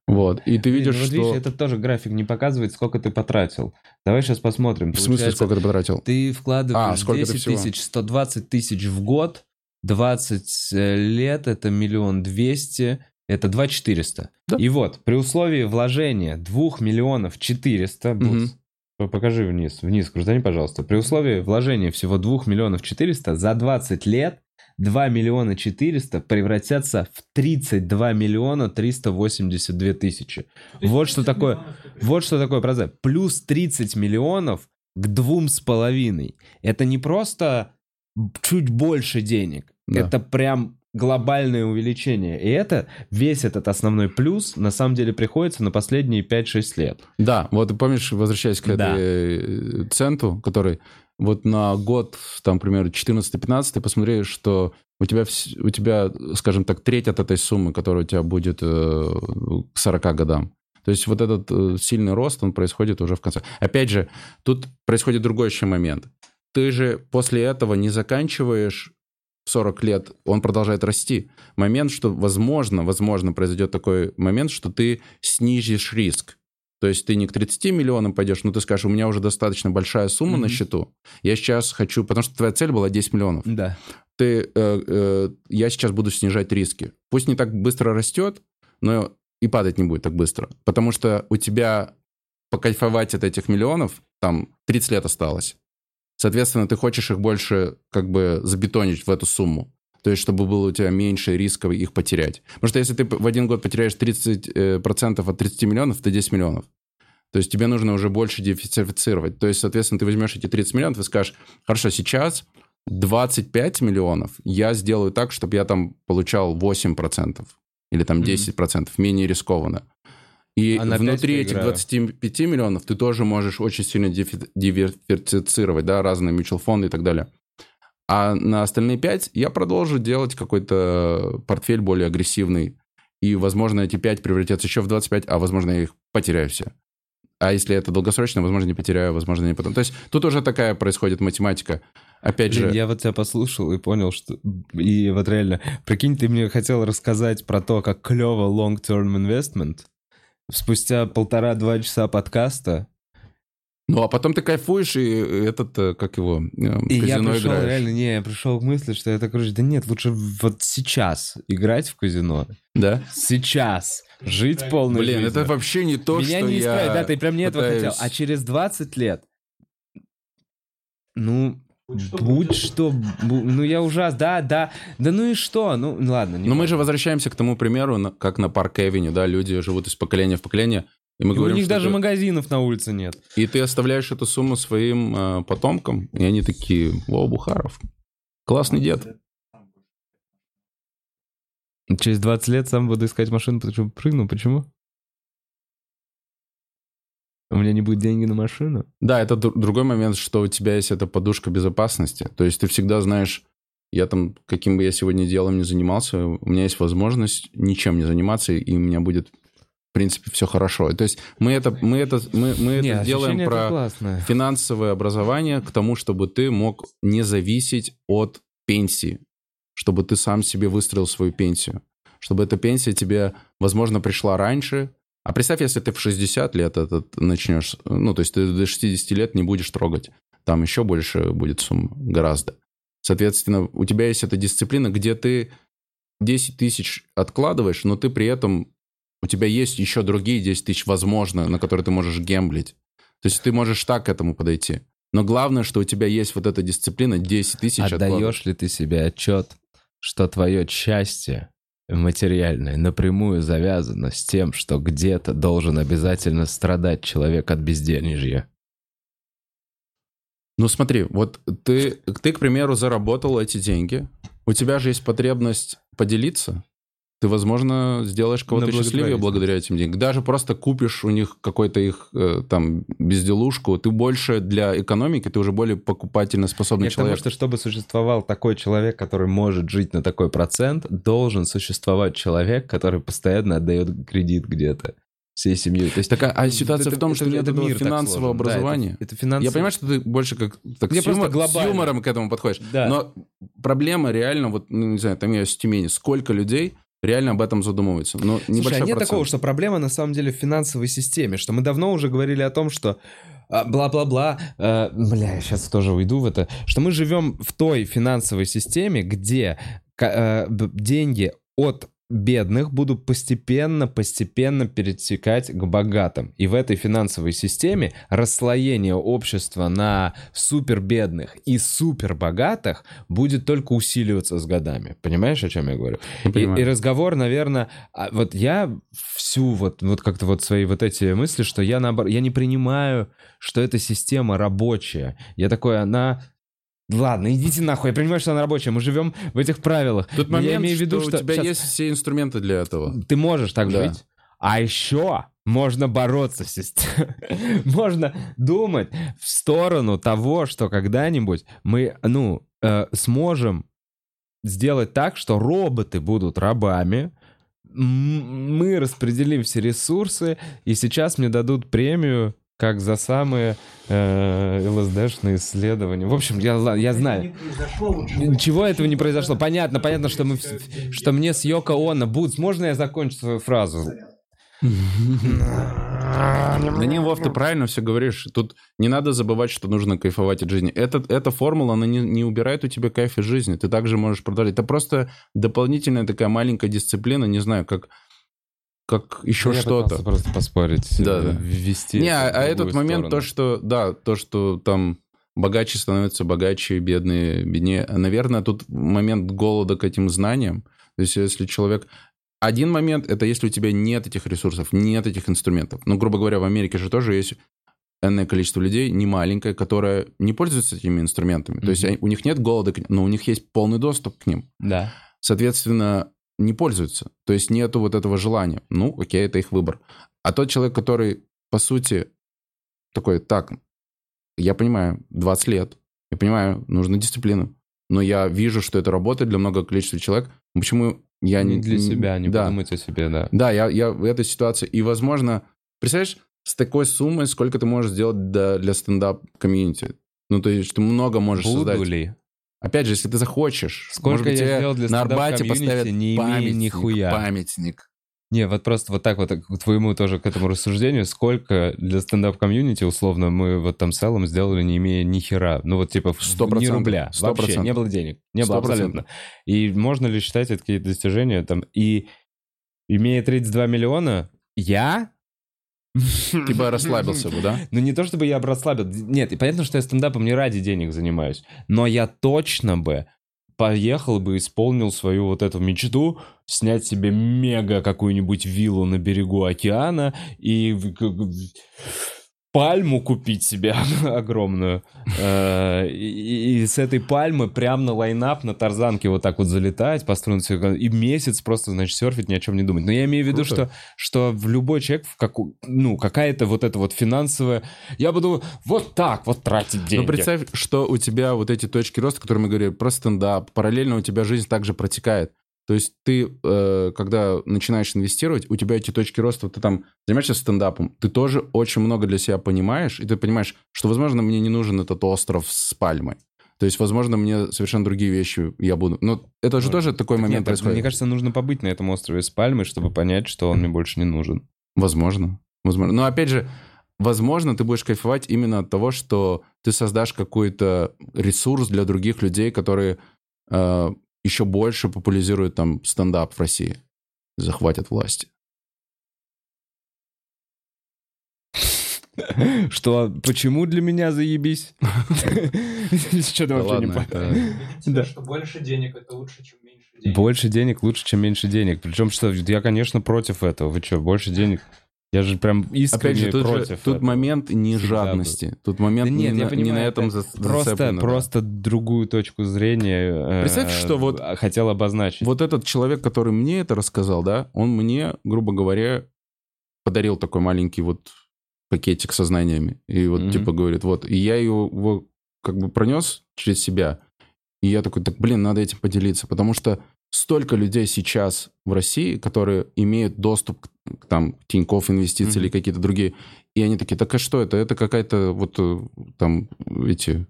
Вот. И ты видишь, ну вот что... видишь, этот тоже график не показывает, сколько ты потратил. Давай сейчас посмотрим. В смысле, Получается, сколько ты потратил? Ты вкладываешь А, сколько ты 10 всего? тысяч, 120 тысяч в год, 20 лет, это миллион двести, это 2 400. Да. И вот, при условии вложения 2 миллионов 400, Мгм. Бутс, по- покажи вниз, вниз, крутани, пожалуйста. При условии вложения всего 2 миллионов 400, за 20 лет 2 миллиона 400 превратятся в 32 миллиона 382 тысячи. Вот что такое, вот что такое процент. Плюс 30 миллионов к двум с половиной. Это не просто чуть больше денег. Да. Это прям глобальное увеличение. И это, весь этот основной плюс, на самом деле, приходится на последние 5-6 лет. Да, вот ты помнишь, возвращаясь к Да. этой э, центу, который вот на год, там, примерно 14-15, ты посмотри, что у тебя, у тебя, скажем так, треть от этой суммы, которая у тебя будет э, к 40 годам. То есть вот этот э, сильный рост, он происходит уже в конце. Опять же, тут происходит другой еще момент. Ты же после этого не заканчиваешь в 40 лет, он продолжает расти. Момент, что возможно, возможно произойдет такой момент, что ты снизишь риск. То есть ты не к 30 миллионам пойдешь, но ты скажешь, у меня уже достаточно большая сумма на Мгм. счету. Я сейчас хочу, потому что твоя цель была 10 миллионов. Да. Ты, э, э, я сейчас буду снижать риски. Пусть не так быстро растет, но и падать не будет так быстро. Потому что у тебя покайфовать от этих миллионов, там 30 лет осталось. Соответственно, ты хочешь их больше как бы забетонить в эту сумму. То есть, чтобы было у тебя меньше рисков их потерять. Потому что если ты в один год потеряешь 30% э, процентов от 30 миллионов, это 10 миллионов. То есть тебе нужно уже больше диверсифицировать. То есть, соответственно, ты возьмешь эти 30 миллионов и скажешь, хорошо, сейчас 25 миллионов я сделаю так, чтобы я там получал 8% или там Мгм. 10%, менее рискованно. И А внутри этих поиграю. 25 миллионов ты тоже можешь очень сильно диверсифицировать, да, разные mutual фонды и так далее. А на остальные 5 я продолжу делать какой-то портфель более агрессивный. И, возможно, эти 5 превратятся еще в 25, а, возможно, я их потеряю все. А если это долгосрочно, возможно, не потеряю, возможно, не потом. То есть тут уже такая происходит математика. Опять Блин, же, я вот тебя послушал и понял, что... И вот реально, прикинь, ты мне хотел рассказать про то, как клево long-term investment. Спустя полтора-два часа подкаста. Ну а потом ты кайфуешь, и этот, э, как его, э, И я пришел, играешь. реально, не, я пришел к мысли, что я так короче, да нет, лучше вот сейчас играть в казино. Да? Сейчас. Жить полной Блин, жизнью. это вообще не то, Меня что не я исправить, да, ты прям не этого хотел. А через 20 лет, ну, будь что, бу- ну я ужас, да, да, да ну и что, ну ладно. не Но мы важно. же возвращаемся к тому примеру, на- как на Парк Эвеню, да, люди живут из поколения в поколение, и мы И у говорим, них что даже ты- магазинов на улице нет. И ты оставляешь эту сумму своим э, потомкам, и они такие, о, Бухаров, классный дед. Через 20 лет сам буду искать машину, потому что прыгну. Почему? У меня не будет деньги на машину. Да, это дру- другой момент, что у тебя есть эта подушка безопасности. То есть ты всегда знаешь, Я там, каким бы я сегодня делом ни занимался, у меня есть возможность ничем не заниматься, и у меня будет, в принципе, все хорошо. То есть мы это, мы это, мы, мы Не, это делаем это про классное. финансовое образование к тому, чтобы ты мог не зависеть от пенсии, чтобы ты сам себе выстроил свою пенсию, чтобы эта пенсия тебе, возможно, пришла раньше. А представь, если ты в 60 лет этот начнешь, ну, то есть ты до 60 лет не будешь трогать. Там еще больше будет сумма, гораздо. Соответственно, у тебя есть эта дисциплина, где ты 10 тысяч откладываешь, но ты при этом, у тебя есть еще другие 10 тысяч, возможно, на которые ты можешь гемблить. То есть ты можешь так к этому подойти. Но главное, что у тебя есть вот эта дисциплина 10 тысяч. Отдаешь ли ты себе отчет, что твое счастье материальное напрямую завязано с тем, что где-то должен обязательно страдать человек от безденежья? Ну смотри, вот ты, ты, к примеру, заработал эти деньги, у тебя же есть потребность поделиться, ты, возможно, сделаешь кого-то счастливее благодаря этим деньгам. Даже просто купишь у них какой-то их э, там безделушку, ты больше для экономики, ты уже более покупательно способный Я человек. что чтобы существовал такой человек, который может жить на такой процент, должен существовать человек, который постоянно отдает кредит где-то всей семьей. То есть Так, а- а это- ситуация в том, что нет этот этого мир финансового сложен. Да, это- образования. это, финансовый... Я понимаю, что ты больше как так, с, юмор- с глобально. юмором к этому подходишь. Да. Но проблема реально, вот, ну, не знаю, там я с Тюмени, сколько людей реально об этом задумываются? Ну, Слушай, небольшой а нет процент. такого, что проблема на самом деле в финансовой системе, что мы давно уже говорили о том, что а, бла-бла-бла, э, бля, я сейчас тоже уйду в это, что мы живем в той финансовой системе, где э, деньги от бедных будут постепенно-постепенно перетекать к богатым. И в этой финансовой системе расслоение общества на супербедных и супербогатых будет только усиливаться с годами. Понимаешь, о чем я говорю? Я И, и разговор, наверное, а вот я всю вот, вот как-то вот свои вот эти мысли, что я наоборот, я не принимаю, что эта система рабочая. Я такой, она... Ладно, идите нахуй, я понимаю, что она рабочая, мы живем в этих правилах. Тут Но момент, я имею в виду, что, у тебя щас, есть все инструменты для этого. ты можешь так Да. жить, а еще можно бороться с системой. Можно думать в сторону того, что когда-нибудь мы, ну, э, сможем сделать так, что роботы будут рабами, мы распределим все ресурсы, и сейчас мне дадут премию как за самые э, ЛСДшные исследования. В общем, я, я знаю. Ничего этого не произошло. Понятно, понятно, что мы, что мне с Йоко Оно Бутс. Можно я закончу свою фразу? Да не, Вов, ты правильно все говоришь. Тут не надо забывать, что нужно кайфовать от жизни. Эта, эта формула, она не, не убирает у тебя кайф из жизни. Ты также можешь продолжать. Это просто дополнительная такая маленькая дисциплина, не знаю, как, как еще Я что-то. просто поспорить. Да, э, да. Ввести Не, а, а этот другую момент, то, сторону. что, да, то, что там богаче становятся богаче, бедные беднее. Наверное, тут момент голода к этим знаниям. То есть, если человек... Один момент, это если у тебя нет этих ресурсов, нет этих инструментов. Ну, грубо говоря, в Америке же тоже есть энное количество людей, не маленькое, которое не пользуется этими инструментами. То есть они- у них нет голода, к ним, но у них есть полный доступ к ним. Да. Соответственно, не пользуются. То есть нету вот этого желания. Ну, окей, это их выбор. А тот человек, который, по сути, такой, так, я понимаю, 20 лет, я понимаю, нужно дисциплину, но я вижу, что это работает для многого количества человек. Почему я не... не для себя, не да. подумать о себе, да. Да, я, я в этой ситуации. И, возможно, представляешь, с такой суммой, сколько ты можешь сделать для, для стендап-комьюнити? Ну, то есть ты много можешь Буду создать. ли? Опять же, если ты захочешь, Сколько может быть, я тебе сделал для на Арбате поставят не памятник, нихуя. памятник. Не, вот просто вот так вот к твоему тоже к этому рассуждению, сколько для стендап-комьюнити, условно, мы вот там с Эллом сделали, не имея ни хера. Ну вот типа в- Сто ни процентов. рубля. Сто Вообще, процентов. не было денег. Не было Сто процентов. абсолютно. И можно ли считать это какие-то достижения там? И имея 32 миллиона, я... Типа расслабился бы, да? Ну, не то чтобы я бы расслабил. Нет, и понятно, что я стендапом не ради денег занимаюсь. Но я точно бы поехал бы, исполнил свою вот эту мечту, снять себе мега какую-нибудь виллу на берегу океана и пальму купить себе огромную. Э, и, и с этой пальмы прям на лайнап, на тарзанке вот так вот залетать, построить и месяц просто, значит, серфить, ни о чем не думать. Но я имею в виду, что, что в любой человек, в как, ну, какая-то вот эта вот финансовая... Я буду вот так вот тратить деньги. Ну, представь, что у тебя вот эти точки роста, которые мы говорили, про стендап, параллельно у тебя жизнь также протекает. То есть ты, э, когда начинаешь инвестировать, у тебя эти точки роста, ты там занимаешься стендапом, ты тоже очень много для себя понимаешь, и ты понимаешь, что, возможно, мне не нужен этот остров с пальмой. То есть, возможно, мне совершенно другие вещи я буду... Но это же ну, тоже такой момент нет, происходит. Мне кажется, нужно побыть на этом острове с пальмой, чтобы понять, что он мне больше не нужен. Возможно. Возможно. Но опять же, возможно, ты будешь кайфовать именно от того, что ты создашь какой-то ресурс для других людей, которые э, еще больше популяризируют там стендап в России, захватят власти. Что, почему для меня заебись? Что-то вообще не понял. Что больше денег это лучше, чем меньше денег. Больше денег лучше, чем меньше денег. Причем, что я, конечно, против этого. Вы что, больше денег? Я же прям искренне Опять же, тут против. Же, тут этого. момент не жадности. Тут момент да нет, не, я на, понимаю, не на этом просто, зацеплено. Просто другую точку зрения Представь, э, что вот хотел обозначить. Вот этот человек, который мне это рассказал, да, он мне, грубо говоря, подарил такой маленький вот пакетик со знаниями. И вот mm-hmm. типа говорит, вот, и я его как бы пронес через себя. И я такой, так, блин, надо этим поделиться. Потому что столько людей сейчас в России, которые имеют доступ к там Тинькофф инвестиции mm-hmm. или какие-то другие, и они такие, так а что это? Это какая-то вот э, там эти...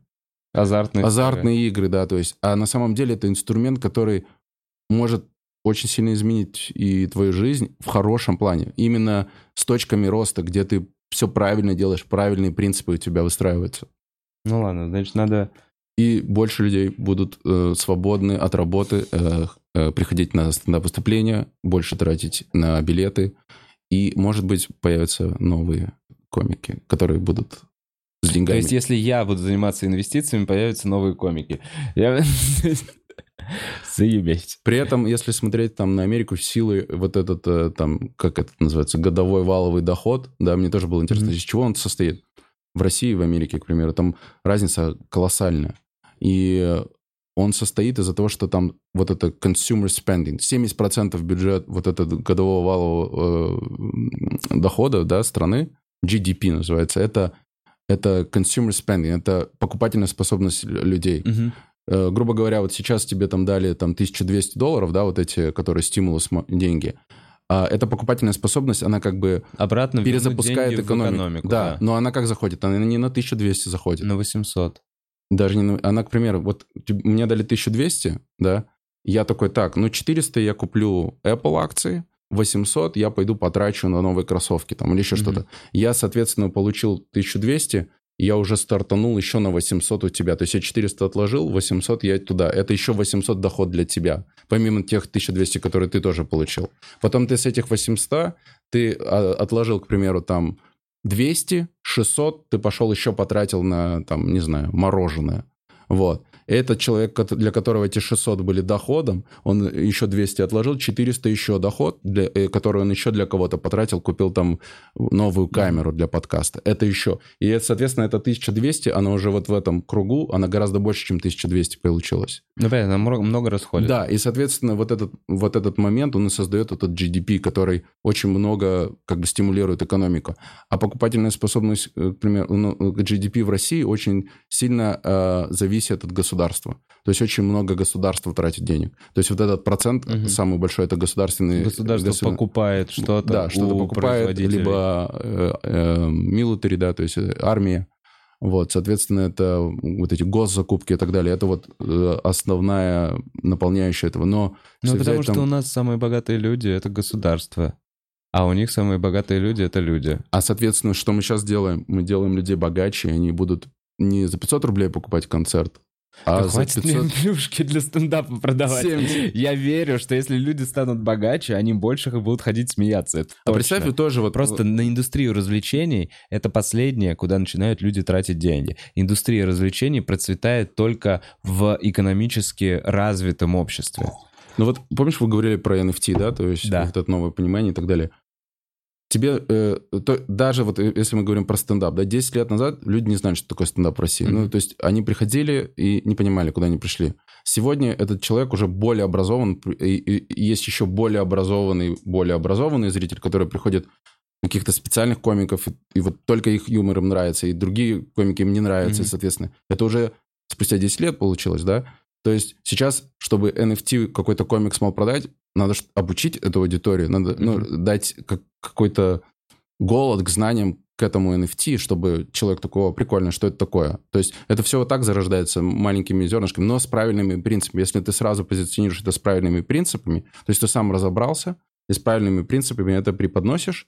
Азартные, азартные игры, да, то есть. А на самом деле это инструмент, который может очень сильно изменить и твою жизнь в хорошем плане. Именно с точками роста, где ты все правильно делаешь, правильные принципы у тебя выстраиваются. Ну ладно, значит, надо и больше людей будут э, свободны от работы, э, приходить на стендап-выступления, больше тратить на билеты, и, может быть, появятся новые комики, которые будут с деньгами. То есть, если я буду заниматься инвестициями, появятся новые комики. Я... Заебись. При этом, если смотреть там на Америку, силы вот этот, э, там, как это называется, годовой валовый доход, да, мне тоже было интересно, mm-hmm. из чего он состоит в России и в Америке, к примеру, там разница колоссальная. И он состоит из-за того, что там вот это consumer spending, 70% бюджет вот этого годового валового э, дохода да, страны, GDP называется, это, это consumer spending, это покупательная способность людей. Uh-huh. Э, грубо говоря, вот сейчас тебе там дали там 1200 долларов, да, вот эти, которые стимулус деньги, а эта покупательная способность, она как бы обратно перезапускает экономику. экономику да, да, но она как заходит? Она не на 1200 заходит. На 800. Даже не... На... Она, к примеру, вот мне дали 1200, да, я такой, так, ну 400 я куплю Apple акции, 800 я пойду потрачу на новые кроссовки там или еще mm-hmm. что-то. Я, соответственно, получил 1200, я уже стартанул еще на 800 у тебя. То есть я 400 отложил, 800 я туда. Это еще 800 доход для тебя, помимо тех 1200, которые ты тоже получил. Потом ты с этих 800, ты а, отложил, к примеру, там 200, 600, ты пошел еще потратил на, там, не знаю, мороженое. Вот. Этот человек, для которого эти 600 были доходом, он еще 200 отложил, 400 еще доход, для, э, который он еще для кого-то потратил, купил там новую камеру для подкаста. Это еще. И, соответственно, это 1200, она уже вот в этом кругу, она гораздо больше, чем 1200 получилась. Ну, понятно, много расходит. Да, и, соответственно, вот этот, вот этот момент, он и создает этот GDP, который очень много как бы стимулирует экономику. А покупательная способность, э, к примеру, ну, GDP в России очень сильно э, зависит от государства государства. То есть очень много государства тратит денег. То есть вот этот процент угу. самый большой это государственный. Государство государ... покупает что-то. Да, что-то покупает, либо э, э, да, то есть э, армия. Вот, соответственно, это вот эти госзакупки и так далее. Это вот э, основная наполняющая этого. Но ну, потому что там... у нас самые богатые люди — это государство. А у них самые богатые люди — это люди. А, соответственно, что мы сейчас делаем? Мы делаем людей богаче, и они будут не за 500 рублей покупать концерт, а да хватит 500... мне плюшки для стендапа продавать. 70. Я верю, что если люди станут богаче, они больше будут ходить смеяться. Это а точно. представь, тоже вот... Просто на индустрию развлечений это последнее, куда начинают люди тратить деньги. Индустрия развлечений процветает только в экономически развитом обществе. Ну вот помнишь, вы говорили про NFT, да? То есть да. вот это новое понимание и так далее. Тебе э, то, даже вот э, если мы говорим про стендап, да, 10 лет назад люди не знали, что такое стендап в России. Mm-hmm. Ну, то есть они приходили и не понимали, куда они пришли. Сегодня этот человек уже более образован, и, и есть еще более образованный, более образованный зритель, который приходит каких-то специальных комиков, и, и вот только их юмор им нравится, и другие комики им не нравятся, mm-hmm. и, соответственно, это уже спустя 10 лет получилось, да? То есть сейчас, чтобы NFT какой-то комик смог продать, надо обучить эту аудиторию, надо ну, mm-hmm. дать как, какой-то голод к знаниям к этому NFT, чтобы человек такого прикольно, что это такое. То есть это все вот так зарождается маленькими зернышками, но с правильными принципами. Если ты сразу позиционируешь это с правильными принципами, то есть ты сам разобрался и с правильными принципами это преподносишь,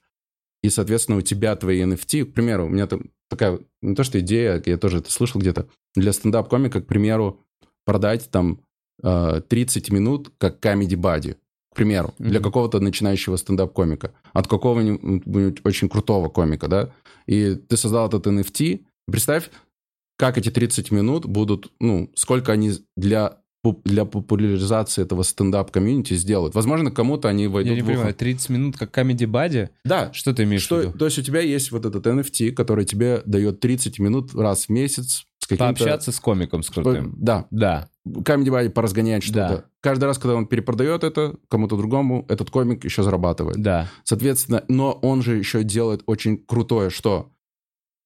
и, соответственно, у тебя твои NFT, к примеру, у меня там такая, не то что идея, я тоже это слышал где-то, для стендап-комика, к примеру, продать там 30 э, минут как comedy buddy, к примеру, mm-hmm. для какого-то начинающего стендап-комика, от какого-нибудь очень крутого комика, да, и ты создал этот NFT, представь, как эти 30 минут будут, ну, сколько они для для популяризации этого стендап-комьюнити сделают. Возможно, кому-то они войдут Я не в понимаю, 30 минут как comedy buddy? Да. Что ты имеешь что, в виду? То есть у тебя есть вот этот NFT, который тебе дает 30 минут раз в месяц с Пообщаться с комиком с крутым. Да. Да. Comedy Body поразгонять что-то. Да. Каждый раз, когда он перепродает это кому-то другому, этот комик еще зарабатывает. Да. Соответственно, но он же еще делает очень крутое, что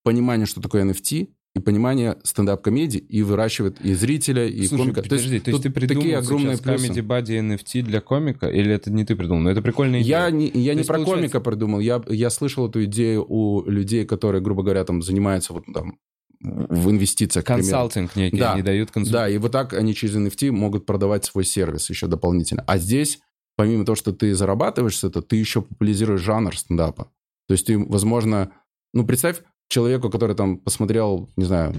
понимание, что такое NFT, и понимание стендап-комедии, и выращивает и зрителя, и Слушай, комика. Подожди, то есть, то есть ты придумал такие огромные сейчас Comedy Buddy NFT для комика, или это не ты придумал? Но это прикольная идея. Я не, я не про получается... комика придумал, я, я слышал эту идею у людей, которые, грубо говоря, там занимаются вот там в инвестициях. Консалтинг некий, да, они дают консультацию. Да, и вот так они через NFT могут продавать свой сервис еще дополнительно. А здесь, помимо того, что ты зарабатываешь с этого, ты еще популяризируешь жанр стендапа. То есть ты, возможно, ну, представь человеку, который там посмотрел, не знаю,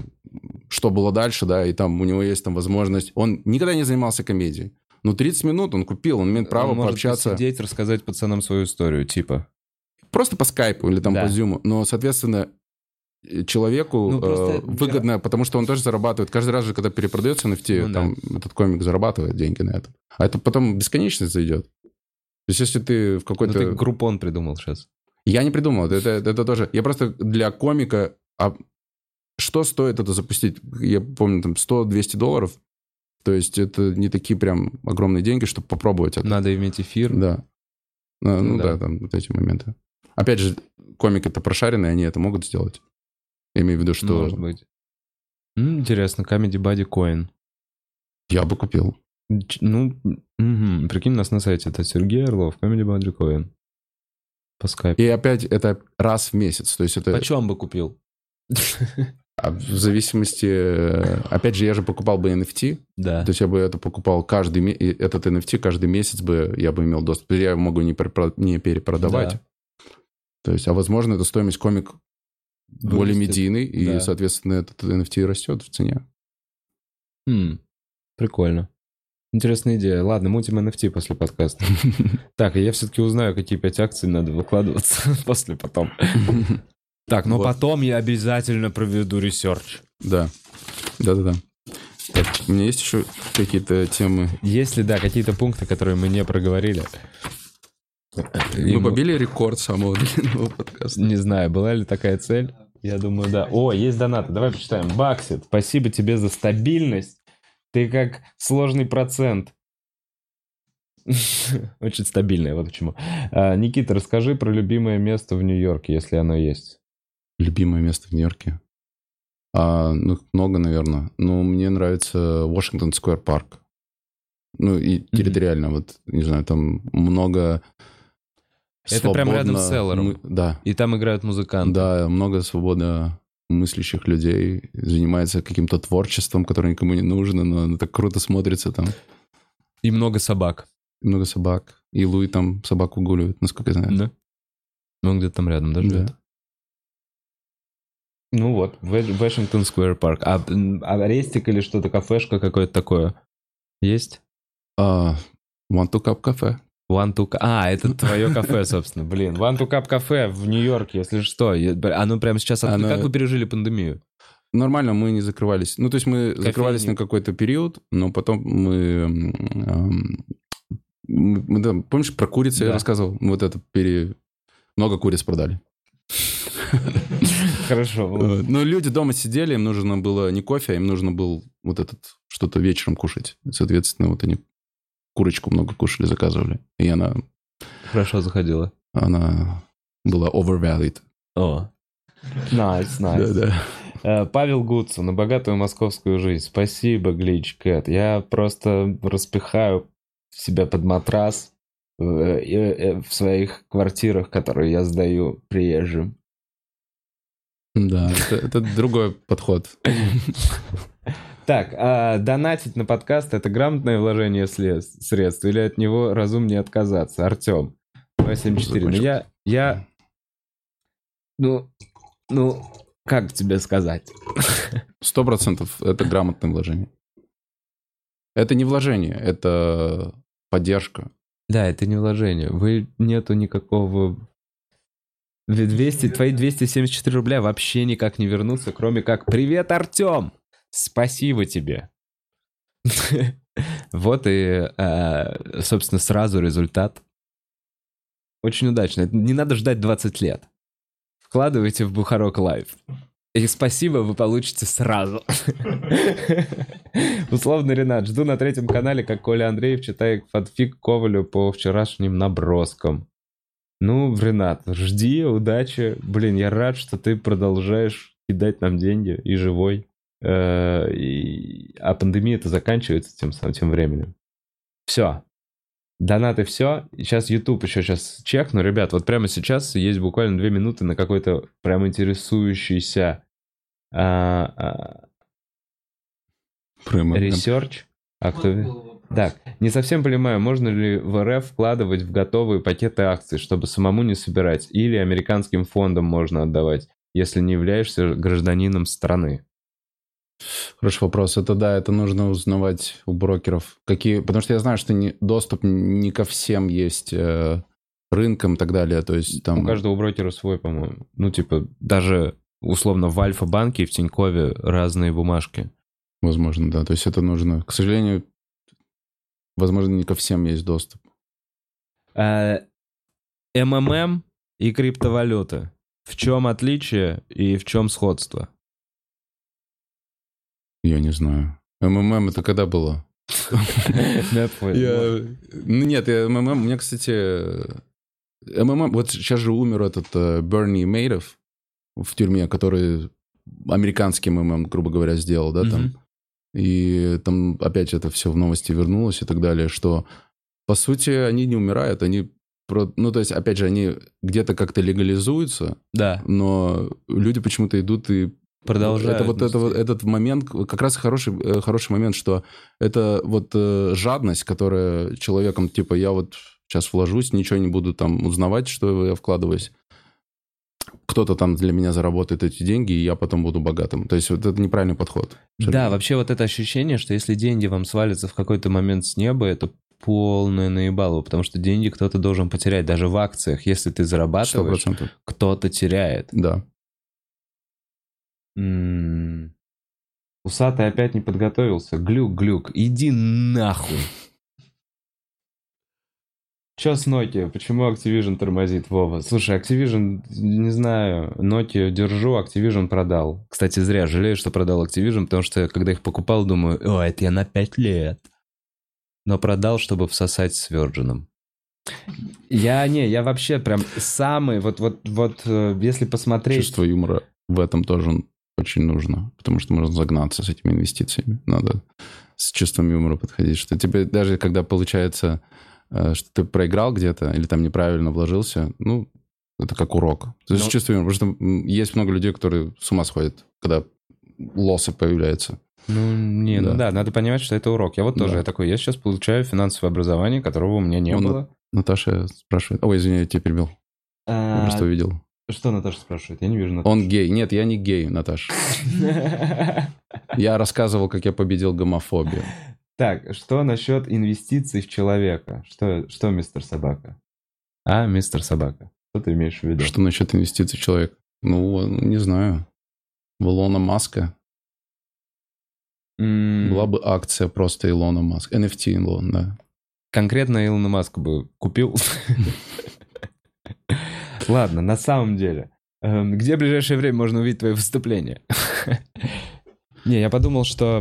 что было дальше, да, и там у него есть там возможность... Он никогда не занимался комедией. Ну, 30 минут он купил, он имеет право он может пообщаться. сидеть, рассказать пацанам свою историю, типа. Просто по скайпу или там да. по зуму. Но, соответственно, человеку ну, э, выгодно, для... потому что он тоже зарабатывает. Каждый раз же, когда перепродается NFT, ну, там да. этот комик зарабатывает деньги на это. А это потом бесконечность зайдет. То есть если ты в какой-то... Ну, ты группон придумал сейчас. Я не придумал, это, это тоже... Я просто для комика... А что стоит это запустить? Я помню, там 100-200 долларов. То есть это не такие прям огромные деньги, чтобы попробовать это. Надо иметь эфир. Да. Ну, ну да. да, там вот эти моменты. Опять же, комик это прошаренные, они это могут сделать. Я имею в виду, что... Может быть. Интересно, Comedy Buddy Coin. Я бы купил. Ну, угу. прикинь, нас на сайте это Сергей Орлов, Comedy Buddy Coin. По скайпу. И опять это раз в месяц. То есть это... Почем бы купил? А в зависимости... Э, опять же, я же покупал бы NFT. Да. То есть я бы это покупал каждый... Этот NFT каждый месяц бы я бы имел доступ. Я могу не, не перепродавать. Да. То есть, а возможно, это стоимость комик Вырастет. более медийный, и, да. соответственно, этот NFT растет в цене. Хм, прикольно. Интересная идея. Ладно, мутим NFT после подкаста. Так, я все-таки узнаю, какие пять акций надо выкладываться после потом. Так, но потом я обязательно проведу research. Да. Да-да-да. Так, у меня есть еще какие-то темы? Есть ли, да, какие-то пункты, которые мы не проговорили? Мы побили рекорд самого длинного подкаста. Не знаю, была ли такая цель. Я думаю, да. О, есть донаты. Давай почитаем. Баксит, спасибо тебе за стабильность. Ты как сложный процент. Очень стабильная, вот почему. А, Никита, расскажи про любимое место в Нью-Йорке, если оно есть. Любимое место в Нью-Йорке? А, ну, много, наверное. Но мне нравится Вашингтон Сквер Парк. Ну, и территориально, mm-hmm. вот, не знаю, там много это прям рядом с Селлером. Мы, да. И там играют музыканты. Да, много свободно мыслящих людей занимается каким-то творчеством, которое никому не нужно, но так круто смотрится там. И много собак. И много собак. И Луи там собаку гуливает, насколько я знаю. Да. Ну, он где-то там рядом даже. Да. Ну вот, Вашингтон Сквер Парк. А, а рестик или что-то, кафешка какое-то такое есть? Uh, One to Cup кафе. One to А, это твое кафе, собственно. Блин, One to Cup кафе в Нью-Йорке, если что. Оно прямо сейчас... Оно... Как вы пережили пандемию? Нормально, мы не закрывались. Ну, то есть мы Кофейни. закрывались на какой-то период, но потом мы... Мы да, помнишь, про курицу да. я рассказывал? Вот это пере... много куриц продали. Хорошо. Но ну, люди дома сидели, им нужно было не кофе, а им нужно было вот этот что-то вечером кушать. Соответственно, вот они курочку много кушали, заказывали. И она... Хорошо заходила. Она была overvalued. О, nice, nice. Да, да. Э, Павел Гуцу на богатую московскую жизнь. Спасибо, Глич Кэт. Я просто распихаю себя под матрас в, э, э, в своих квартирах, которые я сдаю приезжим. Да, это, это другой подход. Так, а донатить на подкаст это грамотное вложение средств или от него разумнее отказаться? Артем, 274. Ну я, я, ну, ну, как тебе сказать? Сто процентов это грамотное вложение. Это не вложение, это поддержка. Да, это не вложение. Вы нету никакого 200, твои 274 рубля вообще никак не вернутся, кроме как «Привет, Артем! Спасибо тебе!» Вот и, а, собственно, сразу результат. Очень удачно. Не надо ждать 20 лет. Вкладывайте в Бухарок Лайв. И спасибо вы получите сразу. Условно, Ренат, жду на третьем канале, как Коля Андреев читает фанфик Ковалю по вчерашним наброскам. Ну, Ренат, жди, удачи. Блин, я рад, что ты продолжаешь кидать нам деньги и живой. Э, а пандемия-то заканчивается тем, тем временем. Все. Донаты все. Сейчас YouTube еще сейчас чекну. Ребят, вот прямо сейчас есть буквально две минуты на какой-то прям интересующийся а, а, research. А кто... Так, не совсем понимаю, можно ли в РФ вкладывать в готовые пакеты акций, чтобы самому не собирать, или американским фондам можно отдавать, если не являешься гражданином страны? Хороший вопрос. Это да, это нужно узнавать у брокеров. Какие, потому что я знаю, что не, доступ не ко всем есть э, рынкам и так далее. То есть там... У каждого брокера свой, по-моему. Ну, типа, даже условно в Альфа-банке и в Тинькове разные бумажки. Возможно, да. То есть это нужно... К сожалению, Возможно, не ко всем есть доступ. А, МММ и криптовалюта. В чем отличие и в чем сходство? Я не знаю. МММ это когда было? Ну нет, МММ, у меня, кстати, МММ, вот сейчас же умер этот э, Берни Мейдов в тюрьме, который американский МММ, грубо говоря, сделал, да, там. И там опять это все в новости вернулось и так далее, что по сути они не умирают, они ну, то есть, опять же, они где-то как-то легализуются, да. но люди почему-то идут и продолжают. Это вот это, вот этот момент, как раз хороший, э, хороший момент, что это вот э, жадность, которая человеком, типа, я вот сейчас вложусь, ничего не буду там узнавать, что я вкладываюсь кто-то там для меня заработает эти деньги, и я потом буду богатым. То есть вот это неправильный подход. Да, вообще вот это ощущение, что если деньги вам свалятся в какой-то момент с неба, это полное наебало, потому что деньги кто-то должен потерять. Даже в акциях, если ты зарабатываешь, 100%. кто-то теряет. Да. Усатый опять не подготовился. Глюк-глюк, иди нахуй. Че с Nokia? Почему Activision тормозит, Вова? Слушай, Activision, не знаю, Nokia держу, Activision продал. Кстати, зря жалею, что продал Activision, потому что когда их покупал, думаю, о, это я на 5 лет. Но продал, чтобы всосать с Virgin. Я не, я вообще прям самый, вот, вот, вот, э, если посмотреть... Чувство юмора в этом тоже очень нужно, потому что можно загнаться с этими инвестициями. Надо с чувством юмора подходить, что тебе даже когда получается Э, что ты проиграл где-то или там неправильно вложился, ну, это как урок. То есть Но... чувствуем, потому что есть много людей, которые с ума сходят, когда лосы появляются. Ну, не, ну да. ну да, надо понимать, что это урок. Я вот тоже да. я такой, я сейчас получаю финансовое образование, которого у меня не ну, было. Наташа спрашивает. Ой, извини, я тебя перебил. А... Я просто увидел. Что Наташа спрашивает? Я не вижу Наташу. Он гей. Нет, я не гей, Наташа. Я рассказывал, как я победил гомофобию. Так, что насчет инвестиций в человека? Что, что мистер Собака? А, мистер Собака. Что ты имеешь в виду? Что насчет инвестиций в человека? Ну, не знаю. В Илона Маска. Mm. Была бы акция просто Илона Маска. NFT Илон, да. Конкретно Илона Маска бы купил. Ладно, на самом деле. Эм, где в ближайшее время можно увидеть твои выступления? Не, я подумал, что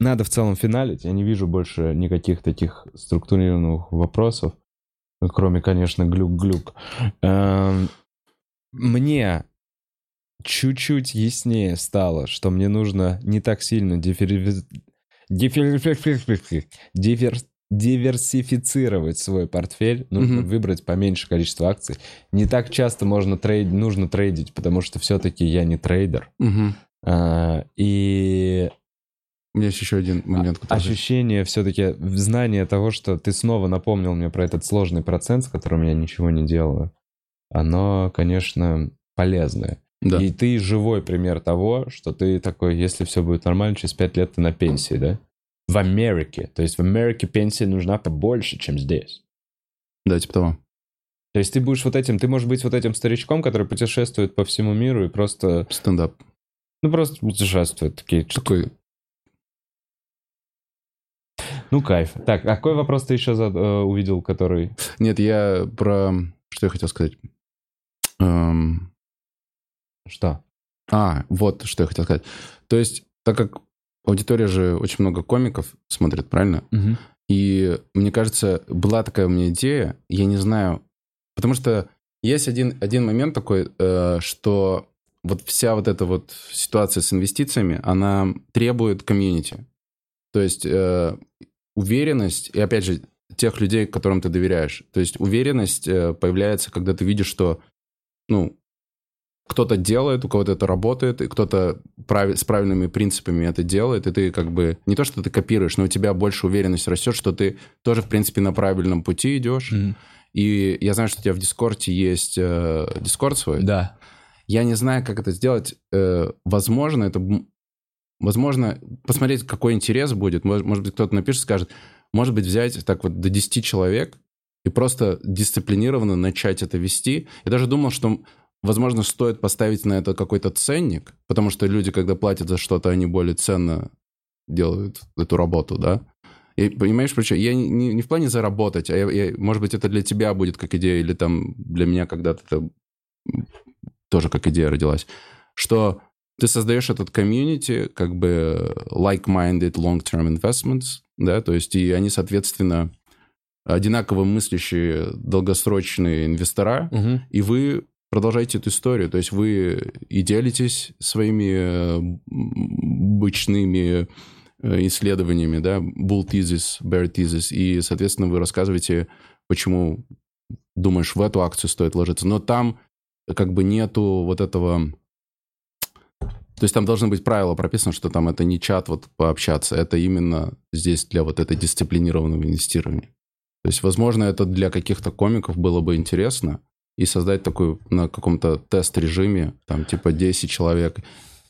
надо в целом финалить. Я не вижу больше никаких таких структурированных вопросов, кроме, конечно, глюк-глюк. Эм, мне чуть-чуть яснее стало, что мне нужно не так сильно диффери... Диффер... диверсифицировать свой портфель, нужно mm-hmm. выбрать поменьше количество акций. Не так часто можно трейд... нужно трейдить, потому что все-таки я не трейдер. Mm-hmm. А, и у меня есть еще один момент. Который... Ощущение все-таки, знание того, что ты снова напомнил мне про этот сложный процент, с которым я ничего не делаю, оно, конечно, полезное. Да. И ты живой пример того, что ты такой, если все будет нормально, через пять лет ты на пенсии, да? В Америке. То есть в Америке пенсия нужна побольше, чем здесь. Да, типа того. То есть ты будешь вот этим, ты можешь быть вот этим старичком, который путешествует по всему миру и просто... Стендап. Ну, просто путешествует. Такие, Такой ну, кайф. Так, а какой вопрос ты еще зад... Э, увидел, который... Нет, я про... Что я хотел сказать? Эм... Что? А, вот что я хотел сказать. То есть, так как аудитория же очень много комиков смотрит, правильно? Угу. И мне кажется, была такая у меня идея, я не знаю, потому что есть один, один момент такой, э, что вот вся вот эта вот ситуация с инвестициями, она требует комьюнити. То есть э, уверенность, и опять же, тех людей, которым ты доверяешь. То есть уверенность э, появляется, когда ты видишь, что, ну, кто-то делает, у кого-то это работает, и кто-то прав... с правильными принципами это делает, и ты как бы не то, что ты копируешь, но у тебя больше уверенность растет, что ты тоже, в принципе, на правильном пути идешь. Mm-hmm. И я знаю, что у тебя в Дискорде есть э, Дискорд свой. Да. Я не знаю, как это сделать. Э, возможно, это Возможно, посмотреть, какой интерес будет. Может быть, кто-то напишет, скажет, может быть, взять так вот до 10 человек и просто дисциплинированно начать это вести. Я даже думал, что, возможно, стоит поставить на это какой-то ценник, потому что люди, когда платят за что-то, они более ценно делают эту работу, да? И понимаешь, причем я не, не, не в плане заработать, а я, я, может быть, это для тебя будет как идея, или там для меня когда-то это тоже как идея родилась, что ты создаешь этот комьюнити, как бы like-minded long-term investments, да, то есть и они, соответственно, одинаково мыслящие долгосрочные инвестора, угу. и вы продолжаете эту историю, то есть вы и делитесь своими э, бычными э, исследованиями, да, bull thesis, bear thesis, и, соответственно, вы рассказываете, почему думаешь, в эту акцию стоит ложиться, но там как бы нету вот этого то есть там должны быть правила прописаны, что там это не чат вот пообщаться, это именно здесь для вот этой дисциплинированного инвестирования. То есть, возможно, это для каких-то комиков было бы интересно и создать такую на каком-то тест-режиме, там типа 10 человек.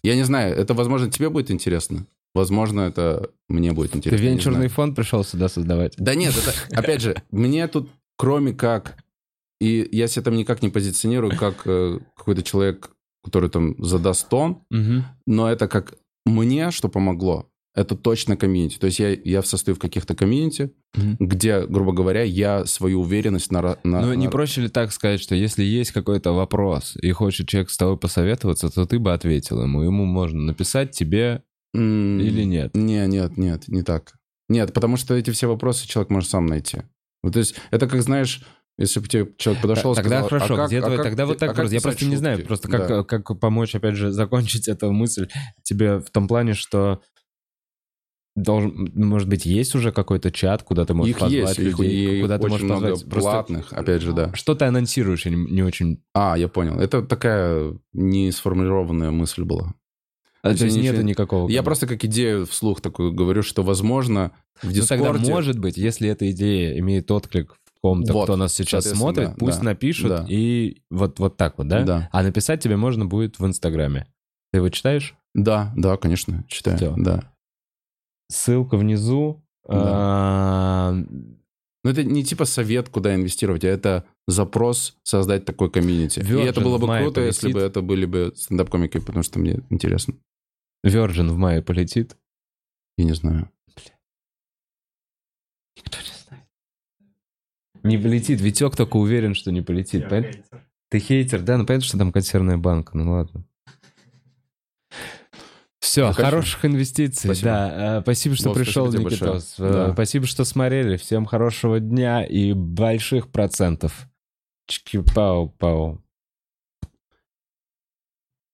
Я не знаю, это, возможно, тебе будет интересно. Возможно, это мне будет интересно. Ты венчурный фонд пришел сюда создавать? Да нет, это, опять же, мне тут, кроме как, и я себя там никак не позиционирую, как э, какой-то человек который там задаст тон, угу. но это как мне, что помогло, это точно комьюнити. То есть я, я состою в каких-то комьюнити, угу. где, грубо говоря, я свою уверенность на... на ну, на... не проще ли так сказать, что если есть какой-то вопрос, и хочет человек с тобой посоветоваться, то ты бы ответил ему. Ему можно написать тебе mm, или нет? Не, нет, нет, не так. Нет, потому что эти все вопросы человек может сам найти. Вот, то есть это как, знаешь, если бы тебе человек подошел Тогда сказал, хорошо, а как, где а твой, как, тогда вот так а просто. Я просто шутки? не знаю, просто как, да. как помочь, опять же, закончить эту мысль тебе в том плане, что должен, может быть, есть уже какой-то чат, куда ты можешь их позвать есть, людей, их, куда ты можешь много позвать. платных, просто... опять же, да. Что ты анонсируешь, я не, не очень... А, я понял. Это такая не сформулированная мысль была. А, то есть нету никакого... Я просто как идею вслух такую говорю, что, возможно, в Дискорде... Ну, тогда, может быть, если эта идея имеет отклик ком-то, вот, кто нас сейчас смотрит, да, пусть да, напишут да. и вот, вот так вот, да? Да. А написать тебе можно будет в Инстаграме. Ты его читаешь? Да, да, конечно, читаю. Все. Да. Ссылка внизу. Да. А... Ну, это не типа совет, куда инвестировать, а это запрос создать такой комьюнити. Virgin И это было бы круто, полетит. если бы это были бы стендап-комики, потому что мне интересно. Virgin в мае полетит? Я не знаю. Никто не Не полетит. Витек только уверен, что не полетит. Я Пон... Ты хейтер, да? Ну понятно, что там консервная банка. Ну ладно. Все, Закачу. хороших инвестиций. Спасибо. Да, э, спасибо, что Вов, пришел, Никитос. Э, да. Спасибо, что смотрели. Всем хорошего дня и больших процентов. Чики-пау-пау.